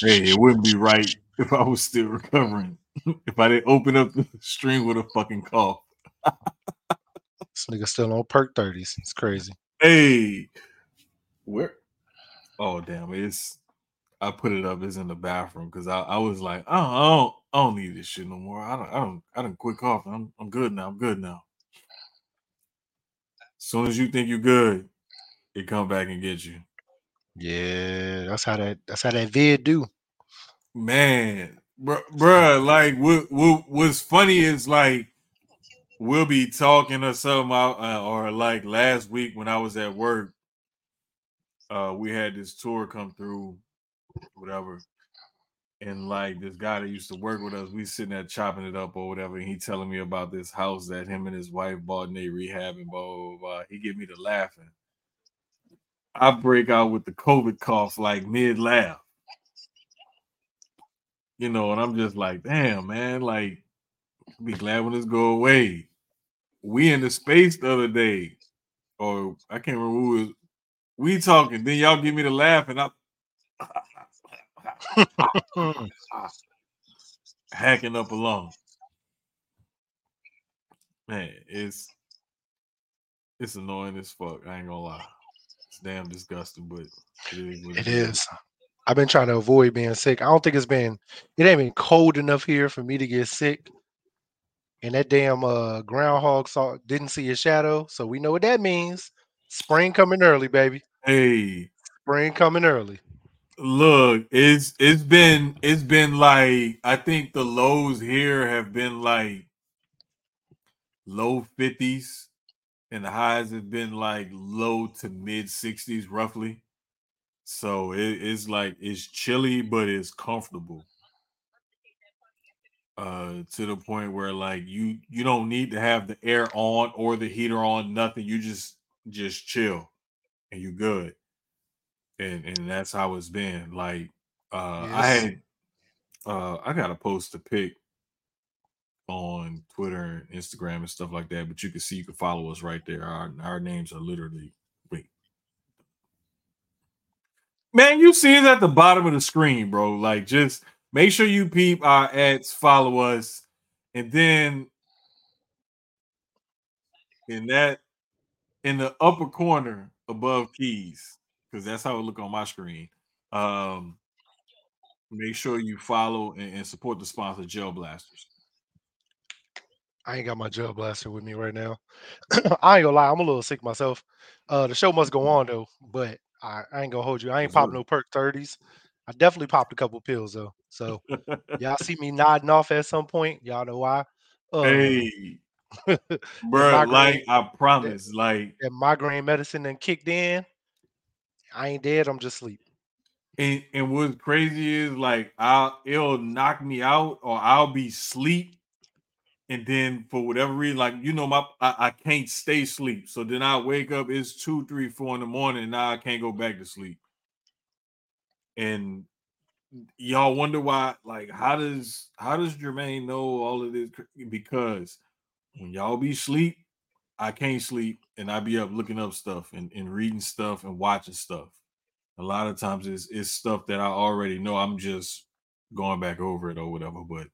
hey, it wouldn't be right if I was still recovering. if I didn't open up the stream with a fucking cough. this nigga still on perk 30s. It's crazy. Hey, where? Oh damn! It's I put it up. It's in the bathroom because I, I was like, oh, I don't, I don't need this shit no more. I don't, I don't, I don't quit coughing. I'm, I'm good now. I'm good now. As soon as you think you're good, it come back and get you. Yeah, that's how that that's how that vid do. Man, bro, bruh, like what, what what's funny is like we'll be talking or something uh, or like last week when I was at work, uh, we had this tour come through, whatever. And like this guy that used to work with us, we sitting there chopping it up or whatever, and he telling me about this house that him and his wife bought and they rehabbing, blah, blah, blah. He get me to laughing. I break out with the COVID cough like mid laugh. You know, and I'm just like, damn, man, like, be glad when this go away. We in the space the other day, or I can't remember who was. We talking, then y'all give me the laugh, and I hacking up along. Man, it's it's annoying as fuck. I ain't gonna lie. Damn disgusting, but it is. It is. I've been trying to avoid being sick. I don't think it's been it ain't been cold enough here for me to get sick. And that damn uh groundhog saw didn't see a shadow. So we know what that means. Spring coming early, baby. Hey. Spring coming early. Look, it's it's been it's been like I think the lows here have been like low 50s and the highs have been like low to mid 60s roughly. So it, it's like it's chilly, but it's comfortable. Uh, to the point where like you you don't need to have the air on or the heater on, nothing. You just just chill and you're good. And and that's how it's been. Like uh yes. I had uh I got to post a pic on Twitter and Instagram and stuff like that. But you can see you can follow us right there. Our our names are literally wait. Man, you see it at the bottom of the screen, bro. Like just make sure you peep our ads, follow us, and then in that in the upper corner above keys, because that's how it look on my screen. Um make sure you follow and, and support the sponsor, Gel Blasters. I ain't got my gel blaster with me right now. I ain't gonna lie, I'm a little sick myself. Uh, the show must go on though, but I, I ain't gonna hold you. I ain't popped no perk 30s. I definitely popped a couple pills though. So y'all see me nodding off at some point. Y'all know why. Uh, hey, bro, like I promise, that, like that migraine medicine then kicked in. I ain't dead. I'm just sleep. And and what's crazy is like I'll it'll knock me out or I'll be sleep and then for whatever reason, like you know, my I, I, can't stay sleep. So then I wake up, it's two, three, four in the morning, and now I can't go back to sleep. And y'all wonder why, like, how does how does Jermaine know all of this? Because when y'all be sleep, I can't sleep, and I be up looking up stuff and, and reading stuff and watching stuff. A lot of times it's it's stuff that I already know. I'm just going back over it or whatever, but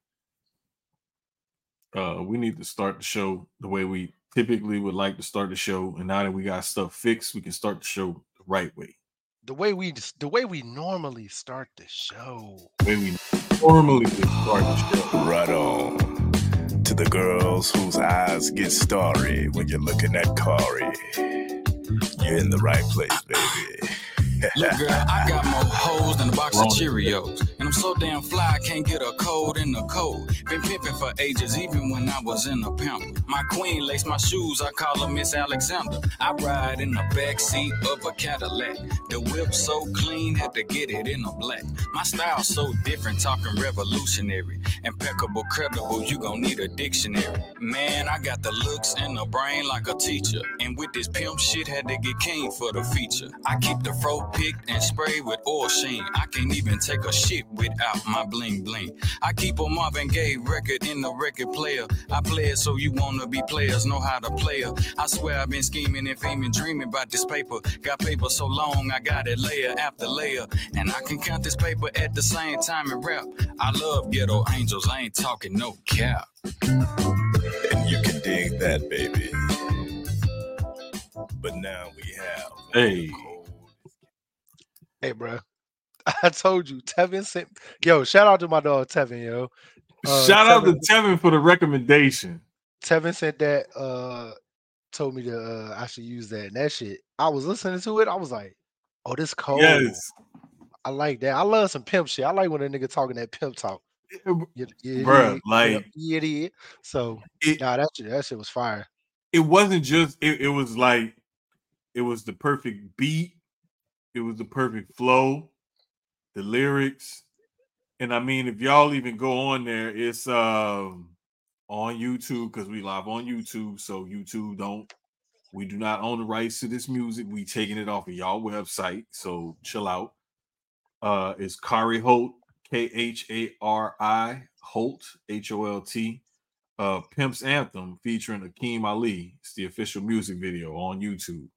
uh, we need to start the show the way we typically would like to start the show. And now that we got stuff fixed, we can start the show the right way. The way we the way we normally start the show. The way we normally start the show. Right on. To the girls whose eyes get starry when you're looking at Corey. You're in the right place, baby. Look, girl, I got more hoes than a box of Cheerios. And I'm so damn fly, I can't get a cold in the cold. Been pimping for ages, even when I was in a pimp. My queen lace my shoes, I call her Miss Alexander. I ride in the back seat of a Cadillac. The whip so clean, had to get it in a black. My style so different, talking revolutionary. Impeccable, credible, you gon' need a dictionary. Man, I got the looks and the brain like a teacher. And with this pimp shit, had to get king for the feature. I keep the fro picked and sprayed with oil sheen. I can't even take a shit without my bling bling. I keep a Marvin Gaye record in the record player. I play it so you wanna be players, know how to play it. I swear I've been scheming and faming, dreaming about this paper. Got paper so long, I got it layer after layer. And I can count this paper at the same time and rap. I love ghetto angels, I ain't talking no cap. And you can dig that, baby. But now we have. Hey. Hey, bro. I told you, Tevin sent. Yo, shout out to my dog Tevin, yo. Uh, Shout out to Tevin- Tevin for the recommendation. Tevin sent that. Uh, told me to uh, I should use that. And that shit. I was listening to it. I was like, oh, this cold. Yes. I like that. I love some pimp shit. I like when a nigga talking that pimp talk. Yeah, yeah, Bruh, yeah, like- yeah, yeah. So It, nah, that shit, that shit was fire. it wasn't just it, it was like it was the perfect beat it was the perfect flow the lyrics and i mean if y'all even go on there it's um on youtube because we live on youtube so youtube don't we do not own the rights to this music we taking it off of y'all website so chill out uh it's Khari Holt k-h-a-r-i holt h-o-l-t uh Pimp's Anthem featuring Akeem Ali. It's the official music video on YouTube.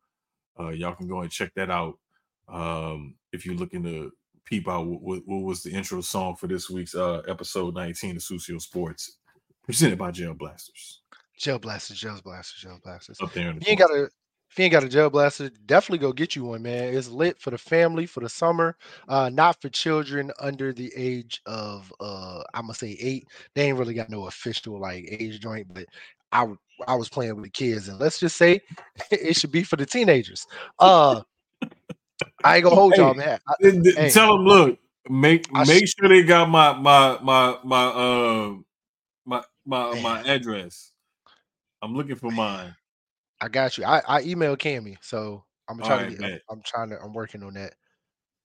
Uh y'all can go and check that out. Um if you're looking to peep out what, what, was the intro song for this week's uh episode 19 of Sucio Sportz, presented by Jail Blasters. Gel blasters, gel blasters, gel blasters. Up there in the If you ain't got a if you ain't got a gel blaster, definitely go get you one, man. It's lit for the family for the summer, uh, not for children under the age of uh I'm gonna say eight. They ain't really got no official like age joint, but I I was playing with the kids, and let's just say it should be for the teenagers. Uh I ain't gonna hold y'all, Hey, man. I- hey. Tell them, look, make I make sure they got my my my my uh my my my address. I'm looking for mine. I got you. I, I emailed Cammy, so I'm trying right, to get, I'm. I'm trying to I'm working on that.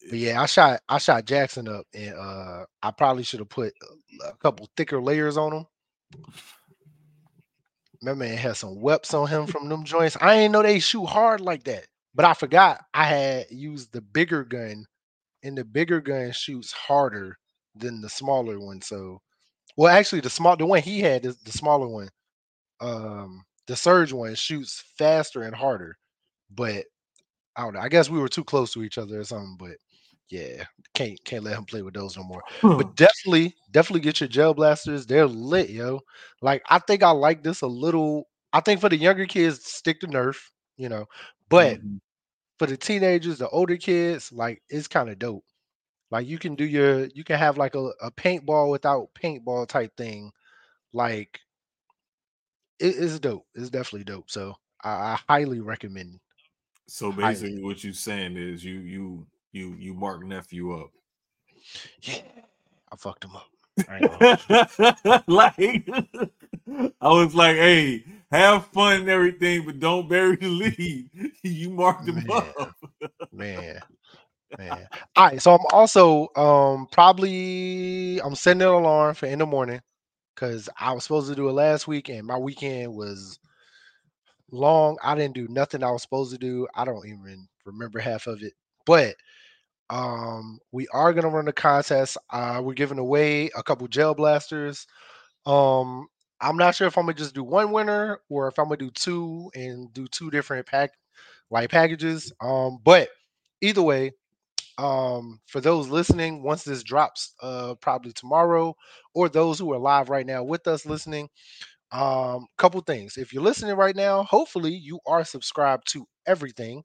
But yeah, I shot I shot Jackson up, and uh I probably should have put a, a couple thicker layers on him. My man had some weps on him from them joints. I didn't know they shoot hard like that, but I forgot I had used the bigger gun, and the bigger gun shoots harder than the smaller one. So, well, actually, the small the one he had is the smaller one. Um, the surge one shoots faster and harder, but I don't know. I guess we were too close to each other or something. But yeah, can't can't let him play with those no more. But definitely, definitely get your gel blasters. They're lit, yo. Like I think I like this a little. I think for the younger kids, stick to Nerf, you know. But Mhm. For the teenagers, the older kids, like it's kind of dope. Like you can do your, you can have like a, a paintball without paintball type thing. Like it is dope. It's definitely dope. So I, I highly recommend. So Highly. basically, what you're saying is you you you you mark nephew up. Yeah, I fucked him up. I like I was like, hey, have fun and everything, but don't bury the lead. you marked him Man. up. man. Man. All right so i'm also um probably i'm setting an alarm for in the morning because i was supposed to do it last week and my weekend was long. I didn't do nothing i was supposed to do. I don't even remember half of it. But um we are going to run a contest. Uh we're giving away a couple gel blasters um i'm not sure if i'm gonna just do one winner or if i'm gonna do two and do two different pack like packages um but either way um for those listening once this drops uh probably tomorrow or those who are live right now with us listening um couple things. If you're listening right now hopefully you are subscribed to everything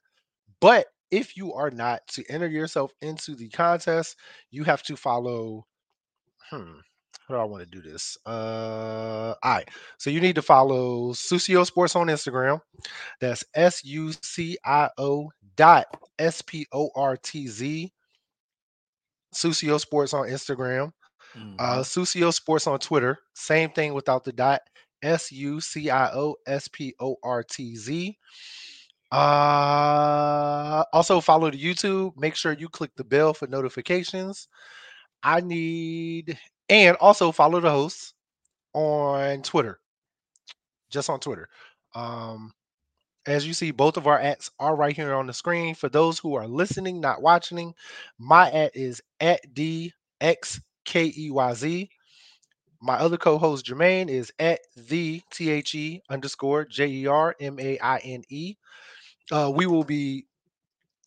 but if you are not to enter yourself into the contest you have to follow hmm how do I want to do this? Uh, all right. So you need to follow Sucio Sportz on Instagram. That's S U C I O dot S P O R T Z. Sucio Sportz on Instagram. Uh, Sucio Sportz on Twitter. Same thing without the dot. S U C I O S P O R T Z. Uh, also follow the YouTube. Make sure you click the bell for notifications. I need, and also follow the hosts on Twitter. Just on Twitter. Um, as you see, both of our ads are right here on the screen. For those who are listening, not watching, my ad is at DX K E Y Z. My other co-host Jermaine is at the T H E underscore J E R M A I N E. Uh, we will be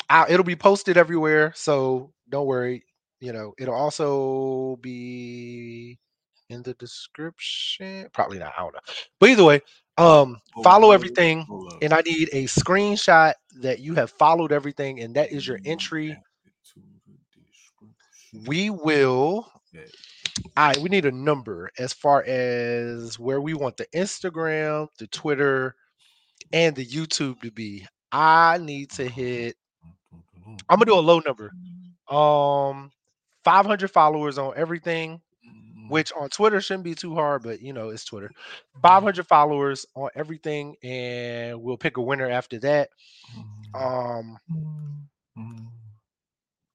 out, it'll be posted everywhere, so don't worry. You know, it'll also be in the description. Probably not, I don't know. But either way, um, follow everything, and I need a screenshot that you have followed everything, and that is your entry. Add it to the description. We will all right, we need a number as far as where we want the Instagram, the Twitter, and the YouTube to be. I need to hit. I'm gonna do a low number. Um, 500 followers on everything, which on Twitter shouldn't be too hard, but you know it's Twitter. 500 followers on everything, and we'll pick a winner after that. Um,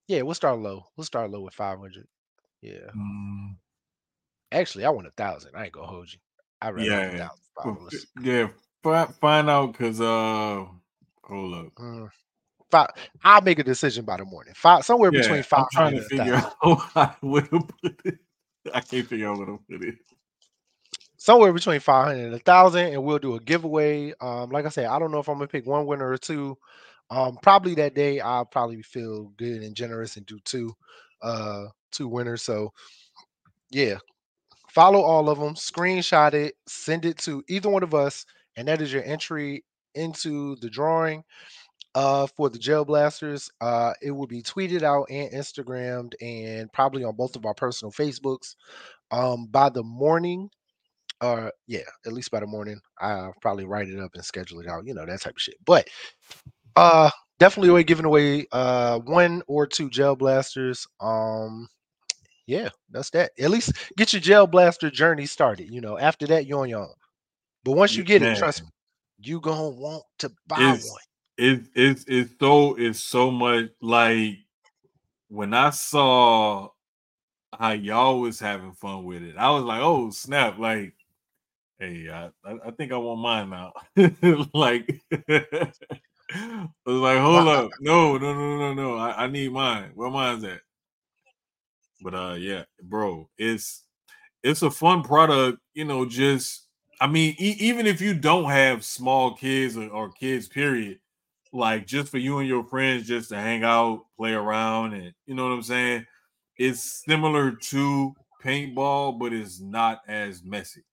yeah, we'll start low. We'll start low with 500. Yeah, actually, I want a thousand. I ain't gonna hold you. I rather Yeah. thousand followers. Yeah, fi- find out because uh, hold up. Mm. Five, I'll make a decision by the morning. Five somewhere between Yeah, five I'm trying to hundred figure out where to put it. I can't figure out where to put it. somewhere between 500 and a thousand and we'll do a giveaway um like i said i don't know if i'm gonna pick one winner or two um probably that day i'll probably feel good and generous and do two uh two winners so yeah follow all of them screenshot it send it to either one of us and that is your entry into the drawing uh for the jail blasters uh it will be tweeted out and instagrammed and probably on both of our personal facebooks um by the morning uh yeah at least by the morning i'll probably write it up and schedule it out you know that type of shit. But uh definitely we're giving away uh one or two gel blasters um yeah that's that. At least get your gel blaster journey started you know after that you're on your own. But once you get it trust me you gonna want to buy one It's it's it's so it's so much like when I saw how y'all was having fun with it, I was like, oh snap! Like, hey, I I, I think I want mine now. like, I was like, hold Wow. up, no, no, no, no, no, I, I need mine. Where mine's at? But uh, yeah, bro, it's it's a fun product. You know, just I mean, e- even if you don't have small kids or, or kids, period, like just for you and your friends, just to hang out, play around, and you know what I'm saying. It's similar to paintball, but it's not as messy.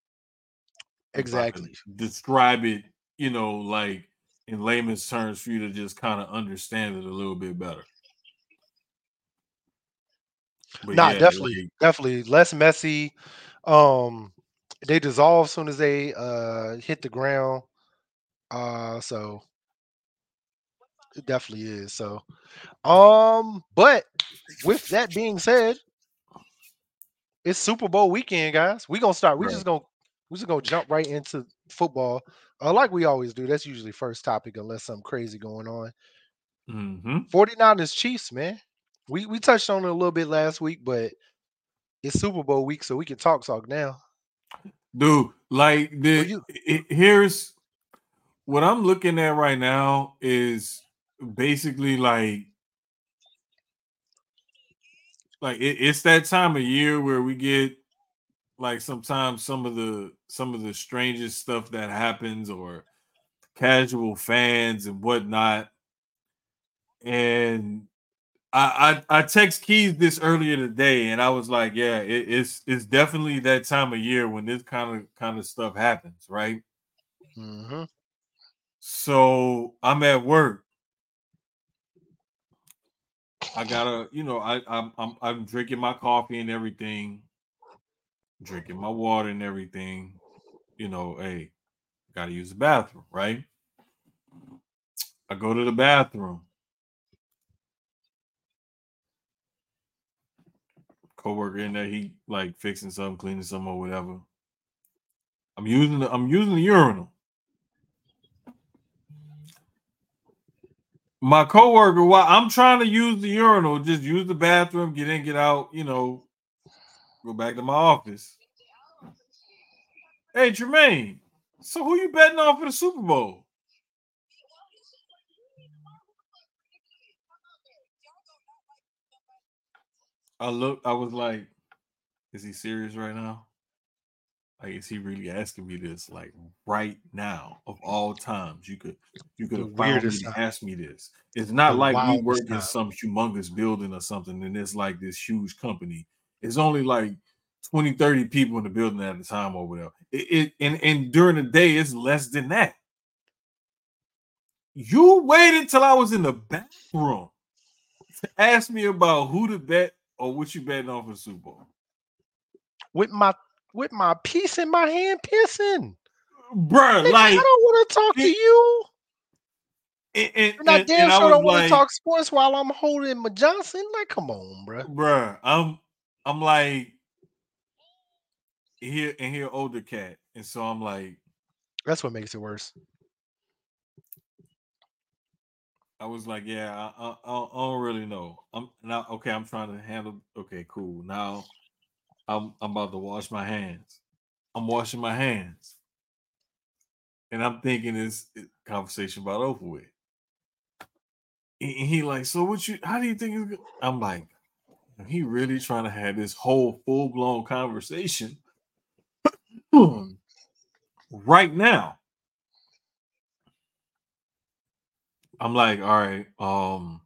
if I could exactly Describe it, you know, like in layman's terms for you to just kind of understand it a little bit better. But Nah, yeah, definitely, like, definitely less messy. Um, they dissolve as soon as they uh hit the ground. Uh, so it definitely is. So, um, but with that being said, it's Super Bowl weekend, guys. We gonna start. We Right. just gonna we just gonna jump right into football, uh, like we always do. That's usually first topic, unless something crazy going on. mhm. 49ers Chiefs, man. We we touched on it a little bit last week, but it's Super Bowl week, so we can talk talk now. dude like the it- here's what i'm looking at right now is basically like like it, it's that time of year where we get like sometimes some of the some of the strangest stuff that happens or casual fans and whatnot and I, I I text Keys this earlier today, and I was like, "Yeah, it, it's it's definitely that time of year when this kind of kind of stuff happens, right?" hmm So I'm at work. I gotta, you know, I I'm I'm, I'm drinking my coffee and everything, drinking my water and everything. You know, hey, gotta use the bathroom, right? I go to the bathroom. Coworker in there, he like fixing something, cleaning something or whatever. I'm using the I'm using the urinal. My coworker, while I'm trying to use the urinal, just use the bathroom, get in, get out, you know, go back to my office. Hey, Jermaine, so who you betting on for the Super Bowl? I look, I was like, is he serious right now? Like, is he really asking me this? Like right now, of all times, you could you could The have found me weirdest to time. ask me this. It's not The like we work in some humongous building or something, and it's like this huge company. It's only like 20, 30 people in the building at the time over there. It, it and, and during the day, it's less than that. You waited till I was in the bathroom to ask me about who to bet or what you betting on for Super Bowl. With my with my piece in my hand, pissing. Bruh, Nigga, like I don't want to talk to you. and, and, And I damn and sure was don't want to talk sports while I'm holding my Johnson. Like, come on, bro. bruh, I'm I'm like here and here older cat. And so I'm like, That's what makes it worse. I was like, yeah, I, I, I I don't really know. I'm now okay. I'm trying to handle. Okay, cool. Now, I'm I'm about to wash my hands. I'm washing my hands, and I'm thinking this conversation about over with. And he like, so what you? How do you think? It's go-" I'm like, he really trying to have this whole full blown conversation right now. I'm like, all right, um,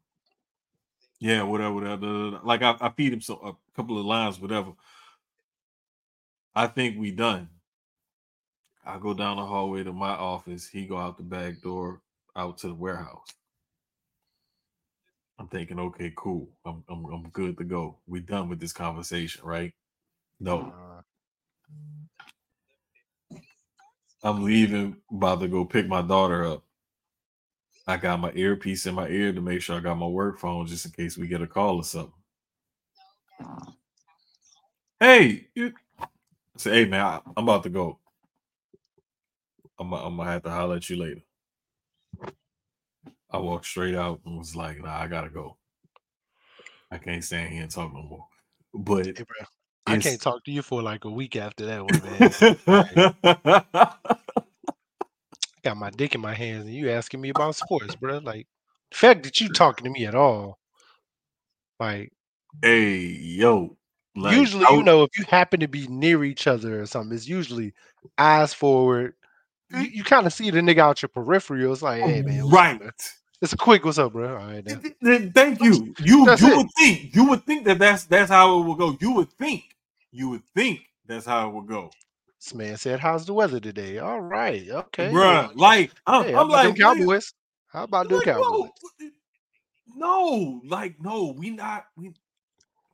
yeah, whatever, whatever. da, da, da." Like I, I feed him so a couple of lines, whatever. I think we done. I go down the hallway to my office. He go out the back door, out to the warehouse. I'm thinking, okay, cool. I'm I'm, I'm good to go. We done with this conversation, right? No, I'm leaving, about to go pick my daughter up. I got my earpiece in my ear to make sure I got my work phone just in case we get a call or something. Hey, you say, hey man, I, am about to go. I'm, I'm gonna have to holler at you later. I walked straight out and was like, nah, I gotta go. I can't stand here and talk no more. But hey, bro, I can't talk to you for like a week after that one, man. got my dick in my hands and you asking me about sports, bro. Like the fact that you talking to me at all, like hey, yo. Like, usually I you know if you happen to be near each other or something, it's usually eyes forward. You, Mm. you kind of see the nigga out your peripheral. It's like, hey man, what's up, right. It's a quick, what's up, bro? All right, now. Th- th- Thank you. You That's you it. would think you would think that that's that's how it would go. You would think you would think that's how it would go, This man said, "How's the weather today?" All right, okay, bruh. Like I'm, Hey, I'm like, Cowboys. How about them like, Cowboys? no, no, like no, we not. We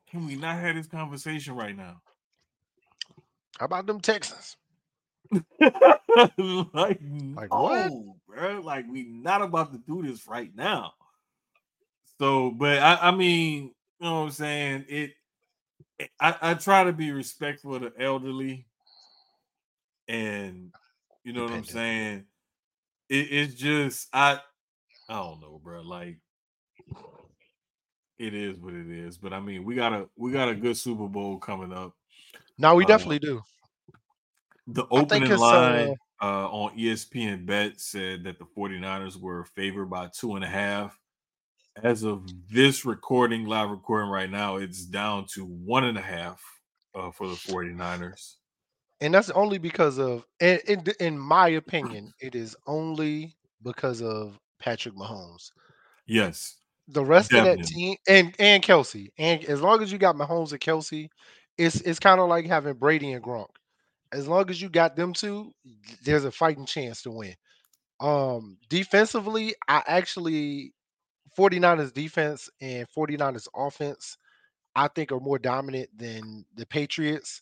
can we not have this conversation right now? How about them Texans? like, Like what? no, bro. Like we not about to do this right now. So, but I, I mean, you know what I'm saying? It. I, I try to be respectful of the elderly, and you know what I'm saying. It, it's just I, I don't know, bro. Like, it is what it is. But I mean, we got a we got a good Super Bowl coming up. No, we Uh, definitely do. The opening it's, line uh, on ESPN Bet said that the 49ers were favored by two and a half. As of this recording, live recording right now, it's down to one and a half uh, for the 49ers. and that's only because of in, in in my opinion it is only because of patrick mahomes Yes. The rest of that team and and Kelce and as long as you got mahomes and Kelce it's it's kind of like having brady and gronk as long as you got them two there's a fighting chance to win um defensively i actually 49ers defense and 49ers offense i think are more dominant than the patriots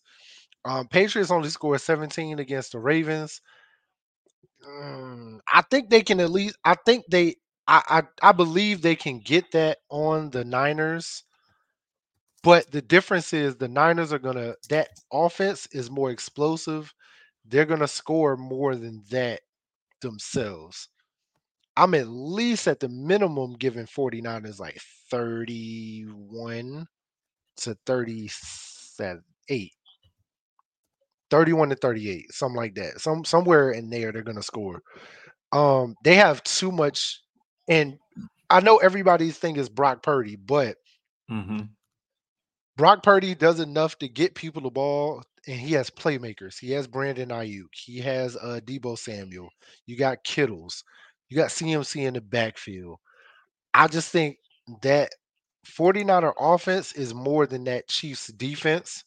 um, Patriots only scored 17 against the Ravens. Mm, I think they can at least. I think they. I, I believe they can get that on the Niners. But the difference is the Niners are gonna. That offense is more explosive. They're gonna score more than that themselves. I'm at least at the minimum giving 49ers like 31 to 37, 8. 31 to 38, something like that. Some somewhere in there they're gonna score. Um, they have too much, and I know everybody's thing is Brock Purdy, but Mm-hmm. Brock Purdy does enough to get people the ball, and he has playmakers. He has Brandon Aiyuk. He has uh, Deebo Samuel. You got Kittles. You got CMC in the backfield. I just think that 49er offense is more than that Chiefs defense.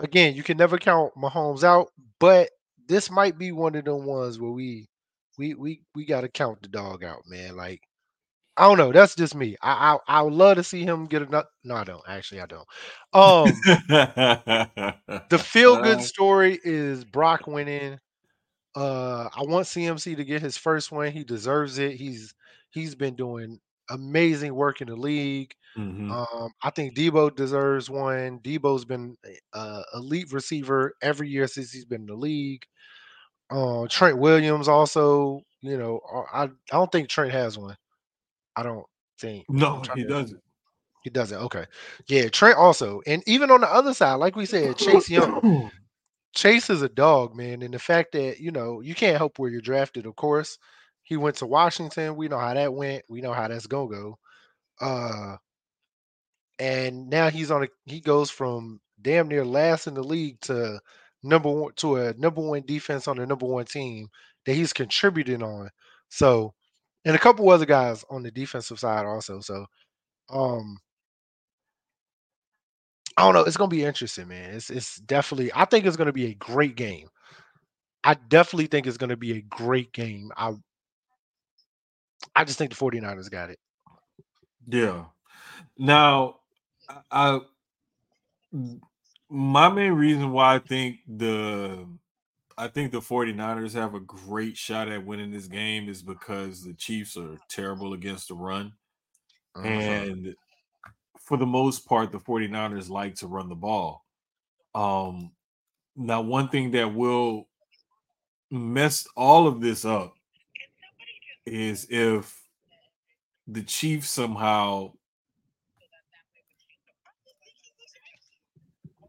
Again, you can never count Mahomes out, but this might be one of them ones where we we we we got to count the dog out, man. Like I don't know. That's just me. I I, I would love to see him get a no. I don't actually. I don't. Um, the feel good story is Brock winning. Uh, I want CMC to get his first win. He deserves it. He's he's been doing amazing work in the league. Mhm. Um, I think Deebo deserves one. Deebo's been a elite receiver every year since he's been in the league. Uh, Trent Williams also, you know, uh, I I don't think Trent has one. I don't think. no, he to- doesn't. He doesn't. Okay. Yeah, Trent also. And even on the other side, like we said, Chase Young. Chase is a dog, man. And the fact that, you know, you can't help where you're drafted, of course. He went to Washington. We know how that went. We know how that's gonna go. Uh and now he's on a he goes from damn near last in the league to number one to a number one defense on the number one team that he's contributing on. So and a couple other guys on the defensive side also. So um I don't know. It's gonna be interesting, man. It's it's definitely. I think it's gonna be a great game. I definitely think it's gonna be a great game. I I just think the 49ers got it. Yeah. Now, I, my main reason why I think the I think the 49ers have a great shot at winning this game is because the Chiefs are terrible against the run. Uh-huh. And for the most part, the 49ers like to run the ball. Um now one thing that will mess all of this up is if the Chiefs somehow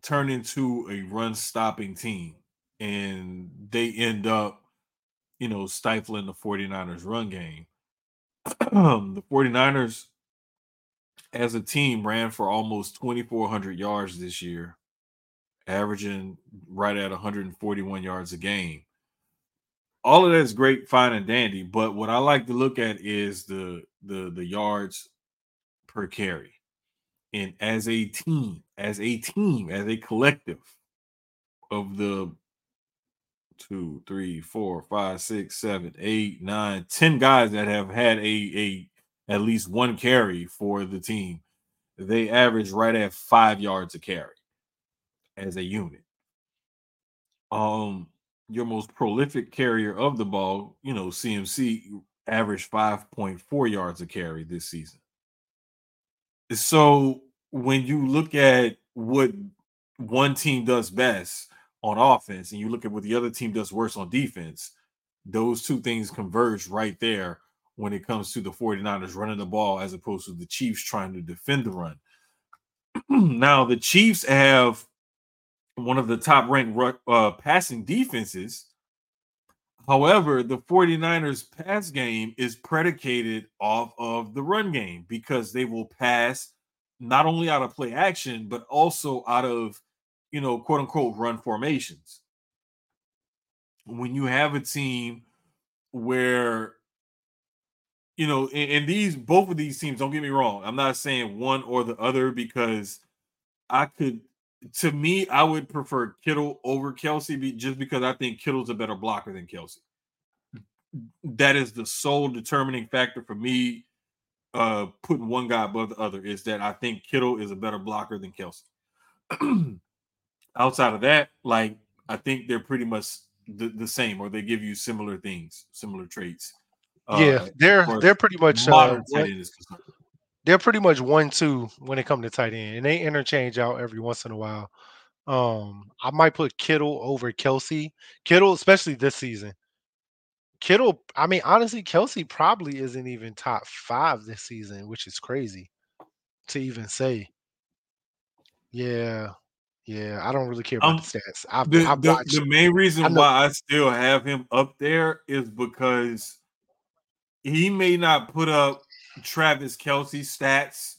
turn into a run stopping team and they end up, you know, stifling the 49ers run game. the 49ers as a team ran for almost 2400 yards this year, averaging right at 141 yards a game. All of that's great, fine and dandy, but what I like to look at is the the the yards per carry. And as a team, as a team, as a collective of the two, three, four, five, six, seven, eight, nine, ten guys that have had a a at least one carry for the team, they average right at five yards a carry as a unit. Um, your most prolific carrier of the ball, you know, CMC averaged 5.4 yards a carry this season. So when you look at what one team does best on offense and you look at what the other team does worse on defense, those two things converge right there when it comes to the 49ers running the ball as opposed to the Chiefs trying to defend the run. now, the Chiefs have one of the top ranked uh, passing defenses. However, the 49ers pass game is predicated off of the run game because they will pass not only out of play action, but also out of, you know, quote unquote run formations. When you have a team where, you know, and, and these both of these teams, don't get me wrong, I'm not saying one or the other because I could to me, I would prefer Kittle over Kelce be, just because I think Kittle's a better blocker than Kelce. Hmm. That is the sole determining factor for me. Uh, putting one guy above the other is that I think Kittle is a better blocker than Kelce. Outside of that, like I think they're pretty much the, the same, or they give you similar things, similar traits. Uh, yeah, they're they're pretty much uh, modern one- tight end is concerned. they're pretty much one two when it comes to tight end, and they interchange out every once in a while. Um, I might put Kittle over Kelce. Kittle, especially this season. Kittle, I mean, honestly, Kelce probably isn't even top five this season, which is crazy to even say. Yeah, yeah, I don't really care about Um, the stats. I've, the, I've the, the main reason I why I still have him up there is because he may not put up Travis Kelce stats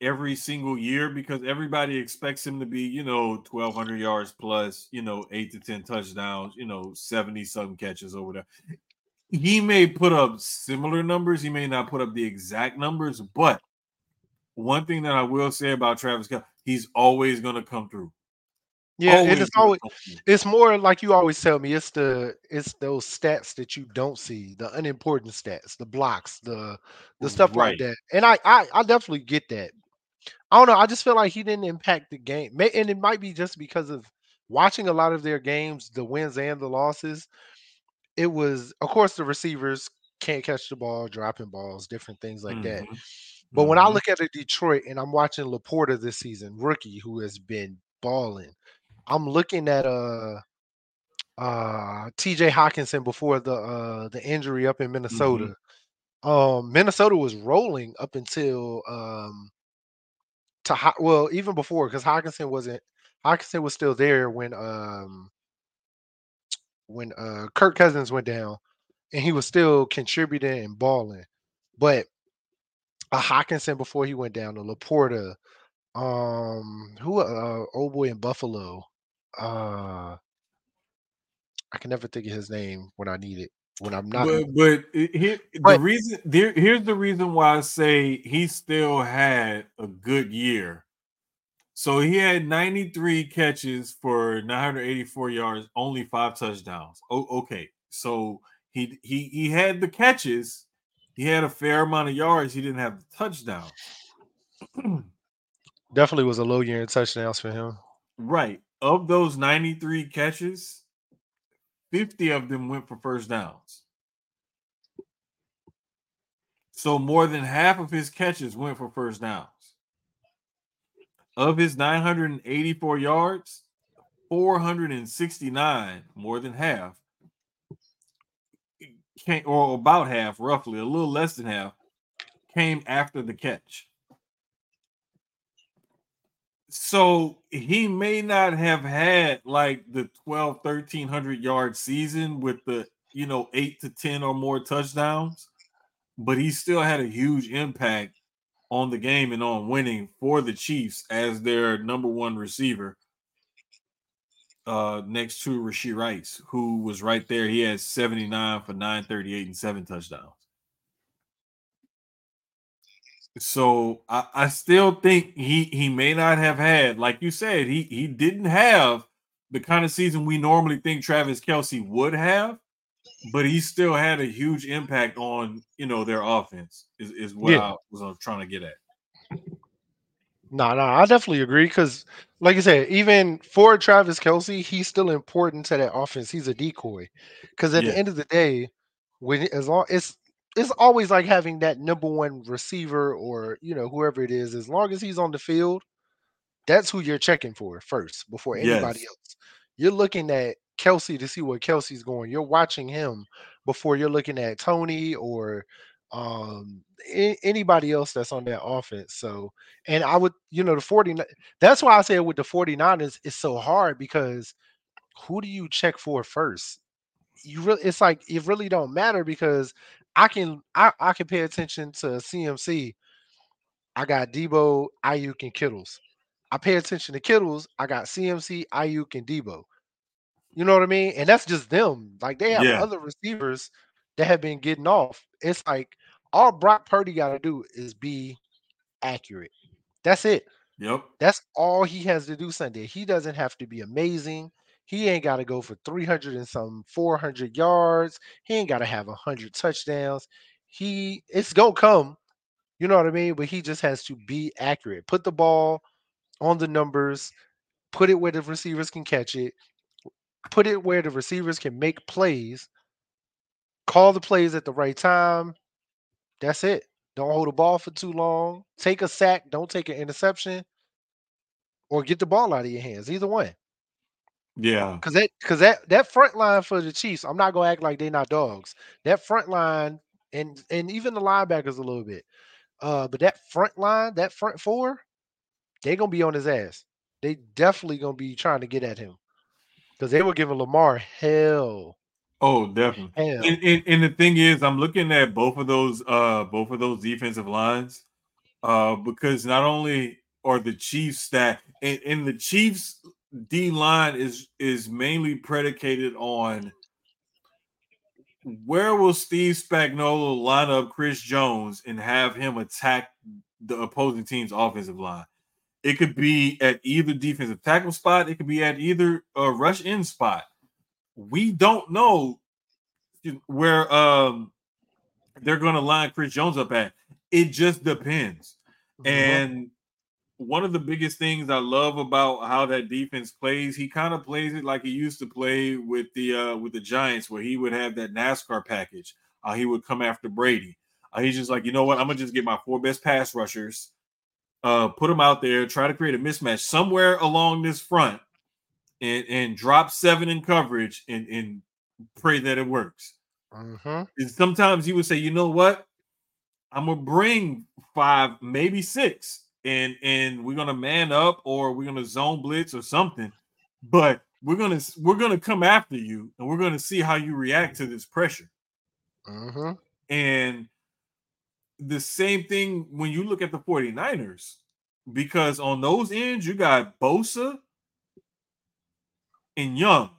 every single year because everybody expects him to be, you know, 1200 yards plus, you know, 8 to 10 touchdowns, you know, 70 some catches over there. He may put up similar numbers, he may not put up the exact numbers, but one thing that I will say about Travis Kelce, he's always going to come through. Yeah, and it's always it's more like you always tell me. It's the it's those stats that you don't see, the unimportant stats, the blocks, the the stuff right. like that. And I, I I definitely get that. I don't know. I just feel like he didn't impact the game, and it might be just because of watching a lot of their games, the wins and the losses. It was, of course, the receivers can't catch the ball, dropping balls, different things like mm-hmm. that. But mm-hmm. when I mm-hmm. look at a Detroit and I'm watching LaPorta this season, rookie who has been balling, I'm looking at uh uh TJ Hockenson before the uh the injury up in Minnesota. Mm-hmm. Um Minnesota was rolling up until um to well even before because Hockenson wasn't Hockenson was still there when um when uh Kirk Cousins went down and he was still contributing and balling. But a Hockenson before he went down, to LaPorta, um who uh old boy in Buffalo uh I can never think of his name when I need it. When I'm not, but, but here, but, the reason there, here's the reason why I say he still had a good year. So he had 93 catches for 984 yards, only five touchdowns. Oh, okay. So he he he had the catches, he had a fair amount of yards. He didn't have the touchdown. Definitely was a low year in touchdowns for him. Right of those 93 catches, 50 of them went for first downs. So more than half of his catches went for first downs. Of his 984 yards, 469, more than half, came, or about half, roughly, a little less than half, came after the catch. So he may not have had like the 12, 1300 yard season with the, you know, eight to 10 or more touchdowns, but he still had a huge impact on the game and on winning for the Chiefs as their number one receiver. Uh, next to Rashee Rice, who was right there. He had 79 for 938 and seven touchdowns. So I, I still think he he may not have had, like you said, he he didn't have the kind of season we normally think Travis Kelce would have, but he still had a huge impact on you know their offense. Is is what yeah. I was uh, trying to get at. No, no, I definitely agree because, like I said, even for Travis Kelce, he's still important to that offense. He's a decoy because at yeah. the end of the day, when as long it's it's always like having that number one receiver or you know whoever it is as long as he's on the field that's who you're checking for first before anybody yes. else. You're looking at Kelce to see where Kelce's going. You're watching him before you're looking at Toney or um anybody else that's on that offense. So and i would you know the 40 that's why i say with the 49ers it's so hard because who do you check for first you really it's like it really don't matter because I can I, I can pay attention to CMC. I got Deebo, Aiyuk, and Kittles. I pay attention to Kittles. I got CMC, Aiyuk, and Deebo. You know what I mean? And that's just them. Like they have yeah. other receivers that have been getting off. It's like all Brock Purdy got to do is be accurate. That's it. Yep. That's all he has to do Sunday. He doesn't have to be amazing. He ain't got to go for 300 and some 400 yards. He ain't got to have 100 touchdowns. He it's going to come. You know what I mean? But he just has to be accurate. Put the ball on the numbers, put it where the receivers can catch it, put it where the receivers can make plays, call the plays at the right time. That's it. Don't hold the ball for too long. Take a sack, don't take an interception, or get the ball out of your hands. Either one. Yeah, because that because that that front line for the Chiefs, I'm not gonna act like they're not dogs. That front line and and even the linebackers a little bit. Uh, but that front line, that front four, they're gonna be on his ass. They definitely gonna be trying to get at him because they were giving Lamar hell. Oh, definitely. Hell. And, and, and the thing is, I'm looking at both of those uh both of those defensive lines. uh, because not only are the Chiefs and, and the Chiefs D line is is mainly predicated on where will Steve Spagnuolo line up Chris Jones and have him attack the opposing team's offensive line? It could be at either defensive tackle spot. It could be at either a rush in spot. We don't know where um they're going to line Chris Jones up at. It just depends. Mm-hmm. And one of the biggest things I love about how that defense plays, he kind of plays it like he used to play with the uh, with the Giants, where he would have that NASCAR package. Uh, he would come after Brady. Uh, he's just like, you know what? I'm gonna just get my four best pass rushers, uh, put them out there, try to create a mismatch somewhere along this front, and and drop seven in coverage, and and pray that it works. Mm-hmm. And sometimes he would say, you know what? I'm gonna bring five, maybe six and and we're gonna man up or we're gonna zone blitz or something, but we're gonna we're gonna come after you and we're gonna see how you react to this pressure. Mm-hmm. And the same thing when you look at the 49ers, because on those ends you got Bosa and Young.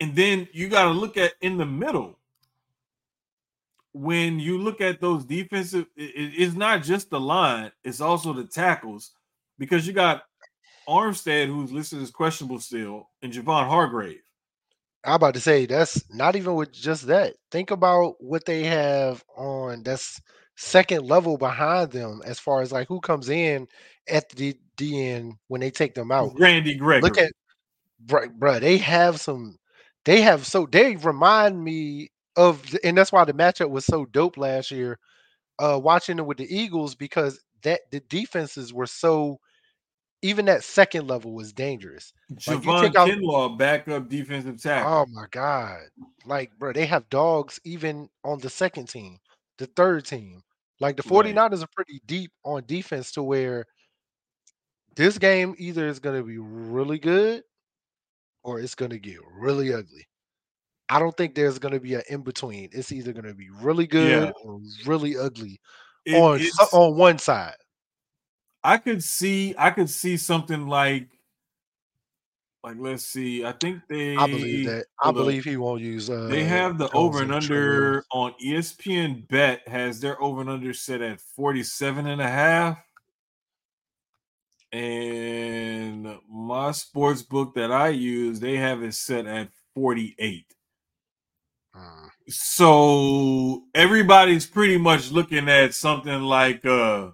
And then you got to look at in the middle when you look at those defensive, it, it's not just the line, it's also the tackles because you got Armstead, who's listed as questionable still, and Javon Hargrave. I'm about to say that's not even with just that. Think about what they have on that's second level behind them as far as like who comes in at the D end when they take them out. Randy Gregory. Look at bro, bro, they have some they have so they remind me of and that's why the matchup was so dope last year. Uh, watching it with the Eagles because that the defenses were so even that second level was dangerous. Javon like out, Kinlaw, backup defensive tackle. Oh my god! Like, bro, they have dogs even on the second team, the third team. Like the 49ers right. are pretty deep on defense to where this game either is going to be really good or it's going to get really ugly. I don't think there's going to be an in between. It's either going to be really good yeah. or really ugly it, on on one side. I could see I could see something like like let's see. I think they I believe that. I believe he won't use uh they have the over and under on ESPN bet has their over and under set at 47 and a half. And my sports book that I use, they have it set at 48. So everybody's pretty much looking at something like uh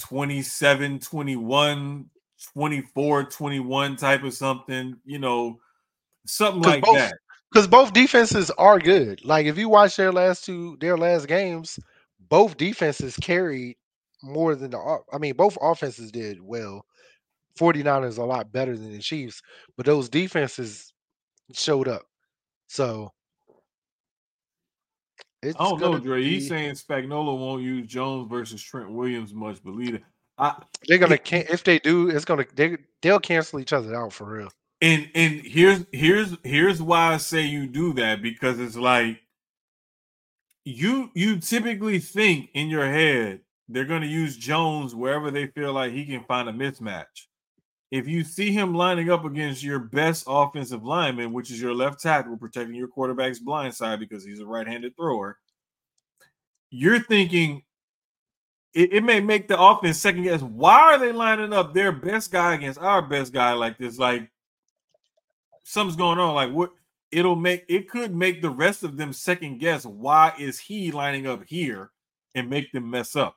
27 21 24 21 type of something you know something like both, that. because both defenses are good. Like if you watch their last two their last games both defenses carried more than the i mean both offenses did well. 49ers a lot better than the chiefs but those defenses showed up. So it's I don't know, Dre. Be... He's saying Spagnuolo won't use Jones versus Trent Williams much, believe it. I, they're gonna can if they do, it's gonna they they'll cancel each other out for real. And and here's here's here's why I say you do that because it's like you you typically think in your head they're gonna use Jones wherever they feel like he can find a mismatch if you see him lining up against your best offensive lineman, which is your left tackle protecting your quarterback's blind side because he's a right-handed thrower, you're thinking it, it, may make the offense second guess. Why are they lining up their best guy against our best guy like this? Like something's going on. Like what it'll make it could make the rest of them second guess why is he lining up here and make them mess up.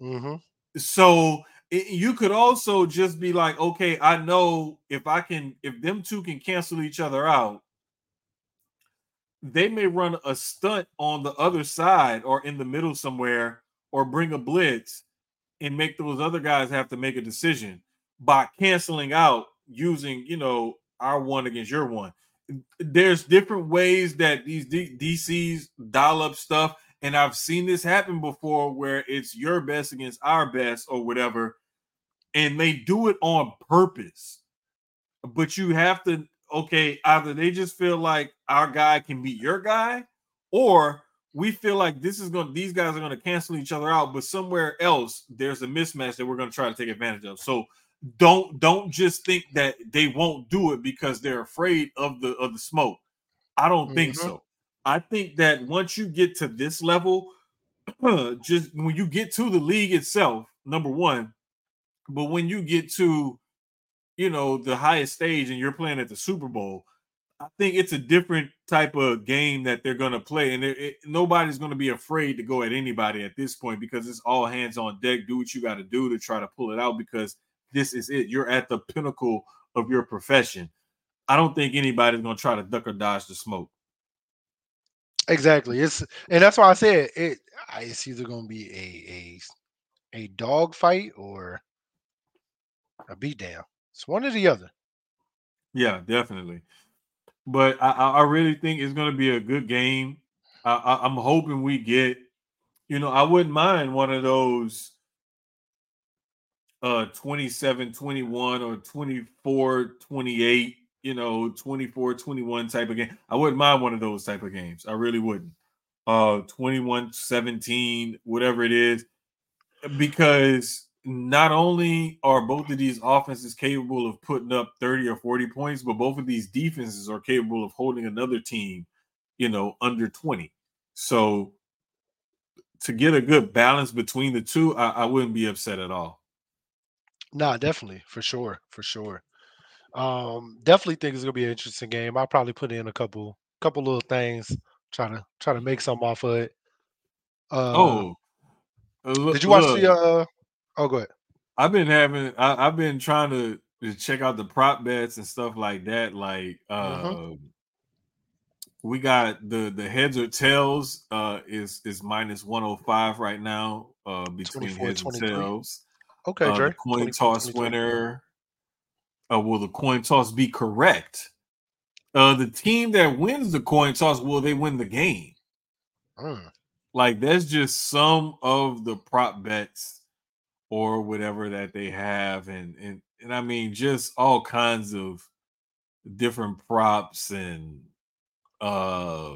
Mm-hmm. So you could also just be like, okay, I know if I can, if them two can cancel each other out, they may run a stunt on the other side or in the middle somewhere or bring a blitz and make those other guys have to make a decision by canceling out using, you know, our one against your one. There's different ways that these D- DCs dial up stuff. And I've seen this happen before where it's your best against our best or whatever and they do it on purpose. But you have to, okay, either they just feel like our guy can beat your guy, or we feel like this is going these guys are going to cancel each other out, but somewhere else there's a mismatch that we're going to try to take advantage of. So don't don't just think that they won't do it because they're afraid of the of the smoke. I don't mm-hmm. think so. I think that once you get to this level, just when you get to the league itself, number one, but when you get to you know the highest stage and you're playing at the Super Bowl, I think it's a different type of game that they're going to play, and it, it, nobody's going to be afraid to go at anybody at this point because it's all hands on deck. Do what you got to do to try to pull it out because this is it. You're at the pinnacle of your profession. I don't think anybody's going to try to duck or dodge the smoke. Exactly. It's and that's why I said it. It's either going to be a a a dog fight or a beatdown. It's one or the other. Yeah, definitely but I, I really think it's going to be a good game. I, I'm hoping we get, you know, I wouldn't mind one of those uh 27 21 or 24 28 you know 24 21 type of game i wouldn't mind one of those type of games i really wouldn't uh 21 17 whatever it is because not only are both of these offenses capable of putting up 30 or 40 points, but both of these defenses are capable of holding another team, you know, under 20. So to get a good balance between the two, I, I wouldn't be upset at all. Nah, definitely, for sure, for sure. Um, definitely think it's gonna be an interesting game. I'll probably put in a couple couple little things, try to try to make some off of it. Uh, oh, uh, did you watch look. the uh Oh, go ahead. I've been having. I, have been trying to, to, check out the prop bets and stuff like that. Like, uh, mm-hmm. we got the the heads or tails. Uh, is is minus one hundred oh five right now. Uh, between heads 23. and tails. Okay, uh, Dre. coin toss winner. Uh, will the coin toss be correct? Uh, the team that wins the coin toss will they win the game? Mm. Like that's just some of the prop bets or whatever that they have and and and I mean just all kinds of different props and uh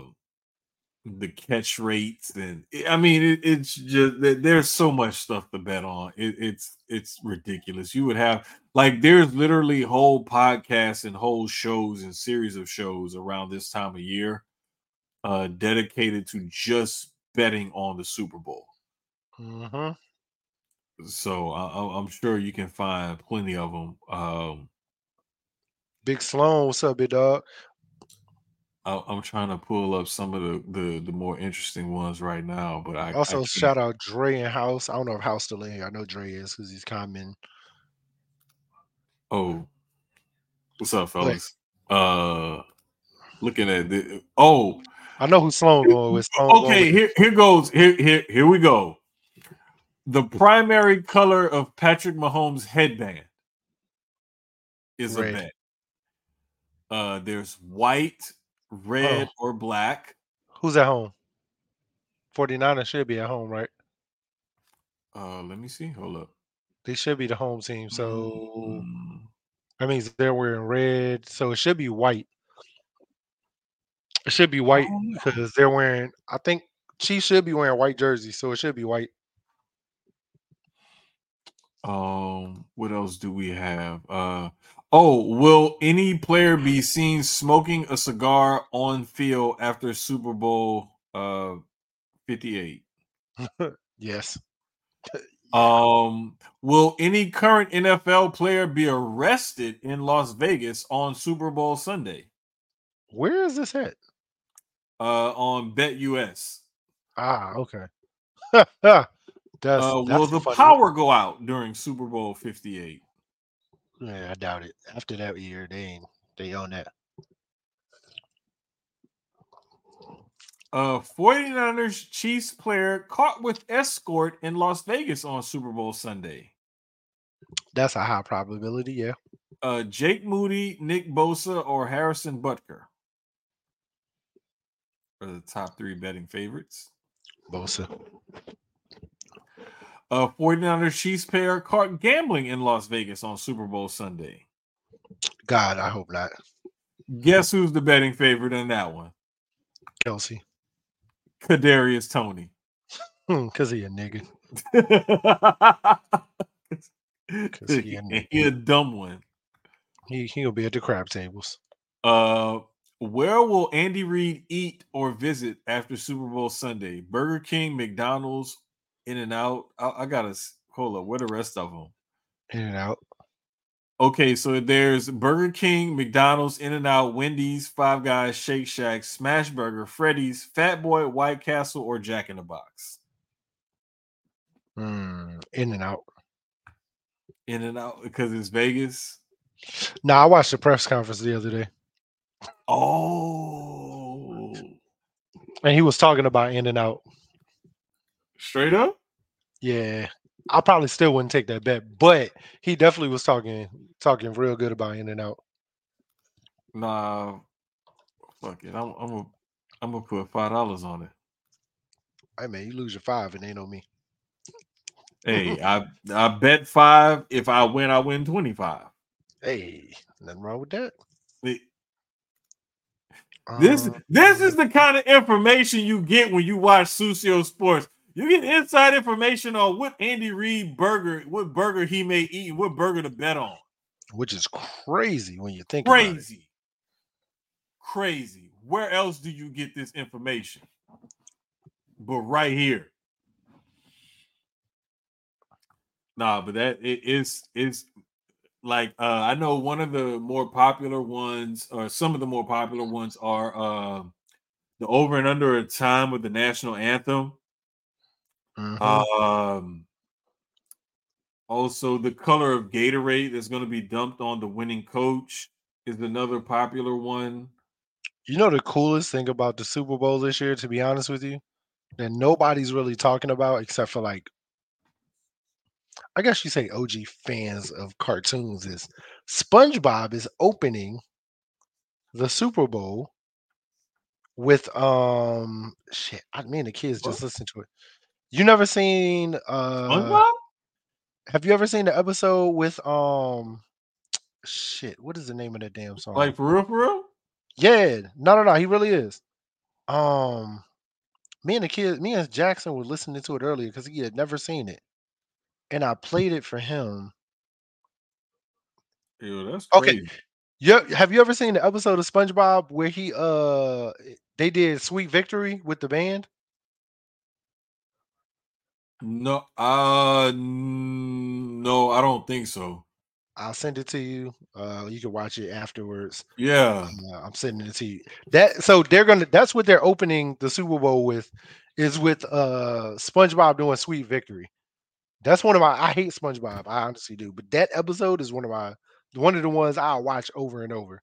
the catch rates and I mean it, it's just there's so much stuff to bet on. It, it's it's ridiculous. You would have like there's literally whole podcasts and whole shows and series of shows around this time of year uh dedicated to just betting on the Super Bowl. Mm-hmm. So I, am sure you can find plenty of them. Um, Big Sloan, what's up, big dog? I, am trying to pull up some of the, the, the more interesting ones right now, but I also I shout out Dre and House. I don't know if House still in here. I know Dre is because he's commenting. Oh, what's up, fellas? Uh, looking at the oh, I know who Sloan going with. Sloan okay, here here goes. Here here here we go the primary color of Patrick Mahomes' headband is red. a bet. Uh, there's white, red, oh. or black. Who's at home? 49ers should be at home, right? Uh, let me see. Hold up. They should be the home team. So mm. that means they're wearing red. So it should be white. It should be white because oh, they're wearing. I think Chiefs should be wearing white jerseys, so it should be white. Um, what else do we have? Uh, oh, will any player be seen smoking a cigar on field after Super Bowl uh 58? yes. Um, will any current NFL player be arrested in Las Vegas on Super Bowl Sunday? Where is this at? Uh, on BetUS. Ah, okay. That's, uh, will the power go out during Super Bowl 58? Yeah, I doubt it. After that year, they ain't they own that. Uh 49ers Chiefs player caught with escort in Las Vegas on Super Bowl Sunday. That's a high probability, yeah. Uh Jake Moody, Nick Bosa, or Harrison Butker are the top three betting favorites. Bosa. Uh, 49ers Chiefs pair caught gambling in Las Vegas on Super Bowl Sunday. God, I hope not. Guess who's the betting favorite in that one? Kelce. Kadarius Toney. Because he a nigga. he he, a nigga. he a dumb one. He he'll be at the crab tables. Uh, where will Andy Reid eat or visit after Super Bowl Sunday? Burger King, McDonald's, In and Out. I, I gotta hold up. Where the rest of them? In and out. Okay, so there's Burger King, McDonald's, In and Out, Wendy's, Five Guys, Shake Shack, Smash Burger, Freddy's, Fat Boy, White Castle, or Jack in the Box. Mm, in and out. In and Out because it's Vegas. Now I watched the press conference the other day, Oh, and he was talking about in and out. straight up. Yeah, I probably still wouldn't take that bet, but he definitely was talking talking real good about in and out. Nah, fuck it. I'm I'm gonna I'm gonna put five dollars on it. Hey man, you lose your five and ain't on me. Hey, I I bet five. If I win, I win twenty five. Hey, nothing wrong with that. This Um, this is the kind of information you get when you watch Sucio Sportz. You get inside information on what Andy Reid burger, what burger he may eat, and what burger to bet on. which is crazy when you think about it. Crazy, crazy. Where else do you get this information? But right here. Nah, but that it is it's like uh I know one of the more popular ones, or some of the more popular ones are uh the over and under a time with the national anthem. Mhm. Um also the color of Gatorade that's going to be dumped on the winning coach is another popular one. You know the coolest thing about the Super Bowl this year, to be honest with you, that nobody's really talking about except for like, I guess you say OG fans of cartoons is SpongeBob is opening the Super Bowl with um shit. I mean the kids just listen to it. You never seen uh SpongeBob? have you ever seen the episode with um shit, what is the name of that damn song? Like for real, for real? Yeah, no, no, no. He really is. Um, me and the kids, me and Jackson were listening to it earlier because he had never seen it, and I played it for him. Yo, that's Okay. Yeah, have you ever seen the episode of SpongeBob where he uh they did "Sweet Victory" with the band? No, uh, no, I don't think so. I'll send it to you. Uh, you can watch it afterwards. Yeah, Uh, I'm sending it to you. That so they're gonna. That's what they're opening the Super Bowl with, is with uh SpongeBob doing "Sweet Victory." That's one of my. I hate SpongeBob. I honestly do, but that episode is one of my one of the ones I watch over and over.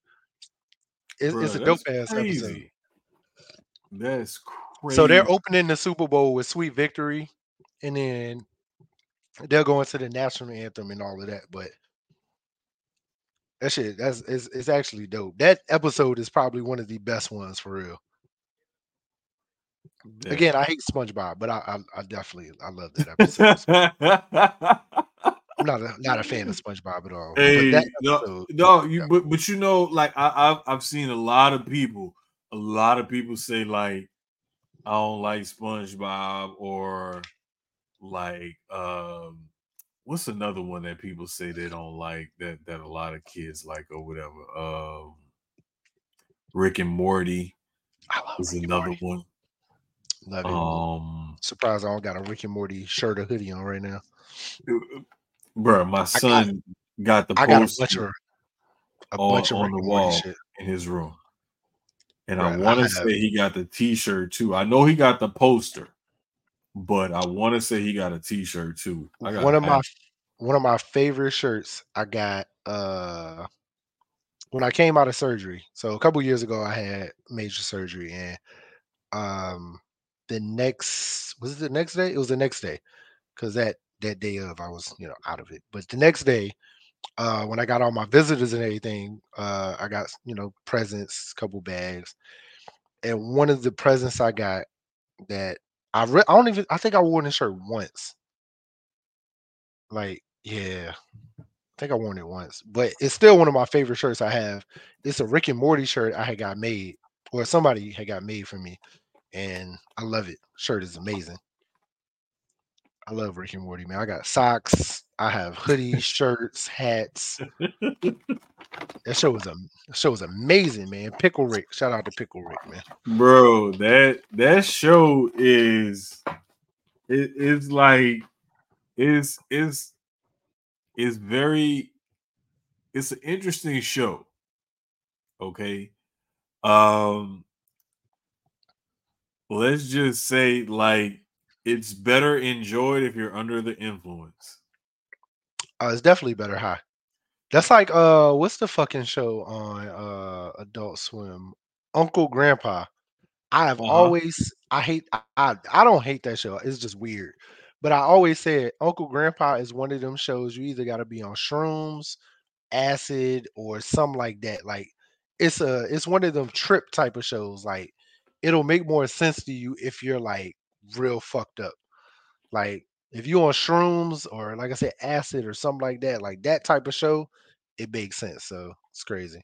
It's, Bruh, it's a dope ass episode. That's crazy. So they're opening the Super Bowl with "Sweet Victory," and then they'll go into the national anthem and all of that. But that shit, that's it's, it's actually dope. That episode is probably one of the best ones for real. Yeah. Again, I hate SpongeBob, but I I, I definitely I love that episode. I'm not a not a fan of SpongeBob at all. Hey, but that no, no, you yeah. but but you know, like I, I've I've seen a lot of people, a lot of people say like I don't like SpongeBob or like um what's another one that people say they don't like that that a lot of kids like or whatever. Um Rick and Morty I love is Rick another Morty. one. Love it. Um Surprised I don't got a Rick and Morty shirt or hoodie on right now. bro, my son got, the I got a poster bunch of a on- bunch of on Rick the wall. shit. in his room. And I Right, I want to say he got the t-shirt too. I know he got the poster, but I want to say he got a t-shirt too. I got One of my one of my favorite shirts I got uh when I came out of surgery. So a couple years ago I had major surgery and um the next was it the next day? It was the next day because that that day of I was you know out of it. But the next day, uh when I got all my visitors and everything, uh I got you know presents, couple bags, and one of the presents I got that I re- I don't even I think I wore this shirt once. Like yeah, I think I worn it once, but it's still one of my favorite shirts I have. It's a Rick and Morty shirt I had got made, or somebody had got made for me, and I love it. Shirt is amazing. I love Rick and Morty, man. I got socks. I have hoodies, shirts, hats. That show was a that show was amazing, man. Pickle Rick, shout out to Pickle Rick, man. Bro, that that show is it is like is is is very it's an interesting show. Okay. Um let's just say like it's better enjoyed if you're under the influence. Uh, it's definitely better high. That's like uh, what's the fucking show on uh Adult Swim? Uncle Grandpa. I have Uh-huh. always I hate I, I I don't hate that show. It's just weird. But I always said Uncle Grandpa is one of them shows you either got to be on shrooms, acid, or something like that. Like it's a it's one of them trip type of shows. Like it'll make more sense to you if you're like real fucked up. Like if you on shrooms or like I said, acid or something like that, like that type of show, it makes sense. So it's crazy.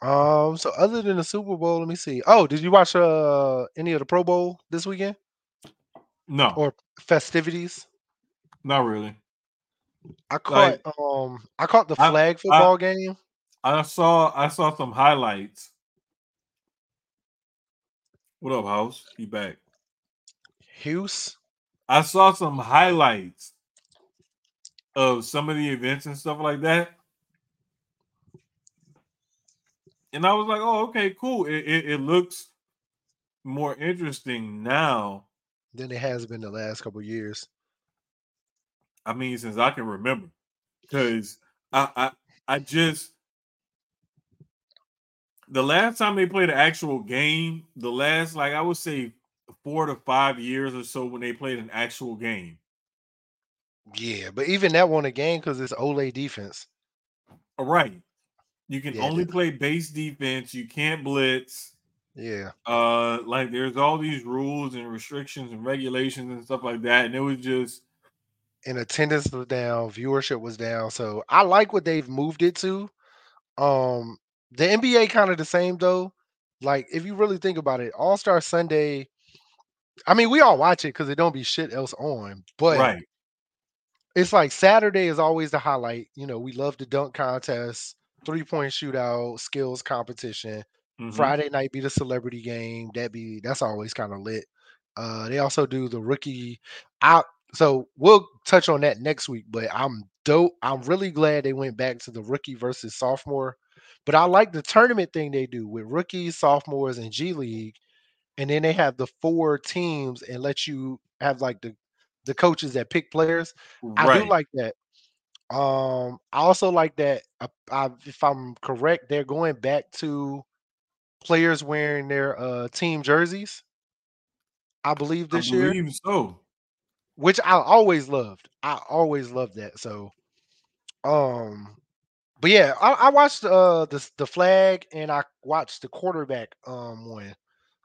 Um, so other than the Super Bowl, let me see. Oh, did you watch uh any of the Pro Bowl this weekend No, or festivities? not really. I caught um I caught the I- flag football game. I saw I saw some highlights. What up, House? He back. Hughes. I saw some highlights of some of the events and stuff like that. And I was like, oh, okay, cool. It, it, it looks more interesting now. than it has been the last couple years. I mean, since I can remember. Because I, I I just the last time they played an actual game, the last like I would say four to five years or so when they played an actual game. Yeah, but even that won a game because it's Ole defense. All right. You can Yeah, only play base defense. You can't blitz. Yeah, Uh, like there's all these rules and restrictions and regulations and stuff like that. And it was just and attendance was down, viewership was down. So I like what they've moved it to. Um, the NBA kind of the same though. Like if you really think about it, All Star Sunday. I mean, we all watch it because it don't be shit else on, but right. it's like Saturday is always the highlight. You know, we love the dunk contest, three point shootout, skills competition. Mhm. Friday night be the celebrity game. That be that's always kind of lit. Uh, they also do the rookie out. So we'll touch on that next week. But I'm dope. I'm really glad they went back to the rookie versus sophomore. But I like the tournament thing they do with rookies, sophomores, and G League, and then they have the four teams and let you have like the the coaches that pick players. I do like that. Um, I also like that. uh, I, if I'm correct, they're going back to players wearing their uh team jerseys. I believe I this year, so. which I always loved. I always loved that. So, um, but yeah, I, I watched uh the the flag and I watched the quarterback um win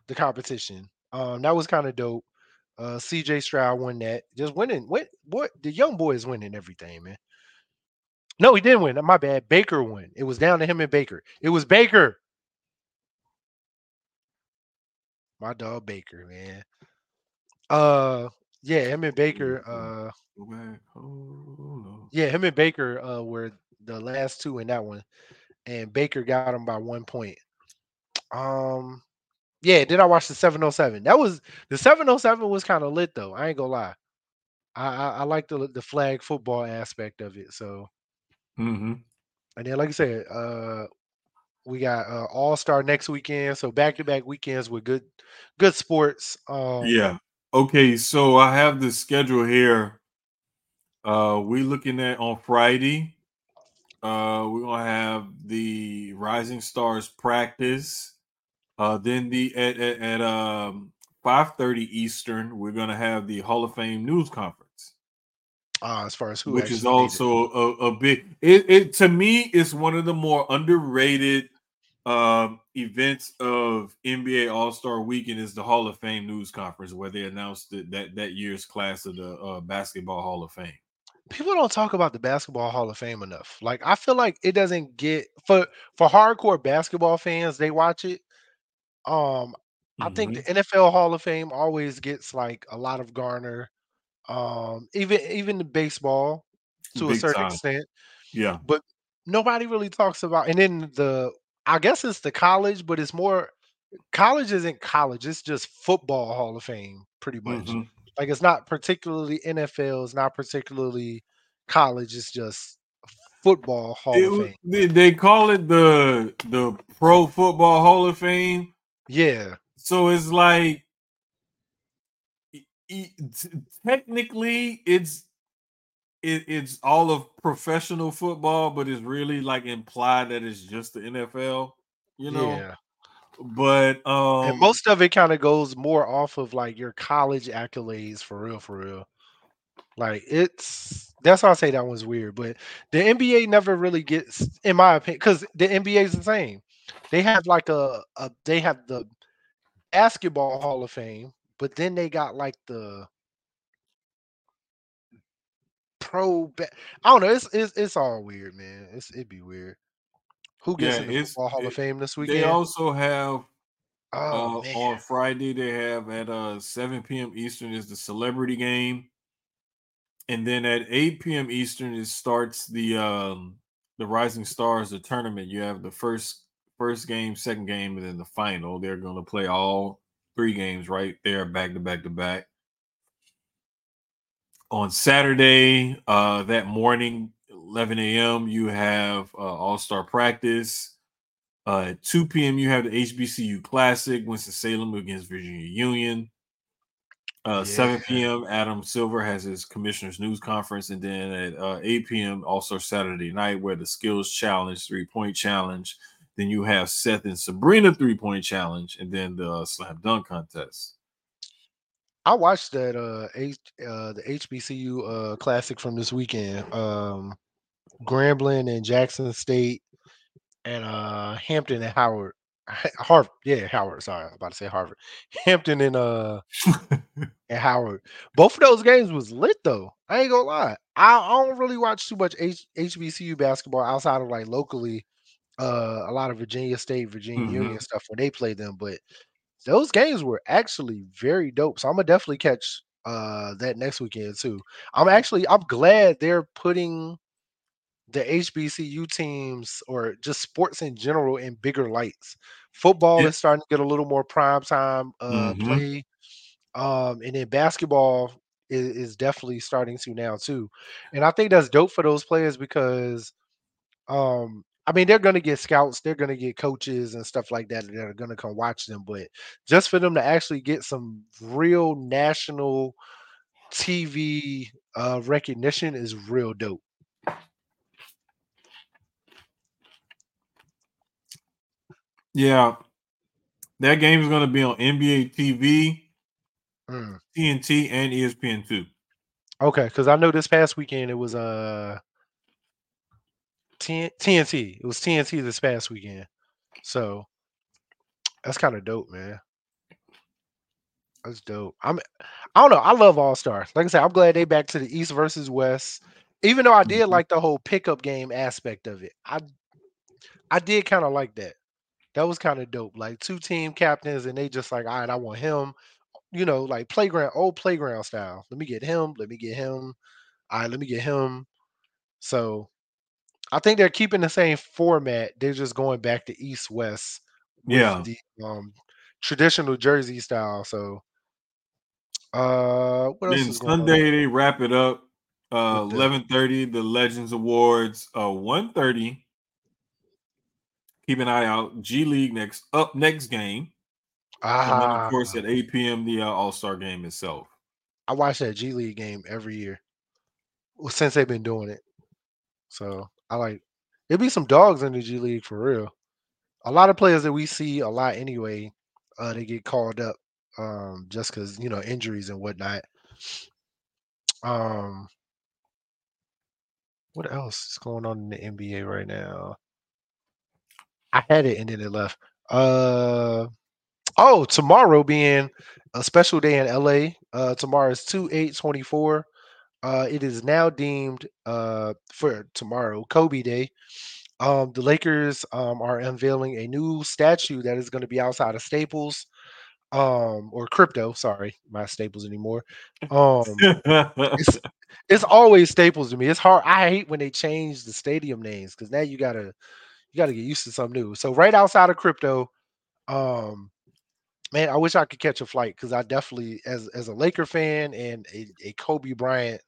the competition. Um, that was kind of dope. Uh, CJ Stroud won that. Just winning. What? What? The young boy is winning everything, man. No, he didn't win. My bad. Baker won. It was down to him and Baker. It was Baker. My dog Baker, man. Uh, yeah, him and Baker. Uh, Go back. Hold on. yeah, him and Baker uh were the last two in that one, and Baker got him by one point. Um, yeah. Then I watched the 707. That was the 707 was kind of lit though. I ain't gonna lie. I I, I like the the flag football aspect of it. So Mm-hmm. and then like I said, uh, we got uh, All Star next weekend. So back to back weekends with good good sports. Um, Yeah. Okay, so I have the schedule here. Uh we looking at on Friday. Uh we're gonna have the Rising Stars practice. Uh then the at at, at um 5:30 Eastern, we're gonna have the Hall of Fame news conference, uh, as far as who which is actually made it. also a, a big it, it to me is one of the more underrated um events of NBA All-Star Weekend is the Hall of Fame news conference where they announced that that, that year's class of the uh, basketball Hall of Fame. People don't talk about the basketball hall of fame enough like i feel like it doesn't get for for hardcore basketball fans they watch it Um, I think Mhm. the NFL Hall of Fame always gets like a lot of garner. Um, even even the baseball to a certain time. extent, Yeah. but nobody really talks about. And then the I guess it's the college, but it's more college isn't college. It's just football Hall of Fame, pretty much. Mhm. Like it's not particularly NFL. It's not particularly college. It's just football Hall It of Fame. they, call it the the Pro Football Hall of Fame. Yeah, So it's like technically it's it, it's all of professional football, but it's really like implied that it's just the NFL, you know. yeah. But um and most of it kind of goes more off of like your college accolades for real, for real. Like it's that's why I say that one's weird. But the NBA never really gets, in my opinion, because the NBA is the same. They have like a, a they have the basketball Hall of Fame, but then they got like the pro. Ba- I don't know. It's it's it's all weird, man. It's it'd be weird. Who gets Yeah, in the football Hall it- of Fame this weekend? they also have oh uh, on Friday they have at uh 7 p.m. Eastern is the celebrity game. And then at 8 p.m. Eastern it starts the um the Rising Stars the tournament. You have the first first game, second game, and then the final. They're gonna play all three games right there back to back to back. On Saturday, uh that morning, 11 a.m., you have uh, all-star practice. Uh, at 2 p.m., you have the HBCU Classic, Winston-Salem against Virginia Union. Uh, 7 p.m., Adam Silver has his commissioner's news conference. And then at uh, 8 p.m., also Saturday night, where the skills challenge, three point challenge. Then you have Steph and Sabrina three point challenge, and then the uh, slam dunk contest. I watched that uh, H, uh the HBCU uh classic from this weekend. Um Grambling and Jackson State and uh Hampton and Howard. Harvard, yeah, Howard. Sorry, I was about to say Harvard. Hampton and uh and Howard. Both of those games was lit though. I ain't gonna lie. I, I don't really watch too much H, HBCU basketball outside of like locally. Uh, a lot of Virginia State, Virginia Mhm. Union stuff when they play them, but those games were actually very dope. So I'm gonna definitely catch uh that next weekend too. I'm actually I'm glad they're putting the HBCU teams or just sports in general in bigger lights. Football Yeah. is starting to get a little more prime time uh Mhm. play. Um and then basketball is, is definitely starting to now too. And I think that's dope for those players because um I mean they're gonna get scouts, they're gonna get coaches and stuff like that that are gonna come watch them, but just for them to actually get some real national TV uh recognition is real dope. Yeah, that game is going to be on NBA TV, Mm. TNT, and ESPN two. Okay, because I know this past weekend it was uh TNT. It was TNT this past weekend. So that's kind of dope, man. That's dope. I'm I don't know. I love All Star. Like I said, I'm glad they back to the East versus West. Even though I did Mhm. like the whole pickup game aspect of it. I I did kind of like that. That was kind of dope. Like two team captains, and they just like, all right, I want him. You know, like playground, old playground style. Let me get him. Let me get him. All right, let me get him. So I think they're keeping the same format. They're just going back to East West Yeah. the um traditional jersey style. So uh what else Then is going Sunday they wrap it up. Uh, eleven thirty, the Legends Awards. Uh, one thirty. Keep an eye out. G League next up next game, on? and then Ah, of course at eight p.m. the uh, All Star game itself. I watch that G League game every year since they've been doing it. So I like it be some dogs in the G League for real. A lot of players that we see a lot anyway, uh, they get called up um just because you know injuries and whatnot. Um what else is going on in the NBA right now? I had it and then it left. Uh oh, tomorrow being a special day in LA. Uh tomorrow is 2 8 24. Uh it is now deemed uh for tomorrow, Kobe Day. Um, the Lakers um, are unveiling a new statue that is going to be outside of Staples, um, or Crypto. Sorry, my Staples anymore. Um, it's it's always Staples to me. It's hard. I hate when they change the stadium names because now you gotta you gotta get used to something new. So right outside of Crypto, um, man, I wish I could catch a flight because I definitely, as as a Laker fan and a, a Kobe Bryant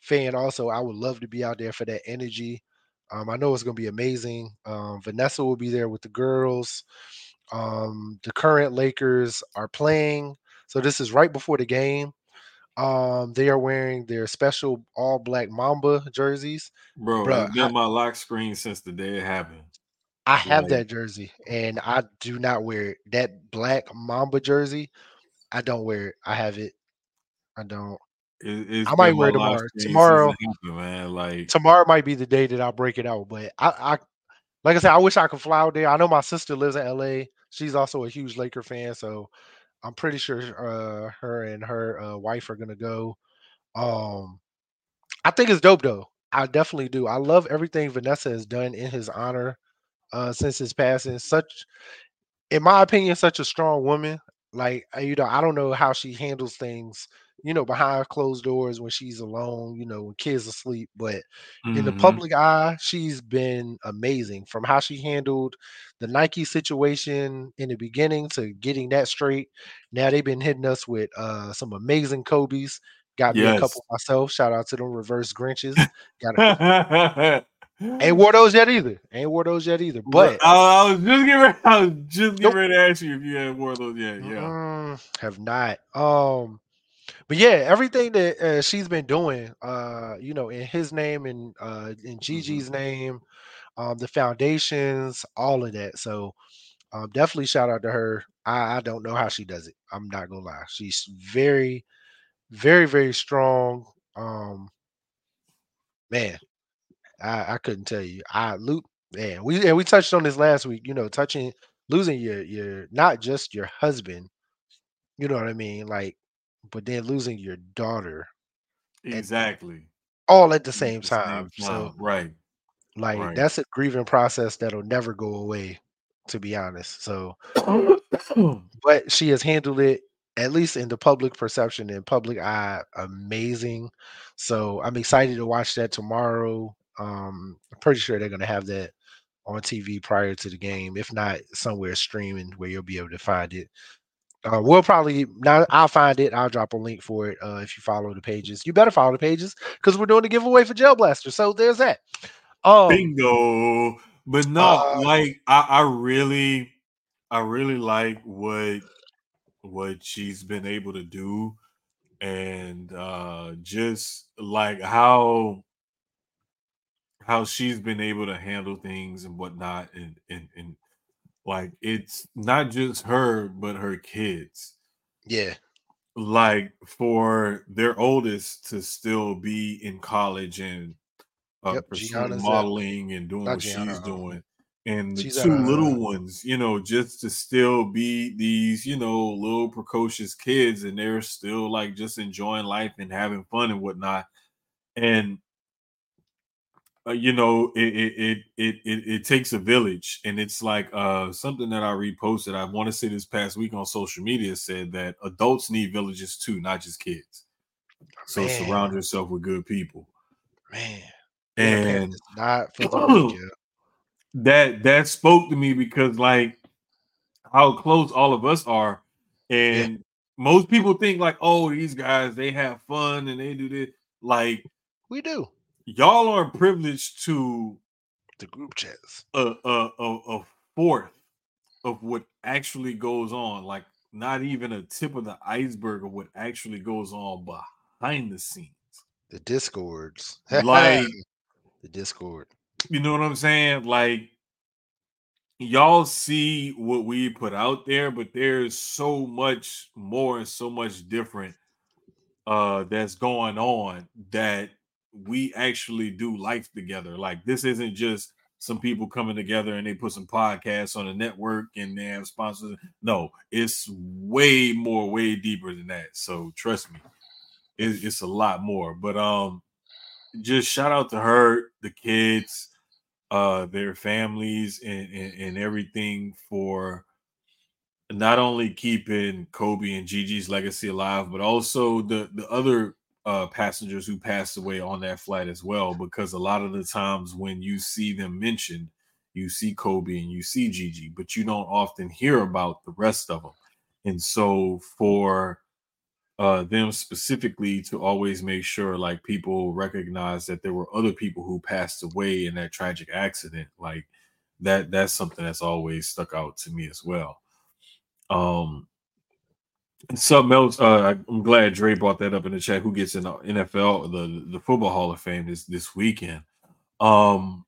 fan, also, I would love to be out there for that energy. Um, I know it's going to be amazing. Um, Vanessa will be there with the girls. Um, the current Lakers are playing, so this is right before the game. Um, they are wearing their special all black Mamba jerseys. Bro, Bruh, it's been my lock screen since the day it happened. I have that jersey, and I do not wear it. That black Mamba jersey. I don't wear it. I have it. I don't. It, I might wear it tomorrow. Tomorrow- happened, man. Like, tomorrow might be the day that I break it out. But I, I like I said, I wish I could fly out there. I know my sister lives in LA. She's also a huge Laker fan, so I'm pretty sure uh, her and her uh, wife are gonna go. Um, I think it's dope though. I definitely do. I love everything Vanessa has done in his honor uh, since his passing. Such, in my opinion, such a strong woman. Like uh, you know, I don't know how she handles things. You know, behind closed doors when she's alone. You know, when kids asleep, but in the mhm. public eye, she's been amazing from how she handled the Nike situation in the beginning to getting that straight. Now they've been hitting us with uh, some amazing Kobe's. Got me a couple myself. Shout out to them reverse Grinches. Got a, ain't wore those yet either. Ain't wore those yet either. But I, I was just getting ready, I was just getting Nope. ready to ask you if you had wore those yet. Yeah. Mm, have not. Um, but yeah, everything that uh, she's been doing, uh, you know, in his name and uh, in Gigi's name, um, the foundations, all of that. So, um, definitely shout out to her. I, I don't know how she does it. I'm not gonna lie. She's very, very, very strong. Um, man, I, I couldn't tell you. I loot man. We and we touched on this last week. You know, touching losing your your not just your husband. You know what I mean? Like, but then losing your daughter Exactly. all at the At same time. So right. like right. that's a grieving process that'll never go away, to be honest. So but she has handled it at least in the public perception and public eye amazing so i'm excited to watch that tomorrow um i'm pretty sure they're going to have that on tv prior to the game if not somewhere streaming where you'll be able to find it uh, we'll probably now i'll find it i'll drop a link for it uh, if you follow the pages you better follow the pages because we're doing a giveaway for jail blaster so there's that um Bingo. But no, Uh, like I, I really, I really like what what she's been able to do, and uh just like how how she's been able to handle things and whatnot, and and and like it's not just her, but her kids. yeah like for their oldest to still be in college and uh, Yep, pursuing Gianna's at- modeling and doing what Gianna, she's um, doing, and the she's at, two uh, little ones, you know, just to still be these, you know, little precocious kids, and they're still like just enjoying life and having fun and whatnot, and uh, you know, it it, it it it takes a village, and it's like uh something that I reposted. I want to say this past week on social media said that adults need villages too, not just kids. So Man. surround yourself with good people, man Being a parent and not that that spoke to me because like how close all of us are, and most people think like, oh, these guys they have fun and they do this. Like we do y'all are privileged to the group chats a, a, a, a fourth of what actually goes on, like not even a tip of the iceberg of what actually goes on behind the scenes. the discords Like, the discord you know what I'm saying? Like, y'all see what we put out there, but there's so much more and so much different uh that's going on that we actually do life together. Like, this isn't just some people coming together and they put some podcasts on the network and they have sponsors. No, it's way more, way deeper than that. So trust me, it, it's a lot more. But um, just shout out to her, the kids, uh, their families and, and, and everything for not only keeping Kobe and Gigi's legacy alive, but also the the other uh, passengers who passed away on that flight as well. Because a lot of the times when you see them mentioned, you see Kobe and you see Gigi, but you don't often hear about the rest of them. And so for uh, them specifically to always make sure like people recognize that there were other people who passed away in that tragic accident, like that that's something that's always stuck out to me as well. Um, something else, uh, I'm glad Dre brought that up in the chat. Who gets in the NFL, the the Football Hall of Fame this this weekend? Um,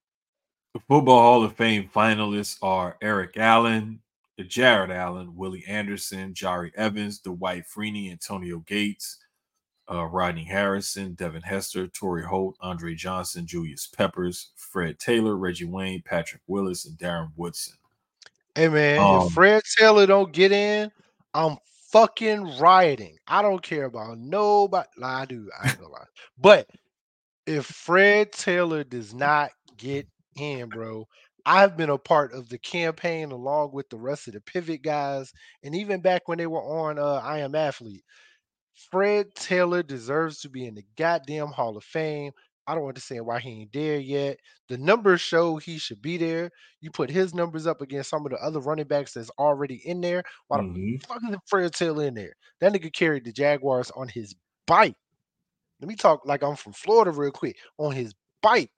the Football Hall of Fame finalists are Eric Allen, Jared Allen, Willie Anderson, Jahri Evans, Dwight Freeney, Antonio Gates, uh, Rodney Harrison, Devin Hester, Torry Holt, Andre Johnson, Julius Peppers, Fred Taylor, Reggie Wayne, Patrick Willis, and Darren Woodson. Hey man, Um, if Fred Taylor don't get in, I'm fucking rioting. I don't care about nobody. I do. I ain't gonna lie. But if Fred Taylor does not get in, bro, I've been a part of the campaign along with the rest of the pivot guys, and even back when they were on uh, I Am Athlete. Fred Taylor deserves to be in the goddamn Hall of Fame. I don't understand why he ain't there yet. The numbers show he should be there. You put his numbers up against some of the other running backs that's already in there. Why the Mhm. fuck is Fred Taylor in there? That nigga carried the Jaguars on his bike. Let me talk like I'm from Florida real quick. On his bike.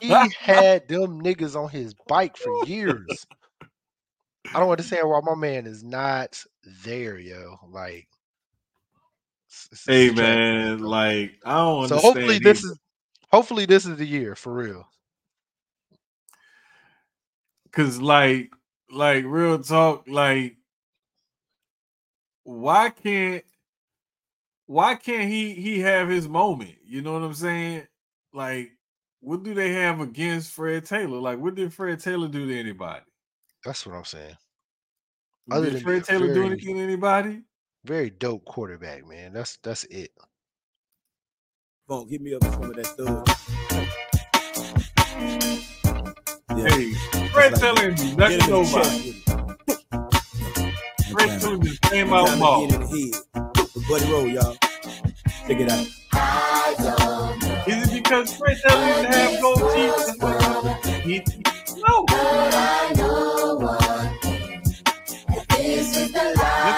He had them niggas on his bike for years. I don't understand why my man is not there, yo. Like, hey man, like I don't so hopefully this either. is hopefully this is the year for real. Cause like, like real talk, like, why can't, why can't he he have his moment? You know what I'm saying? Like, what do they have against Fred Taylor? Like, what did Fred Taylor do to anybody? That's what I'm saying. Other did Fred Taylor do anything to anybody? Very dope quarterback, man. That's that's it. Funk, hit me up some of that thug. Yeah. Hey, Fred like- Taylor ain't do Get nothing him to in the chest nobody. with. Fred Taylor just came out to ball. get in the head. Buddy Roll, y'all. Check it out. Is it because Fred Taylor didn't have gold teeth? He, no.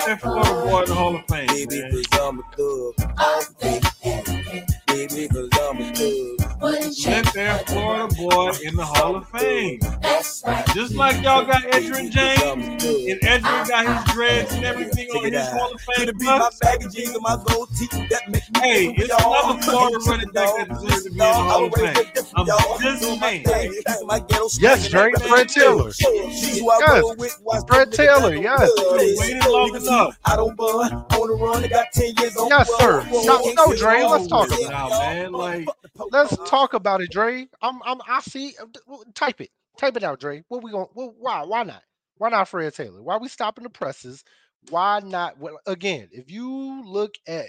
That Florida boy in the Hall of Fame, Baby, man. cause I'm a thug. Baby, cause I'm a thug. Let that Florida boy in the Hall of Fame. Just like y'all got Edgerrin James, and Edgerrin got his dreads and everything on his Hall of Fame. be my plus. baggy jeans and my gold teeth that make me Hey, it's another Florida running back that deserves to be in the Hall of Fame. I'm just saying. Yes, Drake, Fred Taylor. Yes, Fred Taylor, yes. Waited long enough. I don't bun on the run. I got 10 years on Yes, sir. No, no, Dre, let's talk about it, man. Like, Let's talk about it, Dre. I'm I'm I see type it. Type it out, Dre. What we going well, why? Why not? Why not Fred Taylor? Why we stopping the presses? Why not? Well, again, if you look at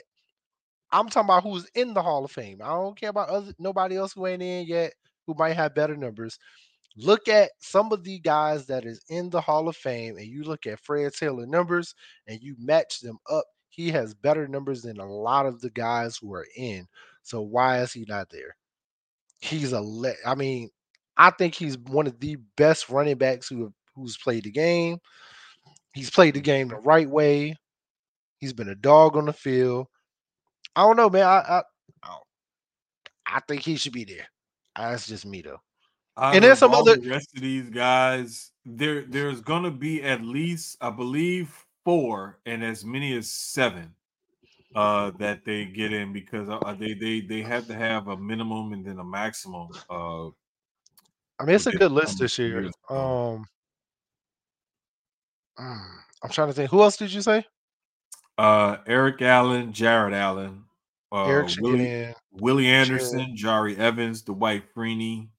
I'm talking about who's in the Hall of Fame. I don't care about other nobody else who ain't in yet who might have better numbers. Look at some of the guys that is in the Hall of Fame, and you look at Fred Taylor numbers and you match them up. He has better numbers than a lot of the guys who are in. So why is he not there? He's a le- I mean, I think he's one of the best running backs who who's played the game. He's played the game the right way. He's been a dog on the field. I don't know, man. I I, I, I think he should be there. Ah, That's just me though. And there's some other- the rest of these guys, there there's gonna be at least, I believe, four and as many as seven uh that they get in because uh, they they they have to have a minimum and then a maximum uh I mean, it's a good list this year. Um, mm, I'm trying to think. Who else did you say? uh Eric Allen, Jared Allen, uh Eric Willie, in. Willie Anderson, Jahri Evans, Dwight Freeney,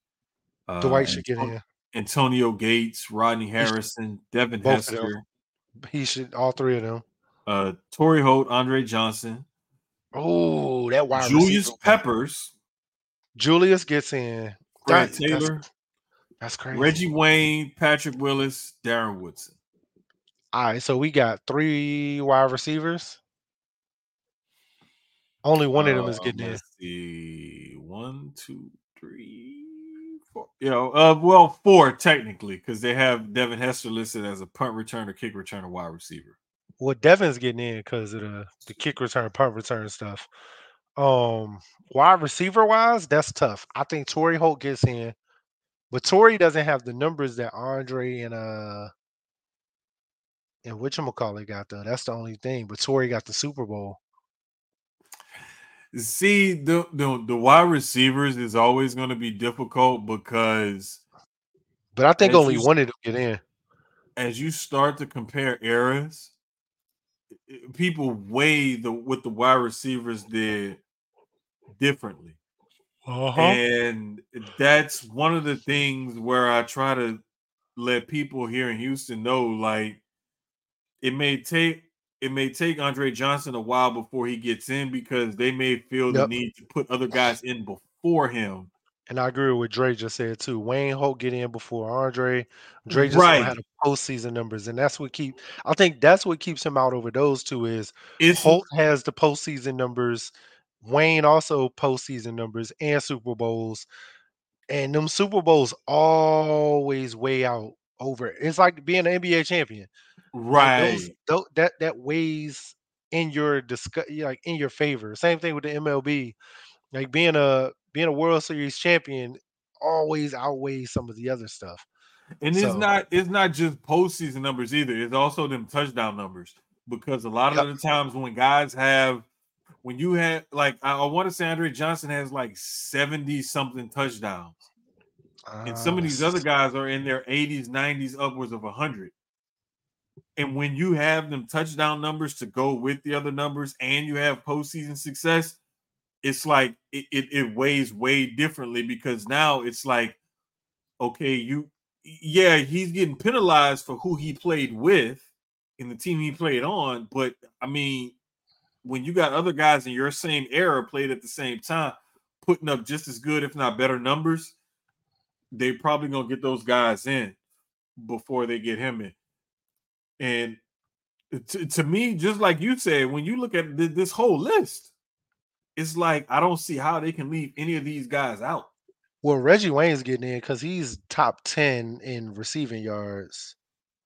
uh, Dwight should get in. Antonio Gates, Rodney Harrison, Devin Both. Hester, He should. All three of them. Uh Torry Holt, Andre Johnson, Oh, that wide receiver. Julius receiver. Peppers, Julius gets in. Fred That- Taylor, That's, that's crazy. Reggie Wayne, Patrick Willis, Darren Woodson. All right, so we got three wide receivers. Only one of them is Um, getting in. Let's see, one, two, three, four. You know, uh, well, four technically, because they have Devin Hester listed as a punt returner, kick returner, wide receiver. Well, Devin's getting in because of the the kick return, punt return stuff. Um, wide receiver wise, that's tough. I think Torry Holt gets in, but Torry doesn't have the numbers that Andre and uh and whatchamacallit got though. That's the only thing. But Torry got the Super Bowl. See, the the, the wide receivers is always going to be difficult because But I think only you one of them get in. as you start to compare eras, people weigh the what the wide receivers did differently. Uh-huh. And that's one of the things where I try to let people here in Houston know like it may take it may take Andre Johnson a while before he gets in because they may feel the need to put other guys in before him. And I agree with what Dre just said too. Wayne Holt get in before Andre. Dre just Right. have the postseason numbers, and that's what keep. I think that's what keeps him out over those two. Is It's Holt has the postseason numbers. Wayne also postseason numbers and Super Bowls, and them Super Bowls always way out over. It's like being an NBA champion. Like, right. those- that that weighs in your discuss like in your favor. Same thing with the MLB. Like being a being a World Series champion always outweighs some of the other stuff. And it's not it's not just postseason numbers either. It's also them touchdown numbers because a lot Yep. of the times when guys have when you have like I, I want to say Andre Johnson has like 70 something touchdowns. And some of these Uh, other guys are in their 80s, 90s, upwards of 100. And when you have them touchdown numbers to go with the other numbers and you have postseason success, it's like it, it, it weighs way differently because now it's like, okay, you, yeah, he's getting penalized for who he played with in the team he played on. But I mean, when you got other guys in your same era played at the same time, putting up just as good, if not better numbers, they probably gonna get those guys in before they get him in. And to, to me, just like you said, when you look at th- this whole list, it's like I don't see how they can leave any of these guys out. well, Reggie Wayne's getting in because he's top ten in receiving yards,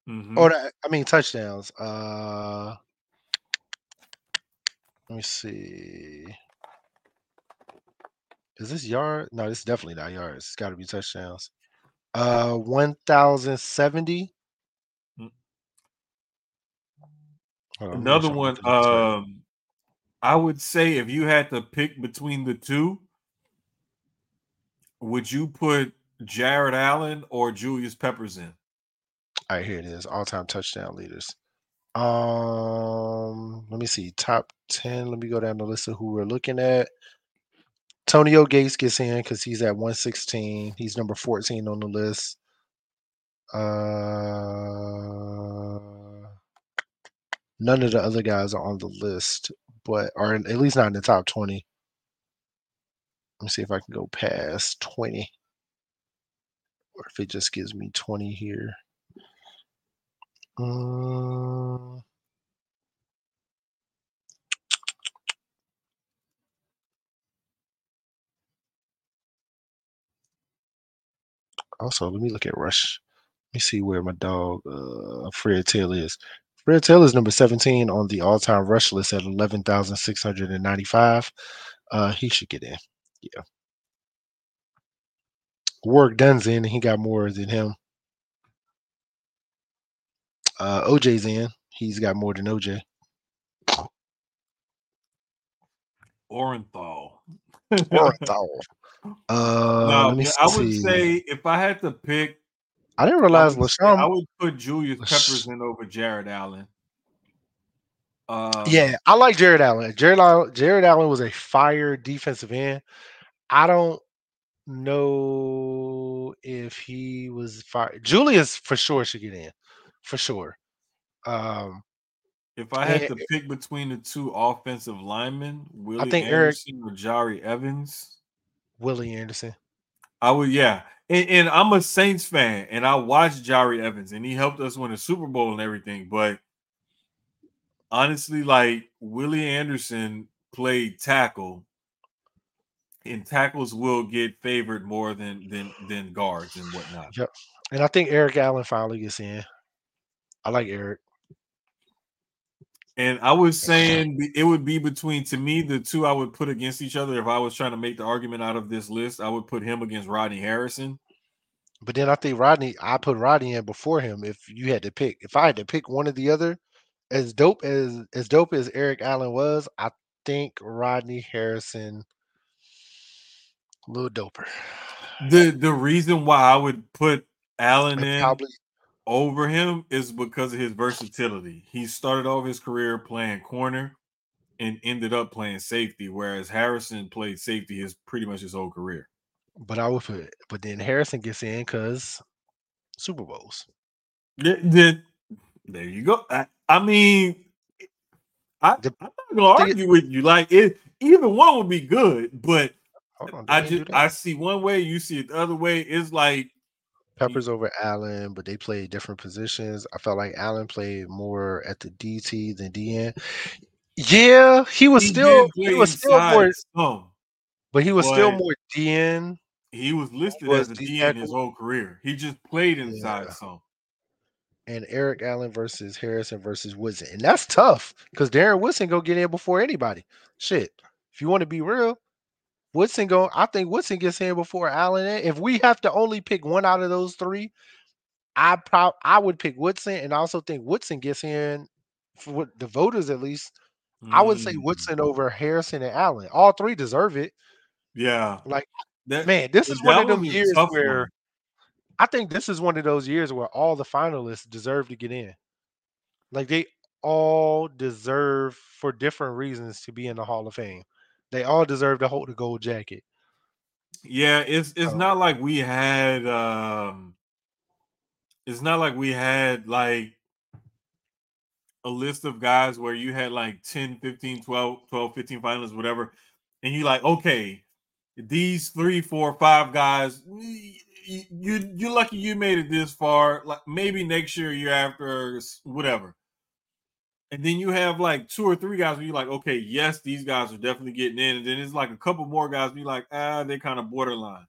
Mhm. or I mean touchdowns. Uh, let me see. Is this yard? No, this is definitely not yards. It's got to be touchdowns. Uh, one thousand seventy. Mm. Hold on, let me make Another one, um, I would say if you had to pick between the two, would you put Jared Allen or Julius Peppers in? All right, here it is. All-time touchdown leaders. Um, let me see. Top 10. Let me go down the list of who we're looking at. Tonio Gates gets in because he's at 116. He's number 14 on the list. Uh none of the other guys are on the list, but in, at least not in the top 20. Let me see if I can go past 20. Or if it just gives me 20 here. Um, also, let me look at Rush. Let me see where my dog uh, Fred Taylor is. Fred Taylor is number 17 on the all-time rush list at 11,695. Uh, he should get in. Yeah. Warrick Dunn's in, and he got more than him. Uh, OJ's in. He's got more than OJ. Orenthal. Orenthal. Uh, No, let me I would see. say if I had to pick, I didn't I realize would, say- LaShawn. I would put Julius Peppers in over Jared Allen. Um, Yeah, I like Jared Allen. Jared Allen, Jared Allen was a fire defensive end. I don't know if he was fire. Julius for sure should get in, for sure. Um, If I had Eh, to pick between the two offensive linemen, Willie I think Eric- Anderson or Jahri Evans, Willie Anderson. I would, yeah. And, and I'm a Saints fan, and I watched Jahri Evans, and he helped us win a Super Bowl and everything. But honestly, like Willie Anderson played tackle, and tackles will get favored more than than than guards and whatnot. Yep. And I think Eric Allen finally gets in. I like Eric. And I was saying it would be between to me the two I would put against each other if I was trying to make the argument out of this list. I would put him against Rodney Harrison. But then I think Rodney, I put Rodney in before him. If you had to pick, if I had to pick one or the other, as dope as as dope as Eric Allen was, I think Rodney Harrison a little doper. The the reason why I would put Allen And in Probably over him is because of his versatility. He started off his career playing corner and ended up playing safety, whereas Harrison played safety his pretty much his whole career. but I would put but then Harrison gets in because Super Bowls. Th- th- there you go. I, I mean, I, The- I'm not gonna argue with you. Like it, either one would be good, but on, I just. I see one way, you see it the other way. It's like Mm. Peppers over Allen, but they played different positions. I felt like Allen played more at the DT than DN. Yeah, he was he still he was still more, some. but he was still more DN. He was listed was as a DN his whole career. He just played inside Yeah. some. and Eric Allen versus Harrison versus Woodson. And that's tough because Darren Woodson go get in before anybody. Shit. If you want to be real, Woodson go, I think Woodson gets in before Allen. If we have to only pick one out of those three, I prob I would pick Woodson, and I also think Woodson gets in for the voters at least. I would say Mm, Woodson over Harrison and Allen. All three deserve it. Yeah, Like, that, Man, this is one of them years where one. I think this is one of those years where all the finalists deserve to get in. Like they all deserve for different reasons to be in the Hall of Fame. They all deserve to hold the gold jacket. Yeah, it's it's not like we had um it's not like we had like a list of guys where you had like 10, 15, 12, 12, 15 finalists, whatever, and you like, okay, these three, four, five guys, you you're lucky you made it this far. Like maybe next year, year after, whatever. And then you have like two or three guys where you're like, okay, yes, these guys are definitely getting in. And then it's like a couple more guys be like, ah, they're kind of borderline.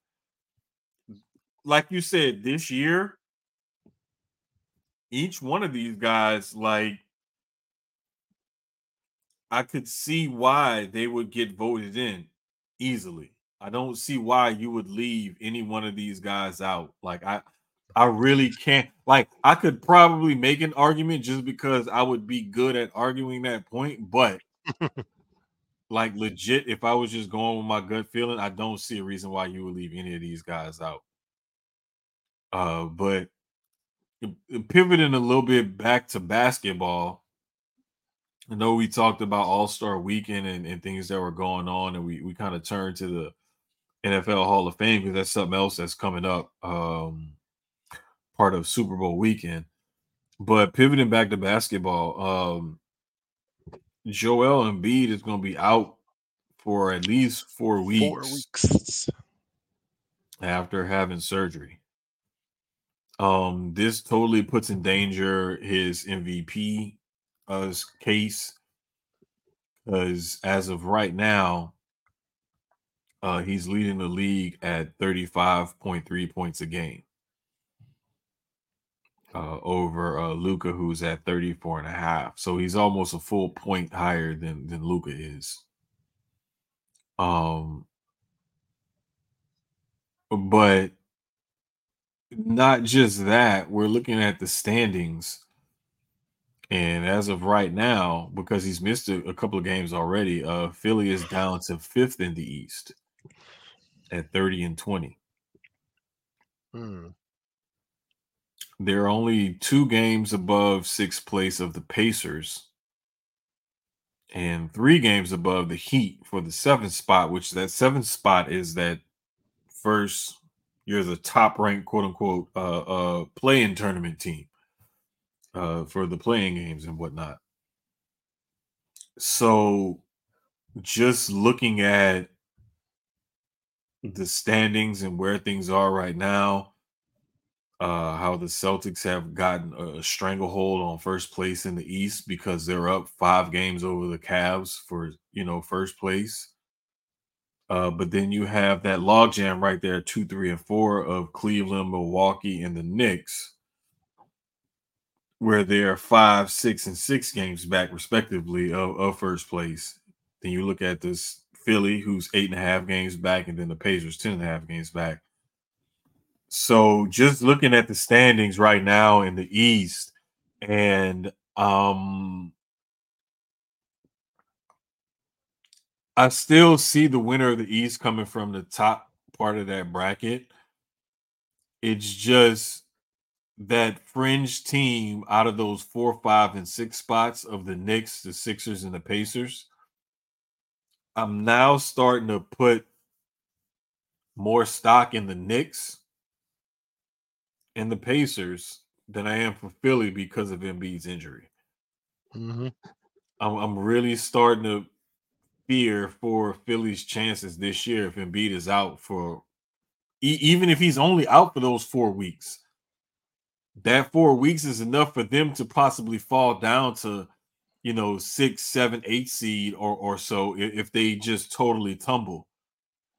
Like you said, this year, each one of these guys, like, I could see why they would get voted in easily. I don't see why you would leave any one of these guys out. Like I I really can't like I could probably make an argument just because I would be good at arguing that point, but like legit, if I was just going with my gut feeling, I don't see a reason why you would leave any of these guys out. Uh, but pivoting a little bit back to basketball, I know we talked about All Star Weekend and, and things that were going on, and we we kind of turned to the NFL Hall of Fame because that's something else that's coming up, um, part of Super Bowl weekend. But pivoting back to basketball, um, Joel Embiid is going to be out for at least four weeks, Four weeks. after having surgery. Um, this totally puts in danger his MVP uh, case because as of right now, uh, he's leading the league at 35.3 points a game uh, over uh, Luka, who's at 34 and a half. So he's almost a full point higher than than Luka is. Um, but not just that, we're looking at the standings. And as of right now, because he's missed a, couple of games already, uh Philly is down to fifth in the East at 30 and 20. Hmm. They're only two games above sixth place of the Pacers and three games above the Heat for the seventh spot, which that seventh spot is that first you're the top ranked quote unquote uh uh play-in tournament team uh for the play-in games and whatnot. So just looking at the standings and where things are right now, uh, how the Celtics have gotten a stranglehold on first place in the East because they're up five games over the Cavs for you know first place. Uh, but then you have that logjam right there, two, three, and four of Cleveland, Milwaukee, and the Knicks, where they're five, six, and six games back, respectively, of, of first place. Then you look at this Philly, who's eight and a half games back, and then the Pacers, ten and a half games back. So just looking at the standings right now in the East, and um I still see the winner of the East coming from the top part of that bracket. It's just that fringe team out of those four, five, and six spots of the Knicks, the Sixers, and the Pacers. I'm now starting to put more stock in the Knicks and the Pacers than I am for Philly because of Embiid's injury. Mm-hmm. I'm, I'm really starting to fear for Philly's chances this year if Embiid is out for e- even if he's only out for those four weeks. That four weeks is enough for them to possibly fall down to, you know, six, seven, eight seed or or so if, if they just totally tumble.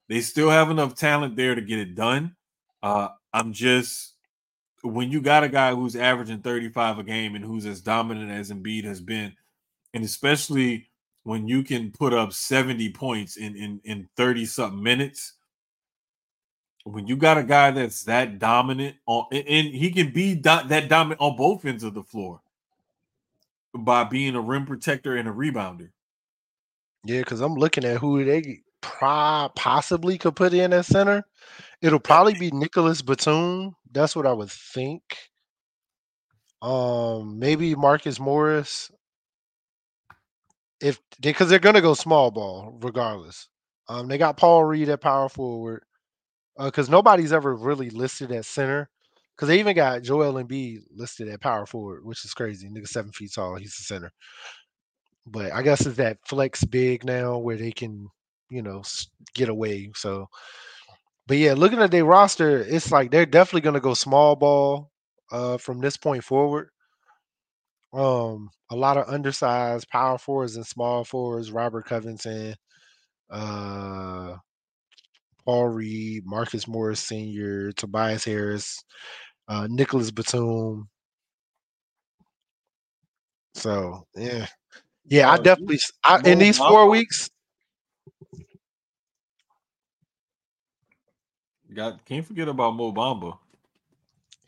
They still have enough talent there to get it done. Uh, I'm just when you got a guy who's averaging 35 a game and who's as dominant as Embiid has been, and especially when you can put up 70 points in in in 30 something minutes when you got a guy that's that dominant on and he can be do, that dominant on both ends of the floor by being a rim protector and a rebounder Yeah, because I'm looking at who they possibly could put in at center. It'll probably be Nicolas Batum. That's what I would think. Um, maybe Marcus Morris. If because they're gonna go small ball regardless. Um, they got Paul Reed at power forward. Because nobody's ever really listed at center. Because they even got Joel Embiid listed at power forward, which is crazy. Nigga seven feet tall. He's the center. But I guess it's that flex big now where they can, you know, get away. So, but yeah, looking at their roster, it's like they're definitely gonna go small ball uh from this point forward. Um, a lot of undersized power forwards and small forwards, Robert Covington, uh Paul Reed, Marcus Morris Sr., Tobias Harris, uh, Nicolas Batum. So yeah, yeah, I definitely I, in these four weeks. Got can't forget about Mo Bamba.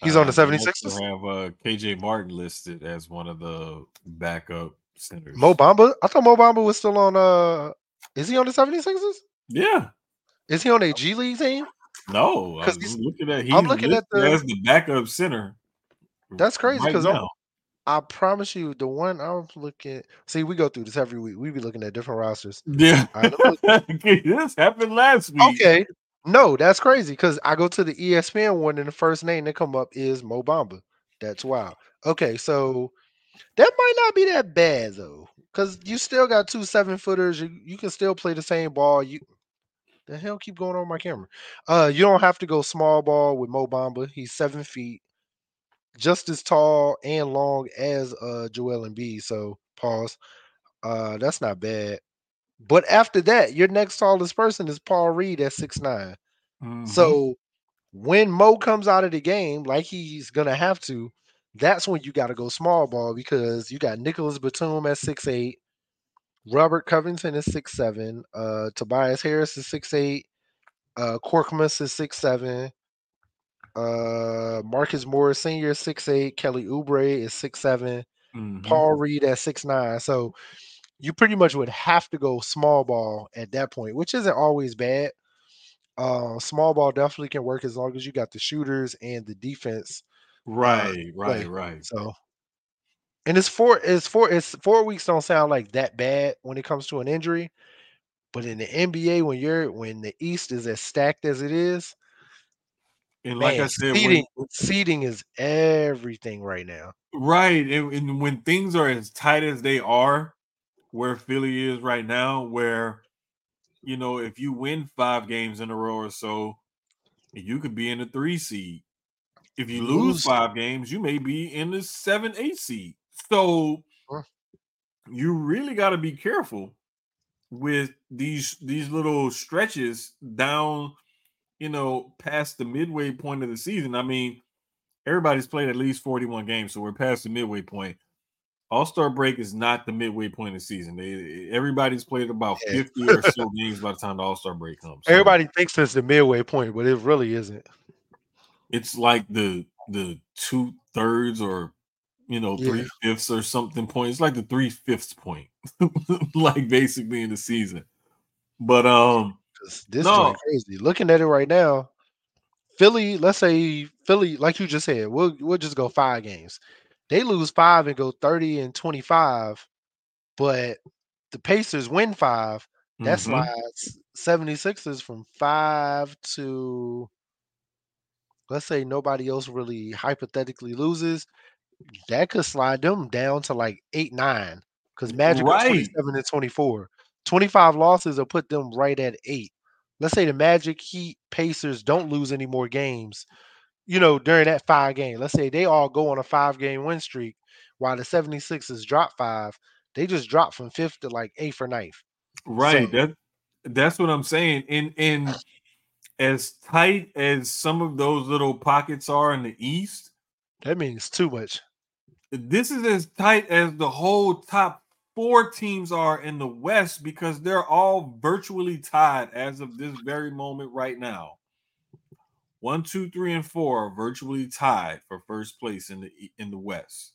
He's on the Uh, they 76ers? also have uh, KJ Martin listed as one of the backup centers. Mo Bamba, I thought Mo Bamba was still on. Uh, is he on the 76ers? yeah, Is he on a G League team? no, I'm looking at he's I'm looking at the- as the backup center. That's crazy because I'm. I promise you, the one I'm looking. See, we go through this every week. We be looking at different rosters. Yeah, right, this happened last week. Okay, no, that's crazy because I go to the ESPN one and the first name that come up is Mo Bamba. That's wild. Okay, so that might not be that bad though, because you still got two seven footers. You you can still play the same ball. You the hell keep going on my camera. Uh, you don't have to go small ball with Mo Bamba. He's seven feet, just as tall and long as uh Joel Embiid. So pause. Uh, that's not bad. But after that, your next tallest person is Paul Reed at six. Mhm. So when Mo comes out of the game, like he's gonna have to, that's when you got to go small ball because you got Nicolas Batum at six eight, Robert Covington is six seven, uh, Tobias Harris is six eight, uh, Korkmaz is six seven, uh, Marcus Morris Senior is six eight, Kelly Oubre is six seven, Mhm. Paul Reed at six nine. So you pretty much would have to go small ball at that point, which isn't always bad. Uh, small ball definitely can work as long as you got the shooters and the defense. right, play. right, right. So, and it's four, it's four, it's four weeks don't sound like that bad when it comes to an injury, but in the NBA, when you're when the East is as stacked as it is, And like I said, seating, when, seeding is everything right now. right, and, and when things are as tight as they are, where Philly is right now, where you know, if you win five games in a row or so, you could be in the three seed. If you lose five games, you may be in the seven, eight seed. So you really got to be careful with these these little stretches down, you know, past the midway point of the season. I mean, everybody's played at least 41 games, so we're past the midway point. All Star break is not the midway point of the season. They, everybody's played about Yeah. 50 or so games by the time the All Star break comes. So Everybody thinks it's the midway point, but it really isn't. it's like the the two thirds or you know Yeah. three fifths or something point. It's like the three fifths point, like basically in the season. But um, this No. joint crazy. Looking at it right now, Philly. Let's say Philly, like you just said, we'll we'll just go five games. They lose five and go thirty and twenty five, but the Pacers win five. That mhm. slides 76ers from five to let's say nobody else really hypothetically loses. That could slide them down to like eight, nine. Because Magic Right. 27 and 24. 25 losses will put them right at eight. Let's say the Magic, Heat, Pacers don't lose any more games, you know, during that five game. Let's say they all go on a five game win streak while the 76ers drop five. They just drop from fifth to like eighth or ninth. right. So- that that's what I'm saying. And and as tight as some of those little pockets are in the East, That means too much. this is as tight as the whole top four teams are in the West because they're all virtually tied as of this very moment right now. One, two, three, and four are virtually tied for first place in the in the West.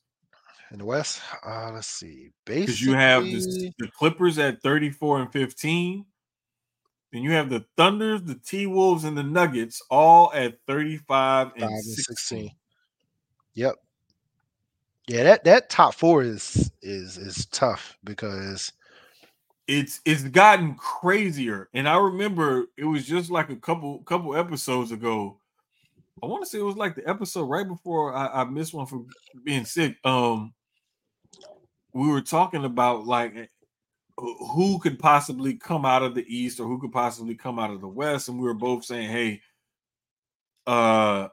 In the West, uh, let's see. Because you have this, the Clippers at 34 and 15. Then you have the Thunders, the T Wolves, and the Nuggets all at 35 and, five and 16. 16. Yep. Yeah, that that top four is is is tough because it's it's gotten crazier. And I remember it was just like a couple couple episodes ago. I want to say it was like the episode right before I, I missed one for being sick. Um, we were talking about like eh, who- who could possibly come out of the East or who could possibly come out of the West, and we were both saying, "Hey, uh,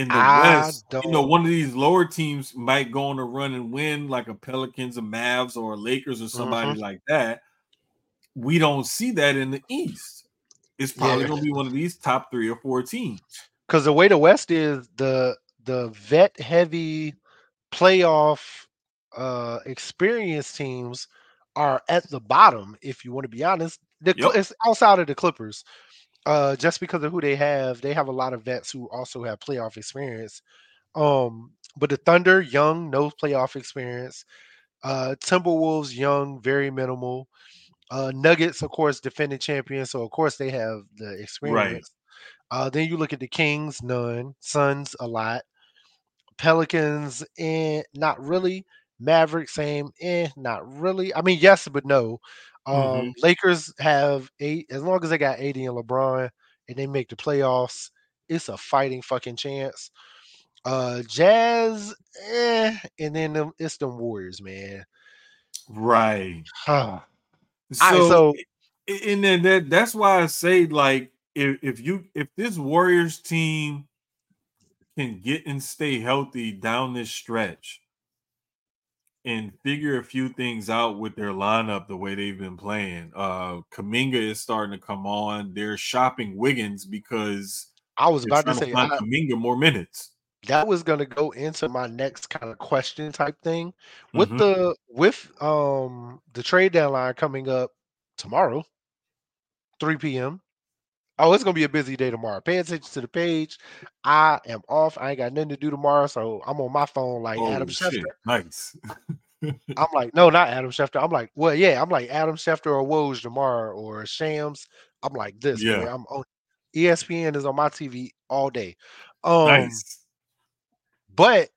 in the I West, you know, one of these lower teams might go on a run and win, like a Pelicans, a Mavs, or a Lakers, or somebody Mm-hmm. like that." We don't see that in the East. It's probably Yeah. going to be one of these top three or four teams. because the way the West is, the the vet heavy playoff uh experienced teams are at the bottom. If you want to be honest, the Yep. it's outside of the Clippers. Uh, just because of who they have, they have a lot of vets who also have playoff experience. Um, but the Thunder, young, no playoff experience. Uh, Timberwolves, young, very minimal. Uh, Nuggets, of course, defending champions, so of course they have the experience. Uh, then you look at the Kings, none. Suns, a lot. Pelicans, eh, not really. Mavericks, same, eh, not really. I mean, yes, but no. Um, Mhm. Lakers have eight. As long as they got AD and LeBron and they make the playoffs, it's a fighting fucking chance. Uh, Jazz, eh, and then them, it's them Warriors, man. Right. Huh. So, Alright, so and then that that's why I say like if if you if this Warriors team can get and stay healthy down this stretch and figure a few things out with their lineup the way they've been playing. Uh Kuminga is starting to come on. They're shopping Wiggins because I was about to say find I, Kuminga more minutes. that was gonna go into my next kind of question type thing with Mhm. the with um the trade deadline coming up tomorrow 3 p.m oh it's gonna be a busy day tomorrow pay attention to the page i am off i ain't got nothing to do tomorrow so i'm on my phone like adam Oh, schefter shit. Nice. i'm like no not adam schefter i'm like well yeah i'm like adam schefter or woj tomorrow or shams i'm like this Yeah. boy. i'm on espn is on my tv all day um nice. but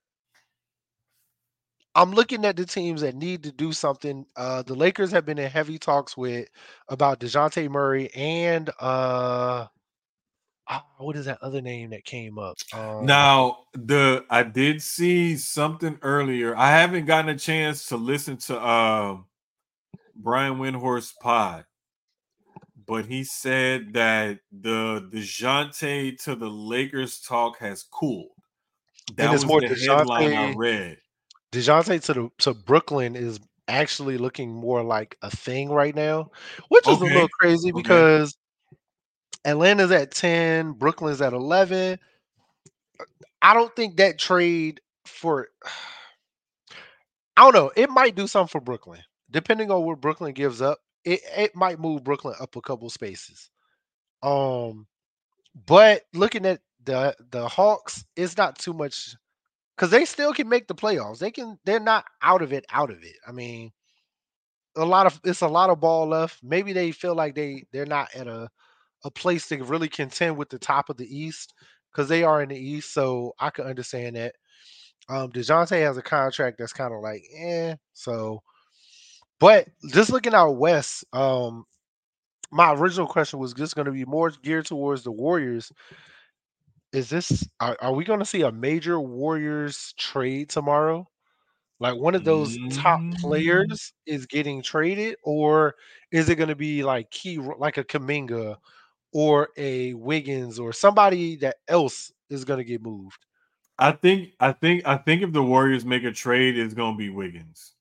I'm looking at the teams that need to do something. Uh, the Lakers have been in heavy talks with about Dejounte Murray and uh, ah, what is that other name that came up? Um, Now, the I did see something earlier. I haven't gotten a chance to listen to uh, Brian Windhorst pod, but he said that the Dejounte to the Lakers talk has cooled. That was more the headline I read. Dejounte to the to Brooklyn is actually looking more like a thing right now, which is a little crazy okay. because Atlanta's at 10, Brooklyn's at 11. I don't think that trade for I don't know, it might do something for Brooklyn. Depending on what Brooklyn gives up, it, it might move Brooklyn up a couple spaces. Um but looking at the the Hawks, it's not too much because they still can make the playoffs. They can. They're not out of it. Out of it. I mean, a lot of it's a lot of ball left. Maybe they feel like they they're not at a a place to really contend with the top of the East because they are in the East. So I can understand that. Um, Dejounte has a contract that's kind of like eh. So, but just looking out west, um, my original question was just going to be more geared towards the Warriors is this are, are we going to see a major warriors trade tomorrow like one of those top Mm. players is getting traded or is it going to be like key like a kuminga or a wiggins or somebody that else is going to get moved I think I think I think if the Warriors make a trade, it's gonna be Wiggins.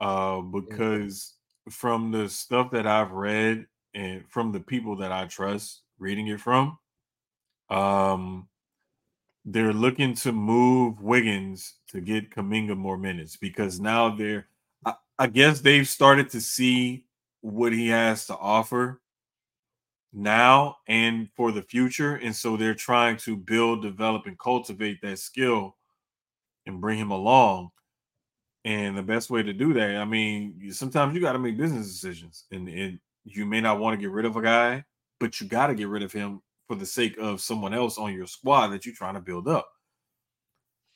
Uh because from the stuff that I've read and from the people that I trust reading it from, um they're looking to move Wiggins to get Kuminga more minutes because now they're I, I guess they've started to see what he has to offer now and for the future. And so they're trying to build, develop, and cultivate that skill and bring him along. And the best way to do that, I mean, sometimes you got to make business decisions, and, and you may not want to get rid of a guy, but you got to get rid of him for the sake of someone else on your squad that you're trying to build up.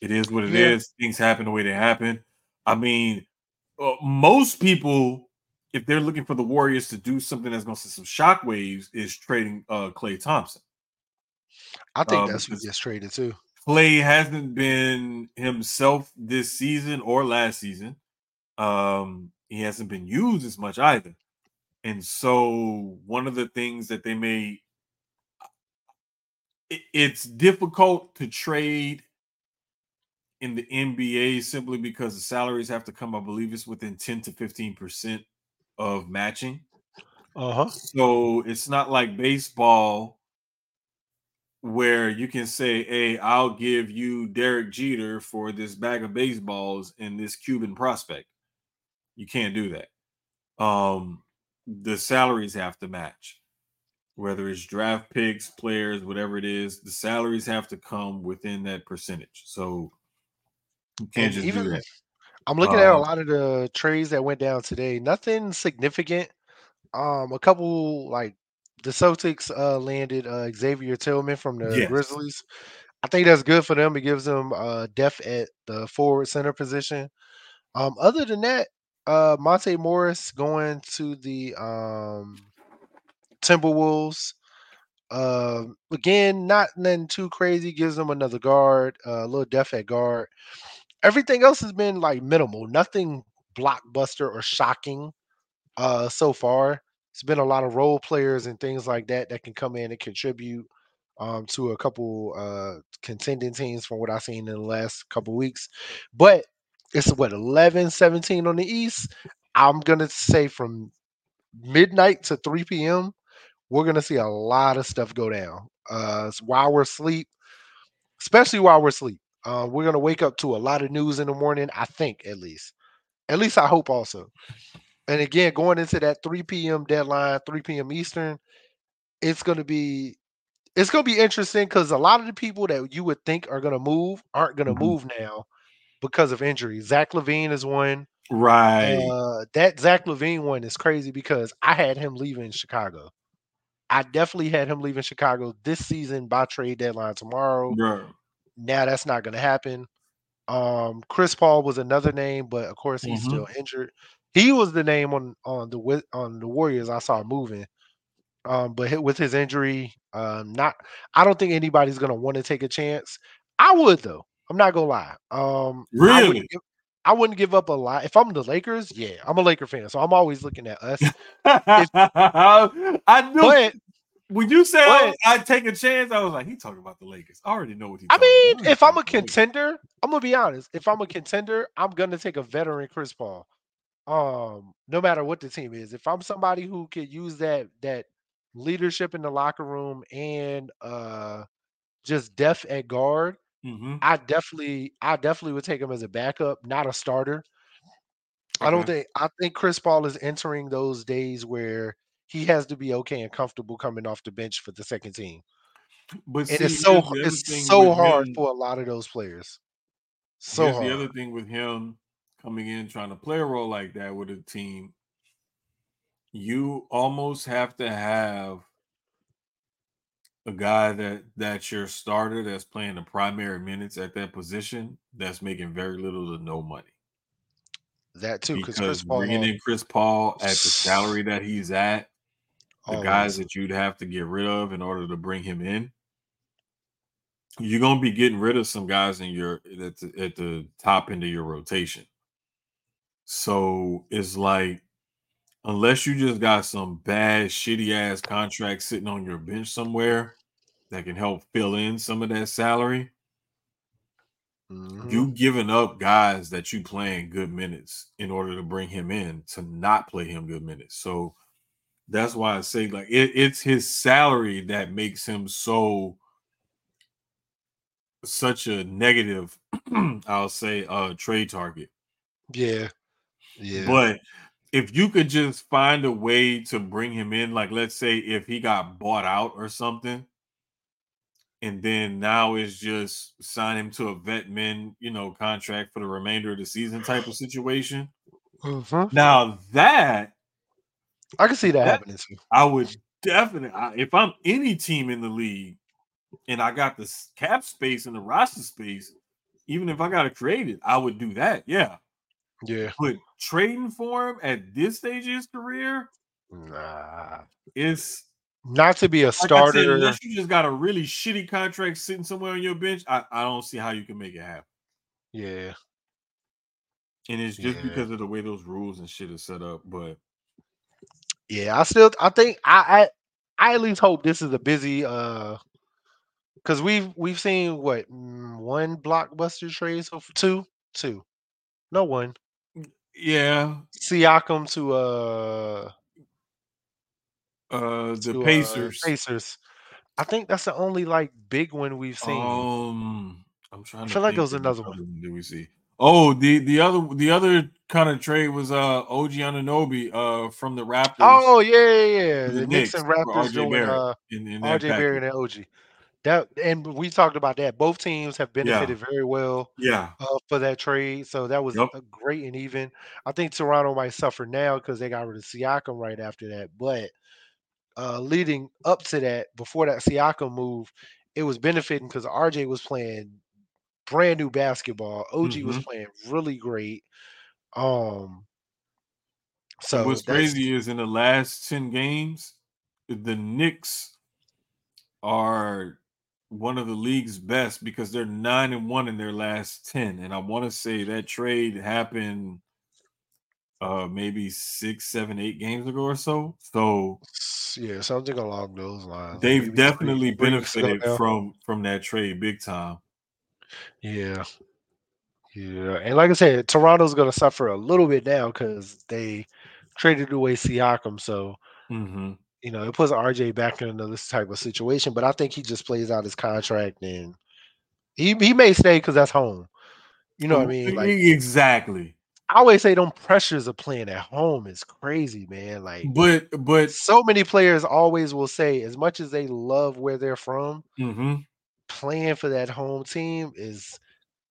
It is what it is. Yeah. Things happen the way they happen. I mean, uh, most people, if they're looking for the Warriors to do something that's going to send some shockwaves, is trading uh, Klay Thompson. i think Uh, that's what gets traded too Klay hasn't been himself this season or last season. Um, he hasn't been used as much either. And so one of the things that they may it's difficult to trade in the NBA simply because the salaries have to come, I believe it's within 10 to 15% of matching. uh-huh So it's not like baseball where you can say, Hey, I'll give you Derek Jeter for this bag of baseballs and this Cuban prospect. You can't do that. Um, the salaries have to match, whether it's draft picks, players, whatever it is, the salaries have to come within that percentage. So you can't And just even do that. I'm looking at a Uh, lot of the trades that went down today. Nothing significant. Um, a couple like the Celtics uh landed uh Xavier Tillman from the Yes. Grizzlies. I think that's good for them. It gives them uh depth at the forward center position. Um, other than that, uh Monte Morris going to the um Timberwolves. Um, again, not nothing too crazy. Gives them another guard, uh, a little depth at guard. Everything else has been like minimal, nothing blockbuster or shocking uh so far. It's been a lot of role players and things like that that can come in and contribute um to a couple uh contending teams from what I've seen in the last couple weeks. But it's what 11 17 on the east. I'm gonna say from midnight to 3 p.m. We're gonna see a lot of stuff go down. Uh while we're asleep, especially while we're asleep. Uh, we're gonna wake up to a lot of news in the morning. I think at least, at least I hope also. And again, going into that 3 p.m. deadline, 3 p.m. Eastern, it's gonna be it's gonna be interesting because a lot of the people that you would think are gonna move aren't gonna Mhm. move now because of injuries. Zach LaVine is one. Right. Uh, that Zach LaVine one is crazy because I had him leaving Chicago. I definitely had him leaving Chicago this season by trade deadline tomorrow. Bro. Now that's not going to happen. Um, Chris Paul was another name, but of course he's Mhm. still injured. He was the name on on the on the Warriors I saw moving. Um, but with his injury, um, not I don't think anybody's going to want to take a chance. I would though. I'm not gonna lie. Um, I would Really? give- I wouldn't give up a lot. If I'm the Lakers, yeah, I'm a Laker fan, so I'm always looking at us. I knew But when you said but- I'd take a chance, I was like, he talking about the Lakers. I already know what he. I mean, if I'm a Talking about the Lakers. contender, I'm gonna be honest. If I'm a contender, I'm gonna take a veteran Chris Paul. Um, no matter what the team is. If I'm somebody who could use that that leadership in the locker room and uh just depth at guard, Mhm. I definitely I definitely would take him as a backup, not a starter. I don't think I think Chris Paul is entering those days where he has to be okay and comfortable coming off the bench for the second team. But And see, it's so here's the other it's so hard him- for a lot of those players. So the other thing with him coming in trying to play a role like that with a team. You almost have to have a guy that that's your starter that's playing the primary minutes at that position that's making very little to no money. that too, because Because Chris Paul bringing in Chris Paul at the salary that he's at, the always- guys that you'd have to get rid of in order to bring him in, you're gonna be getting rid of some guys in your at the, at the top end of your rotation. So it's like, unless you just got some bad, shitty ass contract sitting on your bench somewhere that can help fill in some of that salary, Mhm. you giving up guys that you playing good minutes in order to bring him in to not play him good minutes. So that's why I say like it, it's his salary that makes him so such a negative, I'll say, uh trade target. yeah, yeah, But if you could just find a way to bring him in, like let's say if he got bought out or something, and then now it's just sign him to a vet min, you know, contract for the remainder of the season type of situation. Mhm. Now that I can see that, That- happening too. I would definitely, I- if I'm any team in the league and I got the cap space and the roster space, even if I got to create it, I would do that. Yeah. Yeah, But trading for him at this stage of his career nah, is not to be a like I said, starter. unless you just got a really shitty contract sitting somewhere on your bench, I, I don't see how you can make it happen. yeah, And it's just Yeah. because of the way those rules and shit are set up. But yeah. I still, I think, I, I, I at least hope this is a busy, uh, because we've we've seen what mm, one blockbuster trade so f- two, two, no one. yeah, Siakam to uh uh the to, uh, Pacers. Pacers. I think that's the only like big one we've seen. Um, I'm trying. I to feel like there was another one. Did we see? Oh, the the other the other kind of trade was uh OG Anunoby uh from the Raptors. oh yeah, yeah, yeah. to The, Knicks and Raptors RJ doing Barrett uh in, in RJ Barrett and OG. That and we talked about that. Both teams have benefited very well Yeah, uh, for that trade, so that was Yep. a great and even. I think Toronto might suffer now because they got rid of Siakam right after that, but uh, leading up to that, before that Siakam move, it was benefiting because RJ was playing brand new basketball. OG was Mhm. playing really great. Um, so what's crazy is in the last 10 games, the Knicks are one of the league's best because they're nine and one in their last 10. And I want to say that trade happened uh maybe six, seven, eight games ago or so. So Yeah, something along those lines. they've Maybe definitely three weeks ago benefited from from that trade big time. Yeah. Yeah. And like I said, Toronto's gonna suffer a little bit now because they traded away Siakam. So, hmm you know, it puts RJ back into this type of situation. But I think he just plays out his contract and he he may stay because that's home. You know what I mean? Like exactly. I always say them pressures of playing at home is crazy, man. Like But but so many players always will say, as much as they love where they're from, hmm playing for that home team is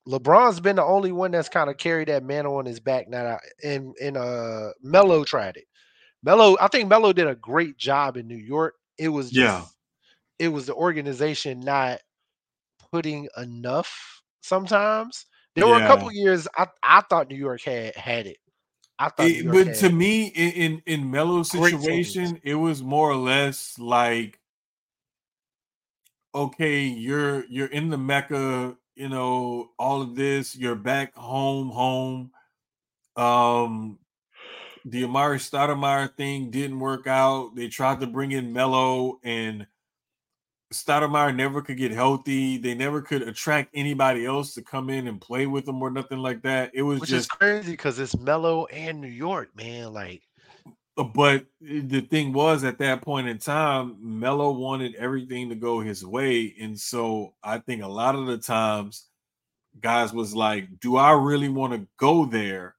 LeBron's been the only one that's kind of carried that mantle on his back now. And and uh Melo tried it. Melo, I think Melo did a great job in New York. It was just Yeah. it was the organization not putting enough sometimes. There were a couple years I, I thought New York had had it. I thought It- but to me, in in, in Melo's situation, it was more or less like, okay, you're you're in the Mecca, you know, all of this. You're back home, home. Um, the Amar'e Stoudemire thing didn't work out. They tried to bring in Melo and Stoudemire never could get healthy. They never could attract anybody else to come in and play with them or nothing like that. It was Which is just, crazy because it's Melo and New York, man. Like, but the thing was at that point in time, Melo wanted everything to go his way, and so I think a lot of the times, guys was like, "Do I really want to go there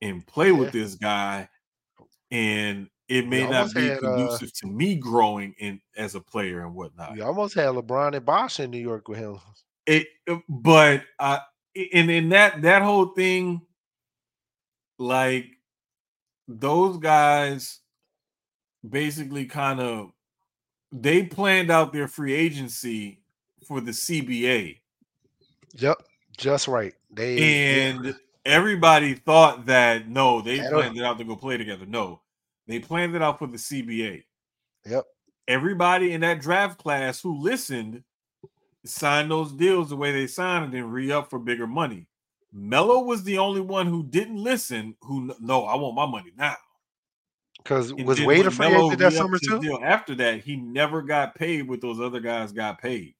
and play with this guy?" And it may not be had, uh, conducive to me growing in as a player and whatnot. we almost had LeBron and Bosh in New York with him. it uh, but uh and in that that whole thing like those guys basically kind of they planned out their free agency for the CBA Yep, just right. They and everybody thought that no they planned it out to go play together no they planned it out for the CBA Yep. everybody in that draft class who listened signed those deals the way they signed and then re-up for bigger money. Melo was the only one who didn't listen. Who no, I want my money now. Because was Wade a free agent that summer too? deal After that, he never got paid what those other guys got paid.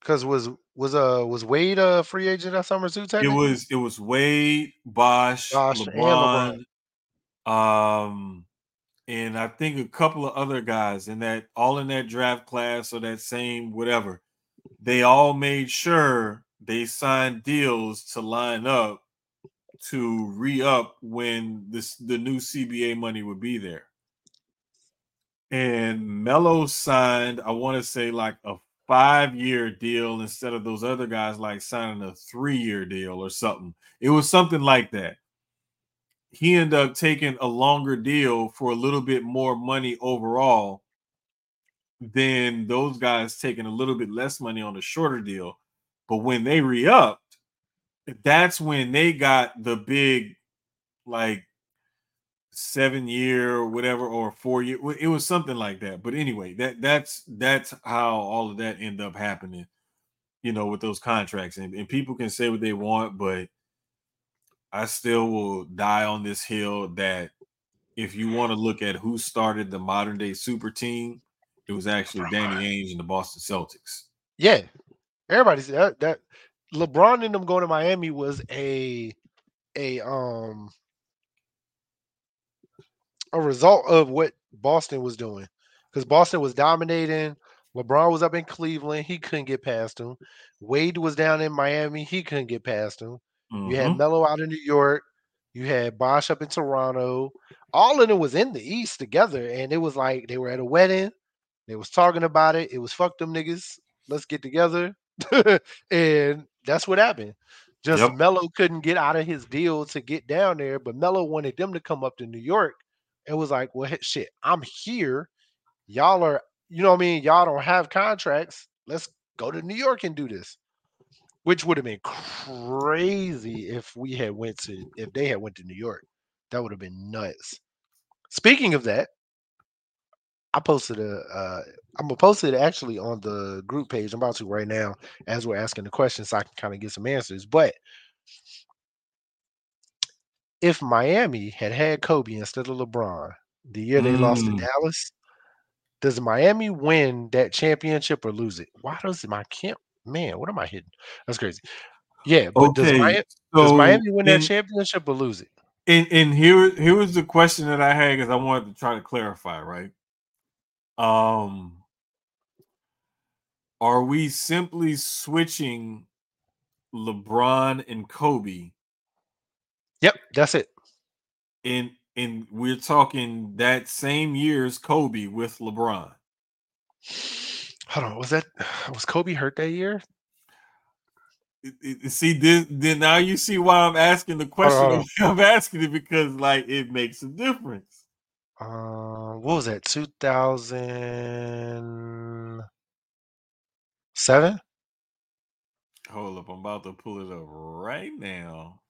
Because was was uh was Wade a free agent that summer too? It was it was Wade, Bosch, Bosh, and LeBron, um, and I think a couple of other guys in that all in that draft class or that same whatever. They all made sure they signed deals to line up to re-up when this the new CBA money would be there. And Melo signed, I want to say like a five-year deal instead of those other guys like signing a three-year deal or something. It was something like that. He ended up taking a longer deal for a little bit more money overall than those guys taking a little bit less money on a shorter deal. But when they re-upped, that's when they got the big like seven year or whatever or four year it was something like that. But anyway that that's that's how all of that end up happening you know with those contracts. And, and people can say what they want but i still will die on this hill that if you want to look at who started the modern day super team it was actually danny ainge and the boston celtics. Yeah. Everybody's that that LeBron and them going to Miami was a a um a result of what Boston was doing because Boston was dominating. LeBron was up in Cleveland, he couldn't get past him. Wade was down in Miami, he couldn't get past him. You had Mhm. Melo out in New York. You had Bosh up in Toronto. All of them was in the East together, and it was like they were at a wedding. They was talking about it. It was fuck them niggas. Let's get together, and that's what happened. Just Yep. Melo couldn't get out of his deal to get down there, but Melo wanted them to come up to New York. It was like, well, shit, I'm here. Y'all are, you know what I mean? Y'all don't have contracts. Let's go to New York and do this which would have been crazy if we had went to if they had went to New York. That would have been nuts. Speaking of that, I posted a uh I'm gonna post it actually on the group page. I'm about to right now as we're asking the questions so I can kind of get some answers. But if Miami had had Kobe instead of LeBron the year they lost to Mm. Dallas, does Miami win that championship or lose it? Why does my camp man? What am I hitting? That's crazy. Yeah, but does, Okay, Miami, does Miami win that championship or lose it? and and here here was the question that I had because I wanted to try to clarify, right? Um, are we simply switching LeBron and Kobe, Yep, that's it. and and we're talking that same year's Kobe with LeBron? Hold on, was that was Kobe hurt that year? It- it- see this then now you see why I'm asking the question I'm asking it because like it makes a difference. Uh, what was that? Two thousand seven? Hold up, I'm about to pull it up right now.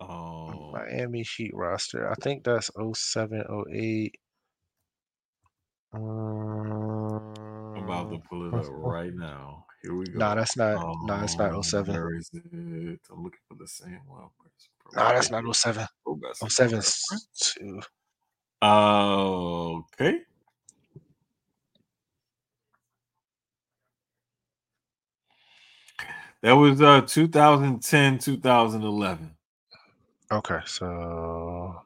Um, Miami Heat roster. I think that's 07, 08. I'm about to Um, pull it up right now. Here we go. Nah, that's not. nah, that's not Um, 07. Where is it? I'm looking for the same one. Where's Nah, that's not 07. Kobe best. Oh, seven Girlfriend. two. Uh, okay. That was uh 2010, 2011. Okay, so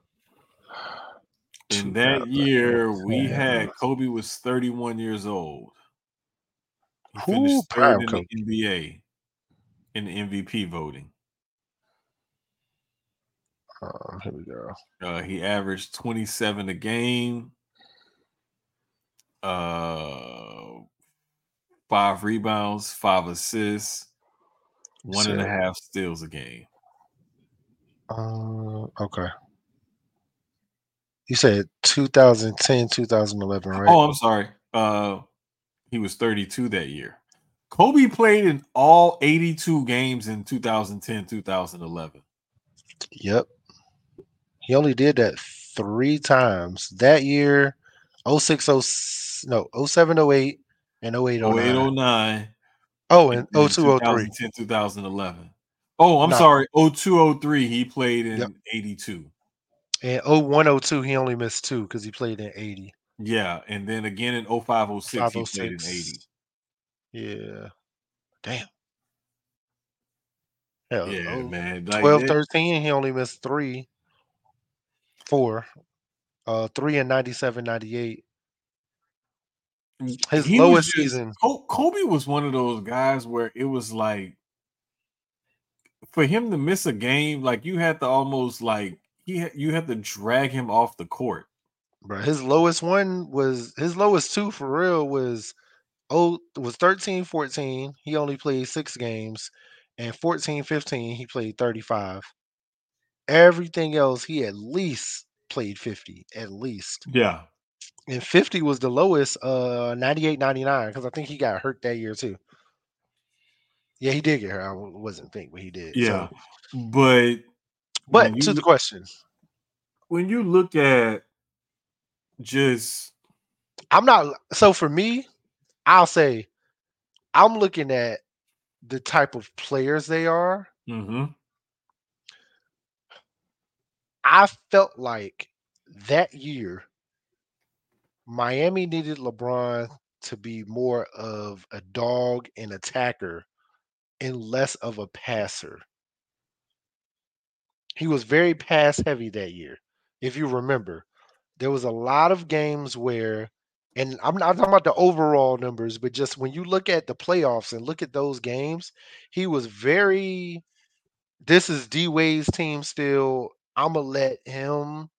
In that year, we had Kobe was 31 years old. He Ooh, finished third in Kobe. the NBA in the MVP voting. Um, here we go. Uh, he averaged 27 a game, uh, five rebounds, five assists, one and a half steals a game. Uh, okay. You said 2010, 2011, right? Oh, I'm sorry. Uh, he was 32 that year. Kobe played in all 82 games in 2010, 2011. Yep. He only did that three times. That year, 06, 0, no, 07, 08, and 08, 09. 08, 09. Oh, and in 02, 03. 2010, 2011. Oh, I'm sorry. 02, 03, he played in Yep. 82. And 01, 02, he only missed two because he played in 80. Yeah. And then again in 05, 06, he played in 80. 506. Yeah. Damn. Hell, Yeah, oh, man. Like 12, that- 13, he only missed three, four, uh, three and 97, 98. His he lowest just- season. Kobe was one of those guys where it was like for him to miss a game, like you had to almost like he you had to drag him off the court. Bro, his lowest one was his lowest two for real was oh was 13 14. He only played six games, and 14 15, he played 35. Everything else, he at least played 50, at least. Yeah, And 50 was the lowest, uh 98 99, because I think he got hurt that year too. Yeah, he did get hurt. I wasn't think, but he did. yeah. So, But but to you- the question, when you look at just I'm not so for me, I'll say I'm looking at the type of players they are. mhm, I felt like that year Miami needed LeBron to be more of a dog and attacker and less of a passer. He was very pass heavy that year. If you remember, there was a lot of games where and I'm not talking about the overall numbers, but just when you look at the playoffs and look at those games, he was very this is D Wade's team still. I'm gonna let him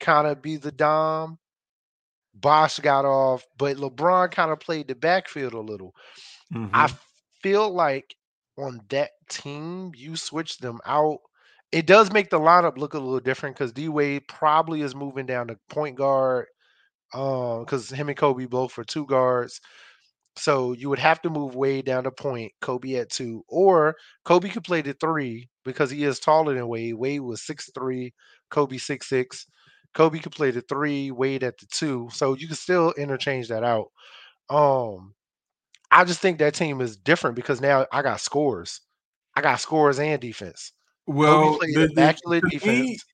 kind of be the dom. Bosh got off, but LeBron kind of played the backfield a little. mhm. I feel like on that team, you switch them out. It does make the lineup look a little different because D Wade probably is moving down to point guard. Um, because him and Kobe both for two guards. So you would have to move Wade down to point, Kobe at two, or Kobe could play the three because he is taller than Wade. Wade was six three, Kobe six six. Kobe could play the three, Wade at the two. So you can still interchange that out. Um, I just think that team is different because now I got scores. I got scores and defense. well, Kobe played the- the- immaculate to defense.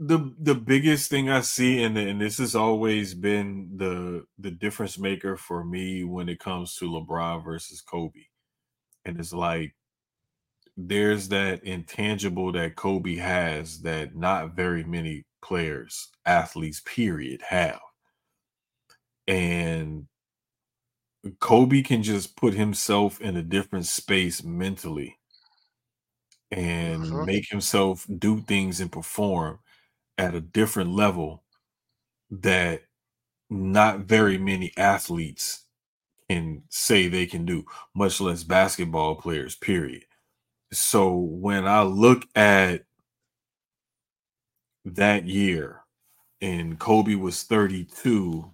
The the biggest thing I see, and and this has always been the the difference maker for me when it comes to LeBron versus Kobe, and it's like there's that intangible that Kobe has that not very many players, athletes, period, have, and Kobe can just put himself in a different space mentally and make himself do things and perform at a different level that not very many athletes can say they can do, much less basketball players, period. So when I look at that year and Kobe was 32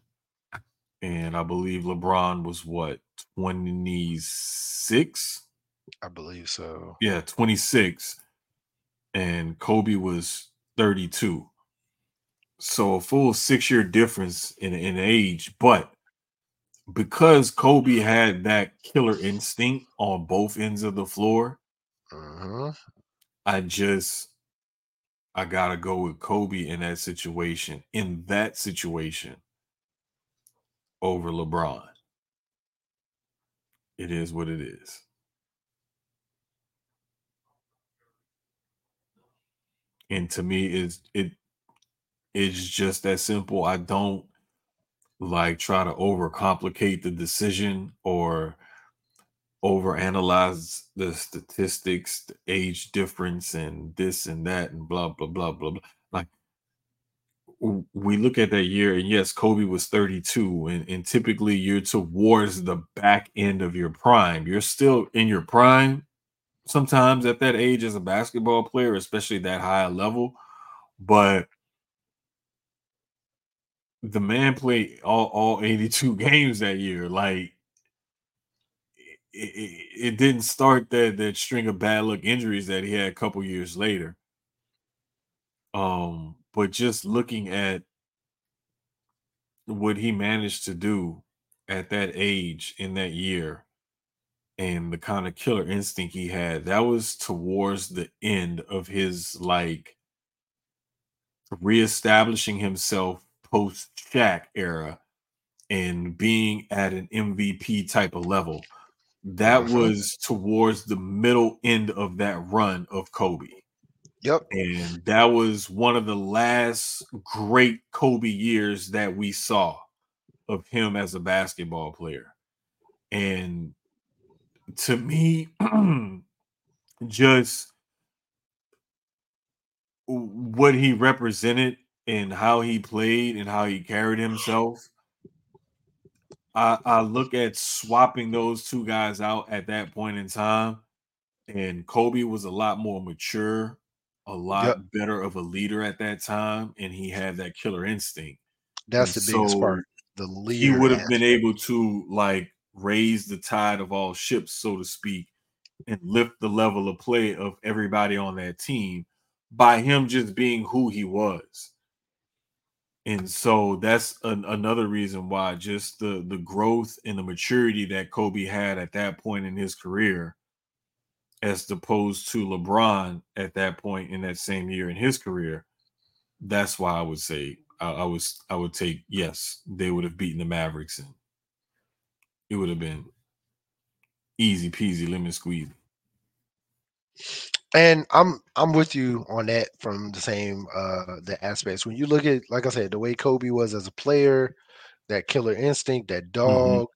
and I believe LeBron was what 26 I believe so. yeah 26 and Kobe was 32 so a full 6 year difference in in age but because Kobe had that killer instinct on both ends of the floor hmm I just I gotta go with Kobe in that situation, in that situation, over LeBron. It is what it is. And to me, is it it's just that simple. I don't like try to overcomplicate the decision or overanalyze the statistics, the age difference, and this and that, and blah blah blah blah blah. Like we look at that year, and yes, Kobe was 32, and, and typically you're towards the back end of your prime. You're still in your prime sometimes at that age as a basketball player, especially that high level, but the man played all, all 82 games that year. Like it, it, it didn't start that that string of bad luck injuries that he had a couple years later. Um, but just looking at what he managed to do at that age in that year and the kind of killer instinct he had, that was towards the end of his like reestablishing himself post Shaq era and being at an MVP type of level. That was towards the middle end of that run of Kobe. Yep. And that was one of the last great Kobe years that we saw of him as a basketball player. And to me, just what he represented and how he played and how he carried himself. I, I look at swapping those two guys out at that point in time, and Kobe was a lot more mature, a lot Yep. better of a leader at that time, and he had that killer instinct. That's the And biggest so part. The leader He would have been able to like raise the tide of all ships, so to speak, and lift the level of play of everybody on that team by him just being who he was. And so that's an, another reason why just the the growth and the maturity that Kobe had at that point in his career, as opposed to LeBron at that point in that same year in his career, that's why I would say I, I was I would take yes, they would have beaten the Mavericks and it would have been easy peasy lemon squeeze. And I'm I'm with you on that from the same uh the aspects. When you look at like I said, the way Kobe was as a player, that killer instinct, that dog,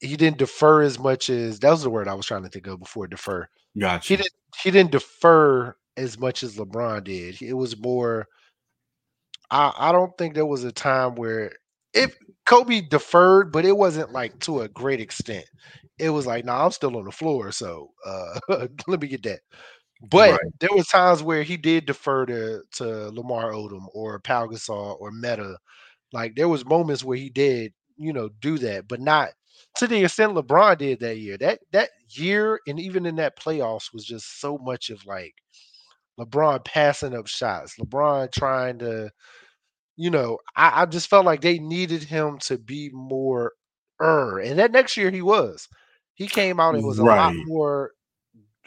he didn't defer as much as that was the word I was trying to think of before defer. Gotcha. He didn't he didn't defer as much as LeBron did. It was more I, I don't think there was a time where if Kobe deferred, but it wasn't like to a great extent. It was like, nah, I'm still on the floor, so uh let me get that. But Right. there was times where he did defer to to Lamar Odom or Pau Gasol or Metta. Like there was moments where he did, you know, do that, but not to the extent LeBron did that year. That that year and even in that playoffs was just so much of like LeBron passing up shots, LeBron trying to, you know, I, I just felt like they needed him to be more er. And that next year he was. He came out and was a lot more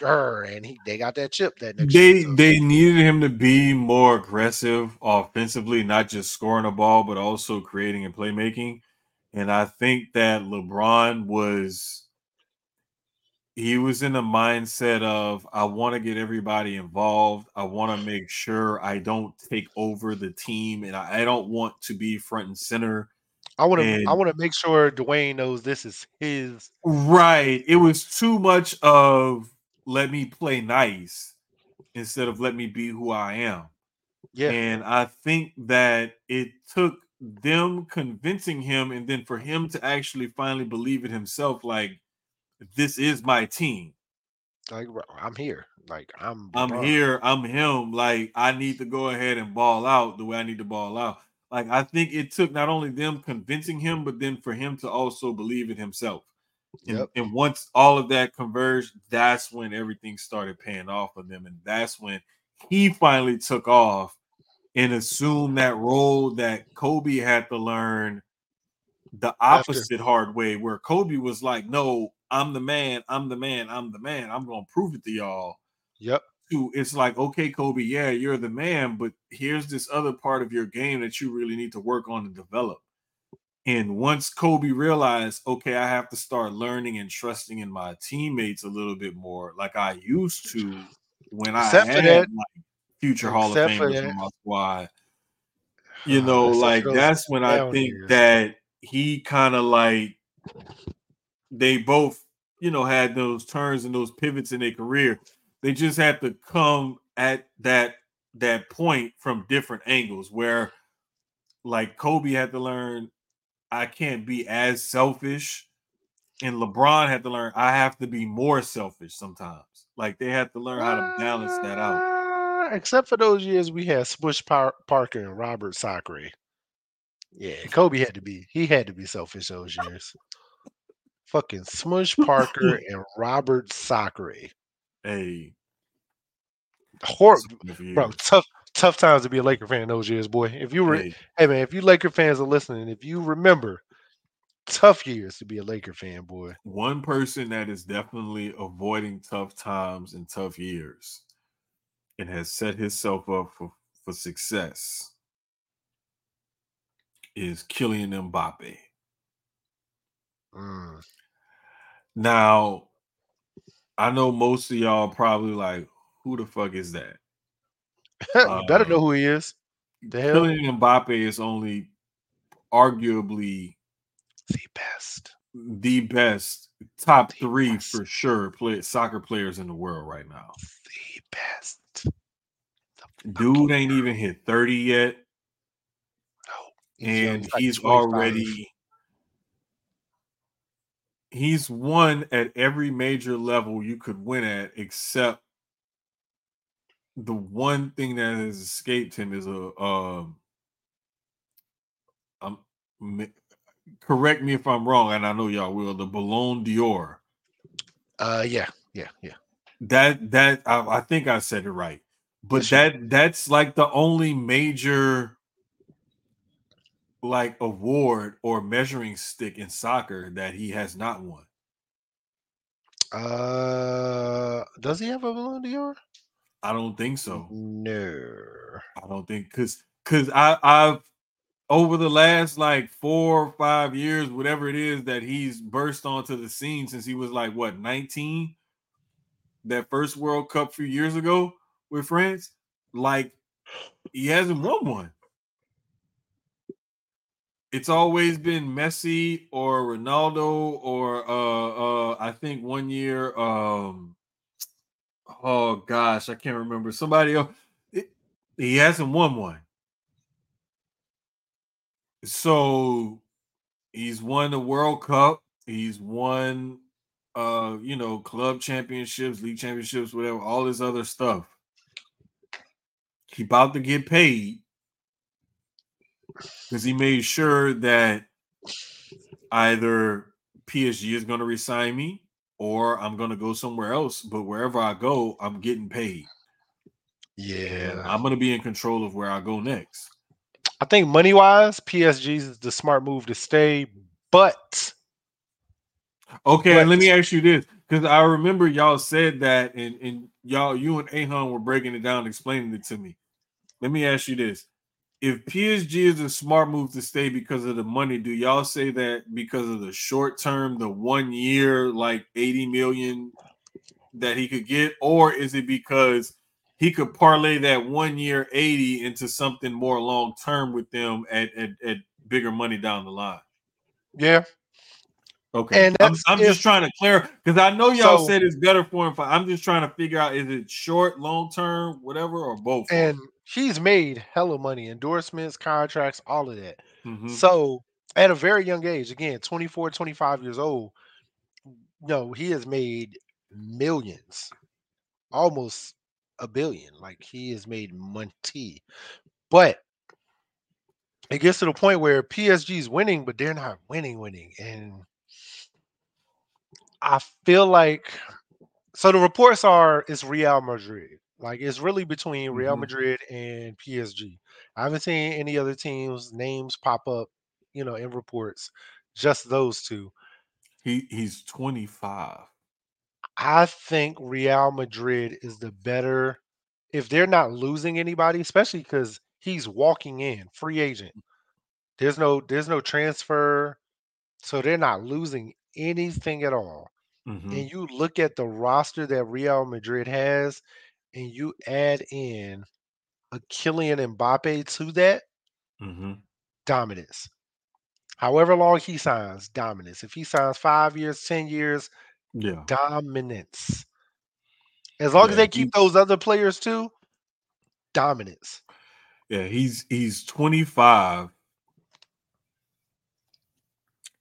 and he they got that chip that next They year. they needed him to be more aggressive offensively, not just scoring a ball, but also creating and playmaking. And I think that LeBron was he was in the mindset of I want to get everybody involved. I want to make sure I don't take over the team and I, I don't want to be front and center. I want to I want to make sure Dwyane knows this is his Right. It was too much of let me play nice instead of let me be who I am. yeah. And I think that it took them convincing him and then for him to actually finally believe it himself like this is my team. Like I'm here. Like I'm I'm LeBron. here. I'm him. Like I need to go ahead and ball out the way I need to ball out. Like I think it took not only them convincing him, but then for him to also believe it himself. And, Yep. and once all of that converged, that's when everything started paying off for them, and that's when he finally took off and assumed that role that Kobe had to learn the After. opposite hard way, where Kobe was like, "No, I'm the man. I'm the man. I'm the man. I'm gonna prove it to y'all." Yep. it's like, okay, Kobe, yeah, you're the man, but here's this other part of your game that you really need to work on and develop. And once Kobe realized, okay, I have to start learning and trusting in my teammates a little bit more, like I used to when Except I had that- like future Hall of except for Famers in my squad. You oh, know, Except for like that's when I think years. that he kind of like they both, you know, had those turns and those pivots in their career. They just had to come at that that point from different angles where like Kobe had to learn I can't be as selfish and LeBron had to learn I have to be more selfish sometimes. Like they had to learn how to balance that out. Except for those years we had Smush Par- Parker and Robert Sacre. Yeah, Kobe had to be. He had to be selfish those years. Fucking Smush Parker and Robert Sacre. Hey, bro, tough, tough times to be a Laker fan those years, boy. If you were, hey, hey man, if you Laker fans are listening, if you remember, tough years to be a Laker fan, boy. one person that is definitely avoiding tough times and tough years and has set himself up for, for success is Kylian Mbappe. Mm. Now, I know most of y'all probably like, who the fuck is that? You better know Uh, who he is. The hell, Kylian Mbappe is only arguably the best. the best top The three best. for sure play soccer players in the world right now. The best. The Dude ain't even hit 30 yet, no. He's and he's 25. already he's won at every major level you could win at, except the one thing that has escaped him is a um um m- correct me if I'm wrong, and I know y'all will, the Ballon d'Or. Uh, yeah, yeah, yeah. that that I, I think I said it right, but that that's like the only major like award or measuring stick in soccer that he has not won. Uh, does he have a Ballon d'Or? I don't think so. No. I don't think because because I I've over the last like four or five years, whatever it is that he's burst onto the scene since he was like what 19, that first World Cup a few years ago with France, like he hasn't won one. It's always been Messi or Ronaldo or uh uh I think one year um oh gosh, I can't remember somebody else. It- he hasn't won one. So he's won the World Cup. He's won uh, you know, club championships, league championships, whatever, all this other stuff. He about to get paid because he made sure that either PSG is going to resign me or I'm going to go somewhere else. But wherever I go, I'm getting paid. Yeah. I'm going to be in control of where I go next. I think money wise, PSG is the smart move to stay, but Okay, and let me ask you this because I remember y'all said that, and and y'all, you and Ahan were breaking it down, explaining it to me. Let me ask you this: If PSG is a smart move to stay because of the money, do y'all say that because of the short term, the one year, like eighty million that he could get, or is it because he could parlay that one year eighty into something more long term with them at, at at bigger money down the line? yeah, Okay, And I'm, I'm if- just trying to clear because I know y'all So- said it's better for him. I'm just trying to figure out is it short, long term, whatever, or both? and he's made hella money, endorsements, contracts, all of that. Mhm. So at a very young age, again, 24, 25 years old, no, he has made millions, almost a billion. Like he has made money. But it gets to the point where PSG is winning, but they're not winning, winning. And I feel like so the reports are it's Real Madrid. Like it's really between Real Mhm. Madrid and PSG. I haven't seen any other teams' names pop up, you know, in reports. Just those two. he he's 25. I think Real Madrid is the better if they're not losing anybody, especially because he's walking in free agent. There's no there's no transfer, so they're not losing anything at all. Mhm. And you look at the roster that Real Madrid has, and you add in a Kylian Mbappe to that, Mhm. dominance. However long he signs, dominance. If he signs five years, ten years, Yeah. dominance. As long as Yeah, they he- keep those other players too, dominance. Yeah, he's he's 25.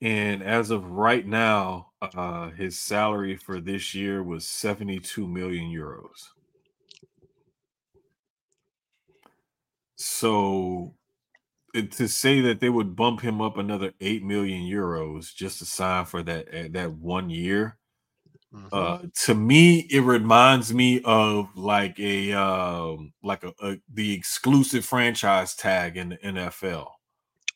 And as of right now, uh his salary for this year was 72 million euros. So to say that they would bump him up another 8 million euros just to sign for that uh, that one year Mhm. uh to me it reminds me of like a um like a, a the exclusive franchise tag in the NFL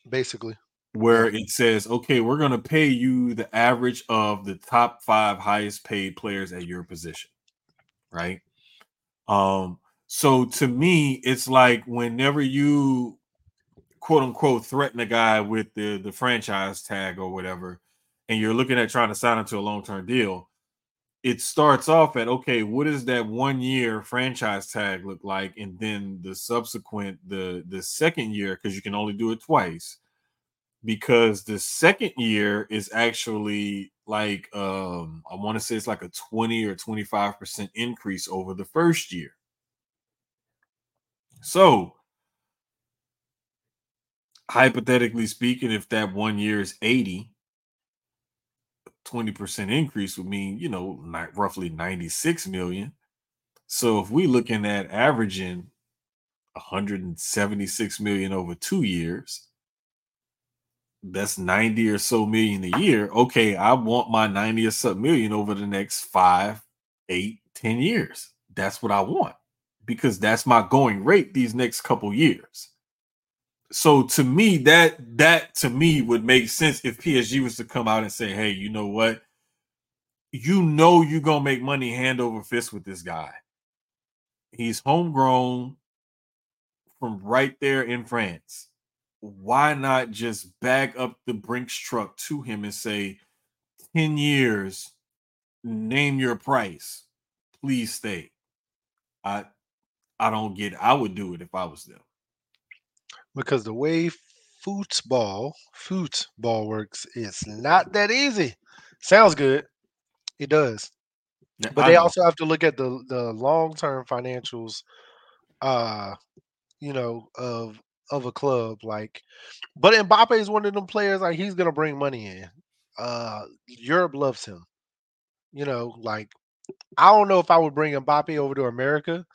Basically. Where it says okay we're going to pay you the average of the top 5 highest paid players at your position right? Um so to me it's like whenever you quote unquote threaten a guy with the the franchise tag or whatever and you're looking at trying to sign him to a long-term deal it starts off at okay what does that one year franchise tag look like? And then the subsequent the the second year because you can only do it twice because the second year is actually like um i want to say it's like a 20 or 25 percent increase over the first year so hypothetically speaking if that one year is 80 20% increase would mean, you know, ni- roughly 96 million. So if we're looking at averaging 176 million over two years, that's 90 or so million a year. Okay, I want my 90 or so million over the next five, eight, ten years. That's what I want because that's my going rate these next couple years. So to me, that that to me would make sense if PSG was to come out and say, "Hey, you know what? You know you're gonna make money hand over fist with this guy. He's homegrown from right there in France. Why not just bag up the Brinks truck to him and say, 10 years, name your price. Please stay. I I don't get it. I would do it if I was them. Because the way football, football works, it's not that easy. Sounds good. It does. Now, But I they know- also have to look at the the long term financials, uh, you know, of of a club. Like, but Mbappe is one of them players. Like, he's gonna bring money in. Uh, Europe loves him. You know, like I don't know if I would bring Mbappe over to America.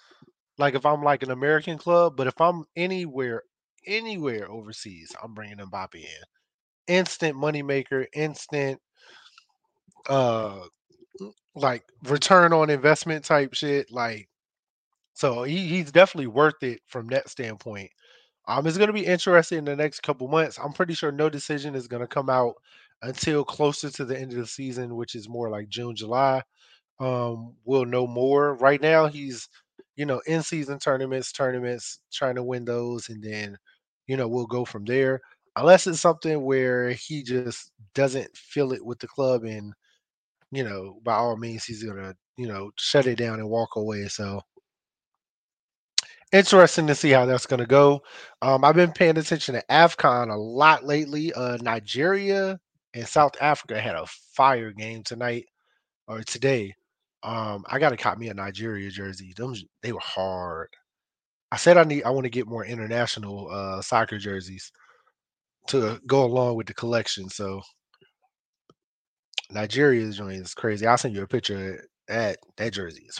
Like, if I'm like an American club, but if I'm anywhere, anywhere overseas, I'm bringing Mbappe in. Instant moneymaker, instant, uh, like return on investment type shit. Like, so he, he's definitely worth it from that standpoint. Um, it's going to be interesting in the next couple months. I'm pretty sure no decision is going to come out until closer to the end of the season, which is more like June, July. Um, we'll know more. Right now, he's you know in season tournaments, tournaments, trying to win those, and then you know we'll go from there. Unless it's something where he just doesn't feel it with the club, and you know by all means he's gonna you know shut it down and walk away. So interesting to see how that's going to go. Um, I've been paying attention to AFCON a lot lately. Uh, Nigeria and South Africa had a fire game tonight or today. Um, I got to cop me a Nigeria jersey. Them they were hard. I said I need I want to get more international uh, soccer jerseys to go along with the collection. So Nigeria's joint is crazy. I'll send you a picture that. That jersey is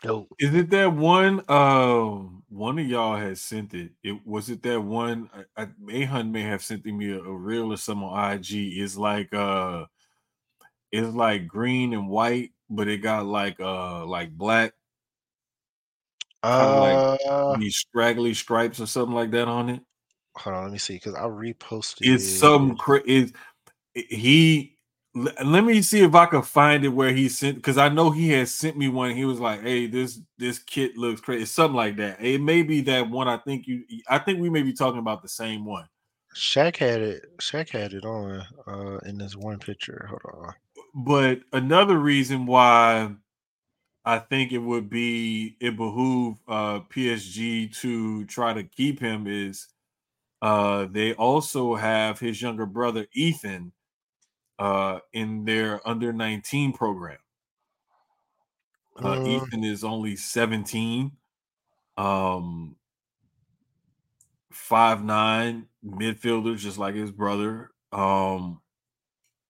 dope. Is it that one? Um, one of y'all has sent it. It was it that one? I, I, may have sent me a, a reel or some on IG. It's like uh, it's like green and white, but it got like uh, like black, Kinda like Uh, these straggly stripes or something like that on it. hold on, let me see because I reposted. It's some cra- is he let me see if I can find it where he sent because I know he has sent me one. He was like, "Hey, this this kit looks crazy." Something like that. It may be that one. I think you. I think we may be talking about the same one. Shaq had it. Shaq had it on uh in this one picture. Hold on. But another reason why I think it would be it behoove uh, PSG to try to keep him is uh, they also have his younger brother Ethan uh, in their under 19 program. Uh, Uh, Ethan is only 17. Um, five nine midfielder, just like his brother. Um,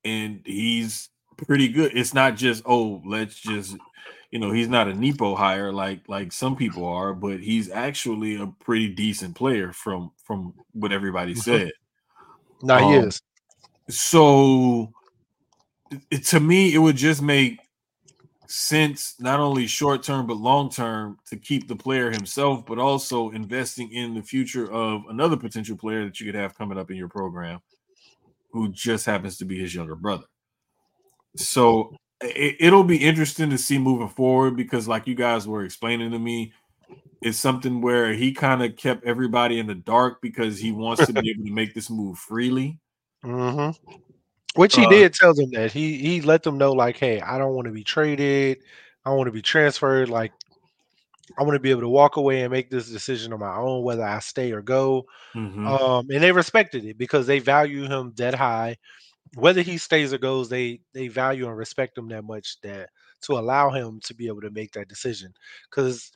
and he's pretty good. It's not just oh, let's just you know, he's not a Nepo hire like like some people are, but he's actually a pretty decent player from from what everybody Mhm. said. no, he um, is. So it, to me, it would just make sense not only short term but long term to keep the player himself, but also investing in the future of another potential player that you could have coming up in your program, who just happens to be his younger brother. So it, it'll be interesting to see moving forward because, like you guys were explaining to me, it's something where he kind of kept everybody in the dark because he wants to be able to make this move freely. hmm Which he Uh, did tell them that he he let them know like, hey, I don't want to be traded. I want to be transferred. Like, I want to be able to walk away and make this decision on my own, whether I stay or go. Mhm. Um, and they respected it because they value him that high. Whether he stays or goes, they they value and respect him that much that to allow him to be able to make that decision. Because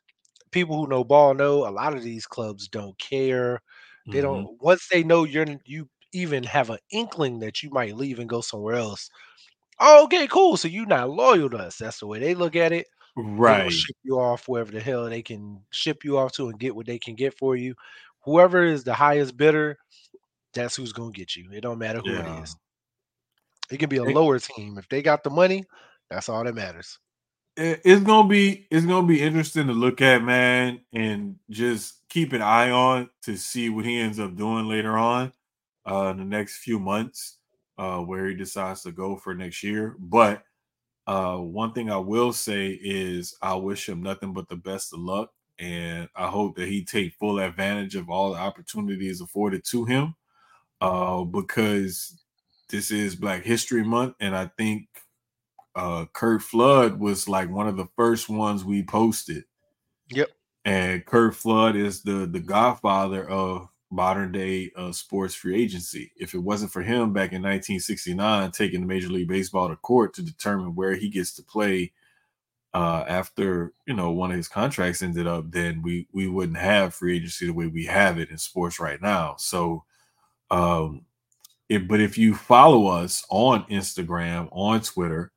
people who know ball know a lot of these clubs don't care. They Mhm. don't once they know you're you even have an inkling that you might leave and go somewhere else. Oh, okay, cool. So you're not loyal to us. That's the way they look at it. Right. ship you off wherever the hell they can ship you off to and get what they can get for you. Whoever is the highest bidder, that's who's gonna get you. It don't matter who Yeah. it is. It can be a lower team. If they got the money, that's all that matters. it's gonna be it's gonna be interesting to look at, man, and just keep an eye on to see what he ends up doing later on uh in the next few months, uh, where he decides to go for next year. But uh one thing I will say is I wish him nothing but the best of luck, and I hope that he take full advantage of all the opportunities afforded to him. Uh, because this is Black History Month, and I think uh Curt Flood was like one of the first ones we posted. Yep. And Curt Flood is the the godfather of modern day uh, sports free agency. If it wasn't for him back in 1969 taking the Major League Baseball to court to determine where he gets to play uh, after you know one of his contracts ended up, then we we wouldn't have free agency the way we have it in sports right now. So, um, if, but if you follow us on Instagram, on Twitter,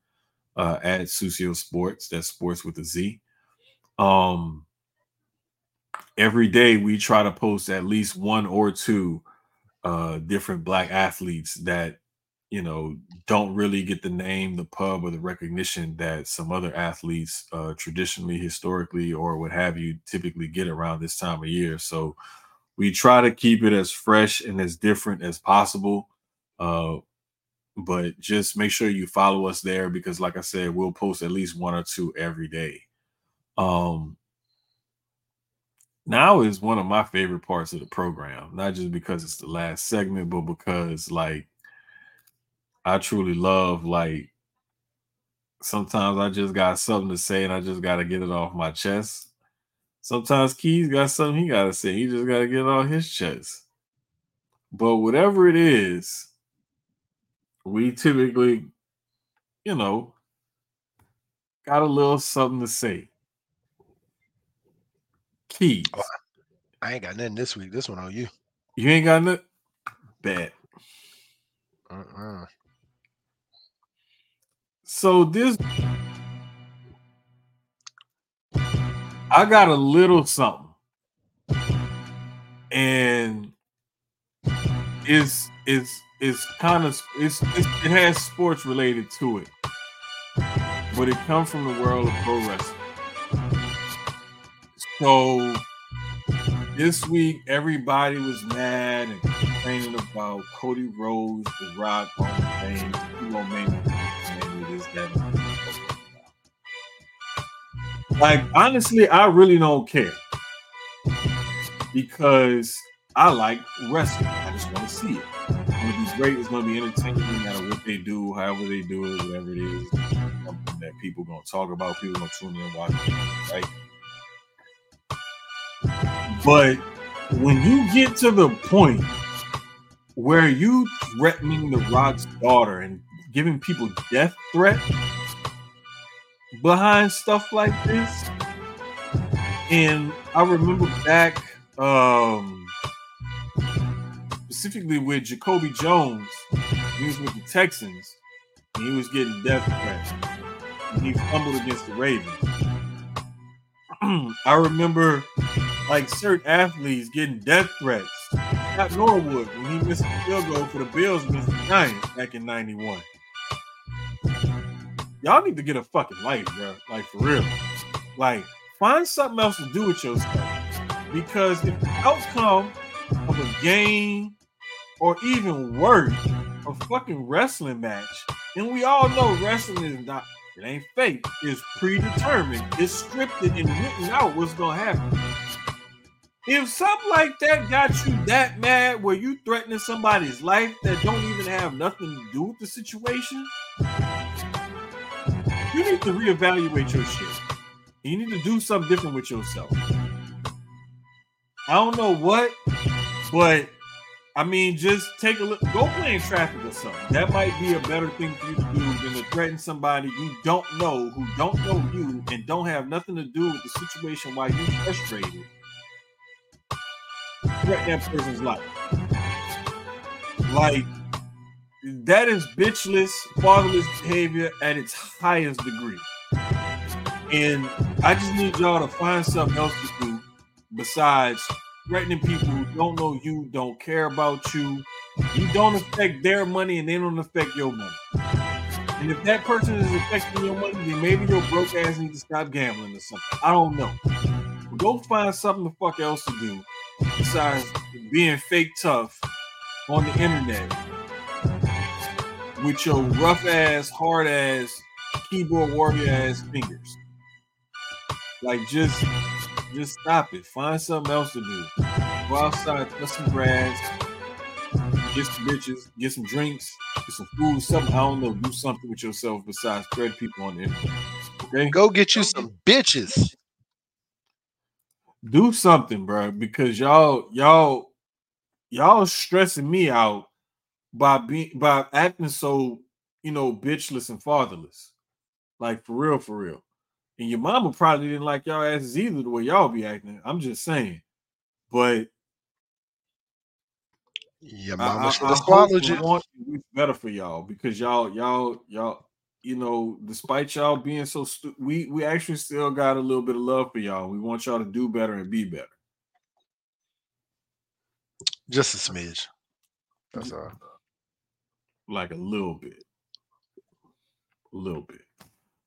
uh, at Sucio Sportz, that's sports with a Z. Um, every day we try to post at least one or two uh different black athletes that you know don't really get the name the pub or the recognition that some other athletes uh traditionally historically or what have you typically get around this time of year. So we try to keep it as fresh and as different as possible uh but just make sure you follow us there because like i said we'll post at least one or two every day. Um now is one of my favorite parts of the program not just because it's the last segment but because like i truly love like sometimes i just got something to say and i just got to get it off my chest. Sometimes keys got something he got to say he just got to get it off his chest. But whatever it is we typically you know got a little something to say keys oh, I ain't got nothing this week. This one on you. you ain't got nothing bad Uh-uh. So this I got a little something. And it's it's it's kind of it's, it's it has sports related to it. But it comes from the world of pro wrestling. So this week, everybody was mad and complaining about Cody Rhodes, The Rock, all the this. Like honestly, I really don't care because I like wrestling. I just want to see it. It's gonna be great. It's gonna be entertaining, no matter what they do, however they do it, whatever it is that people gonna talk about. People gonna tune in and watch, it, right? But when you get to the point where you threatening the Rock's daughter and giving people death threats behind stuff like this, and I remember back um specifically with Jacoby Jones, he was with the Texans, and he was getting death threats. And he fumbled against the Ravens. I remember like certain athletes getting death threats. Scott Norwood when he missed the field goal for the Bills against the Giants back in '91. Y'all need to get a fucking life, bro. Like for real. Like find something else to do with yourself. Because if the outcome of a game or even worse, a fucking wrestling match, and we all know wrestling is not it ain't fake, it's predetermined, it's scripted and written out what's gonna happen. If something like that got you that mad where you threatening somebody's life that don't even have nothing to do with the situation, you need to reevaluate your shit. You need to do something different with yourself. I don't know what, but I mean, just take a look. Go play in traffic or something. That might be a better thing for you to do than to threaten somebody you don't know, who don't know you, and don't have nothing to do with the situation while you're frustrated. Threaten that person's life. Like that is bitchless, fatherless behavior at its highest degree. And I just need y'all to find something else to do besides threatening people who don't know you, don't care about you. You don't affect their money and they don't affect your money. And if that person is affecting your money, then maybe your broke ass need to stop gambling or something. I don't know. Go find something the fuck else to do besides being fake tough on the internet with your rough ass, hard ass, keyboard warrior ass fingers. Like just just stop it. Find something else to do. Go outside, cut some grass, get some bitches, get some drinks, get some food, something. I don't know. Do something with yourself besides thread people on the internet. Okay? Go get you some bitches. Do something, bro, because y'all, y'all, y'all stressing me out by being by acting so, you know, bitchless and fatherless. Like for real, for real. And your mama probably didn't like y'all asses either the way y'all be acting. I'm just saying. But Your mama I, should I have swallowed you. it's better for y'all because y'all, y'all, y'all, you know, despite y'all being so stu- we we actually still got a little bit of love for y'all. We want y'all to do better and be better. Just a smidge. That's all. Like a little bit. A little bit.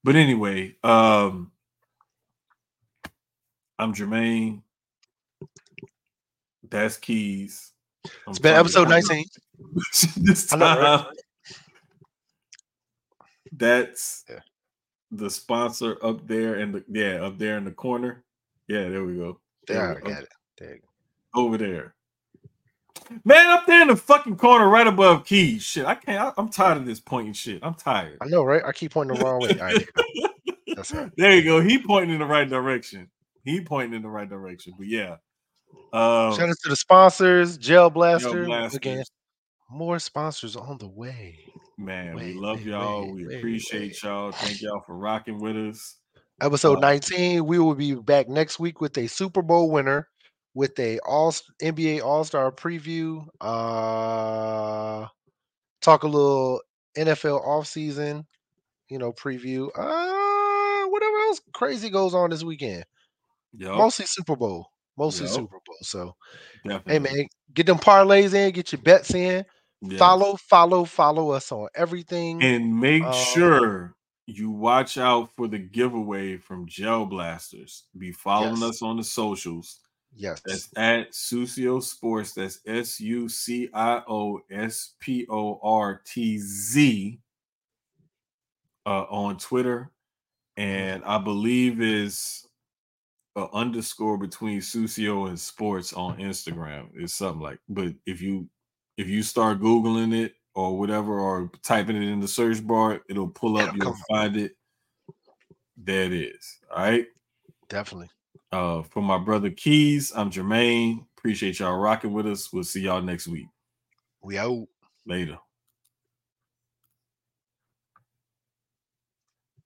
But anyway, um I'm Jermaine. That's Keys. I'm It's been episode 19. this I know, right? time. That's Yeah. the sponsor up there in the yeah, up there in the corner. Yeah, there we go. There, I we go. got it. There you go. Over there. Man, up there in the fucking corner right above Keys. Shit, I can't. I, I'm tired of this pointing shit. I'm tired. I know, right? I keep pointing the wrong way. All right, there you go. That's right. There you go. He pointing in the right direction. He pointing in the right direction. But yeah. Um, Shout out to the sponsors, Gel Blaster. Blasters. Again, more sponsors on the way. Man, we love wait, y'all. wait, we appreciate y'all. Thank y'all for rocking with us. Episode Uh, 19. We will be back next week with a Super Bowl winner, with a all NBA All Star preview. Uh, talk a little NFL offseason, you know, preview. Uh, whatever else crazy goes on this weekend. Yup, Mostly Super Bowl. Mostly Yup. Super Bowl. So, definitely. hey man, get them parlays in, get your bets in. Follow, follow, follow us on everything. and make Um, sure you watch out for the giveaway from Gel Blasters. Be following Yes. us on the socials. yes. That's at Sucio Sportz. That's S U C I O S P O R T Z uh, on Twitter and I believe is a underscore between Sucio and sports on Instagram. It's something like, but if you if you start googling it or whatever, or typing it in the search bar, it'll pull up. It'll You'll find it. There it is. All right. Definitely. Uh, for my brother Keys, I'm Jermaine. Appreciate y'all rocking with us. We'll see y'all next week. We out. Later.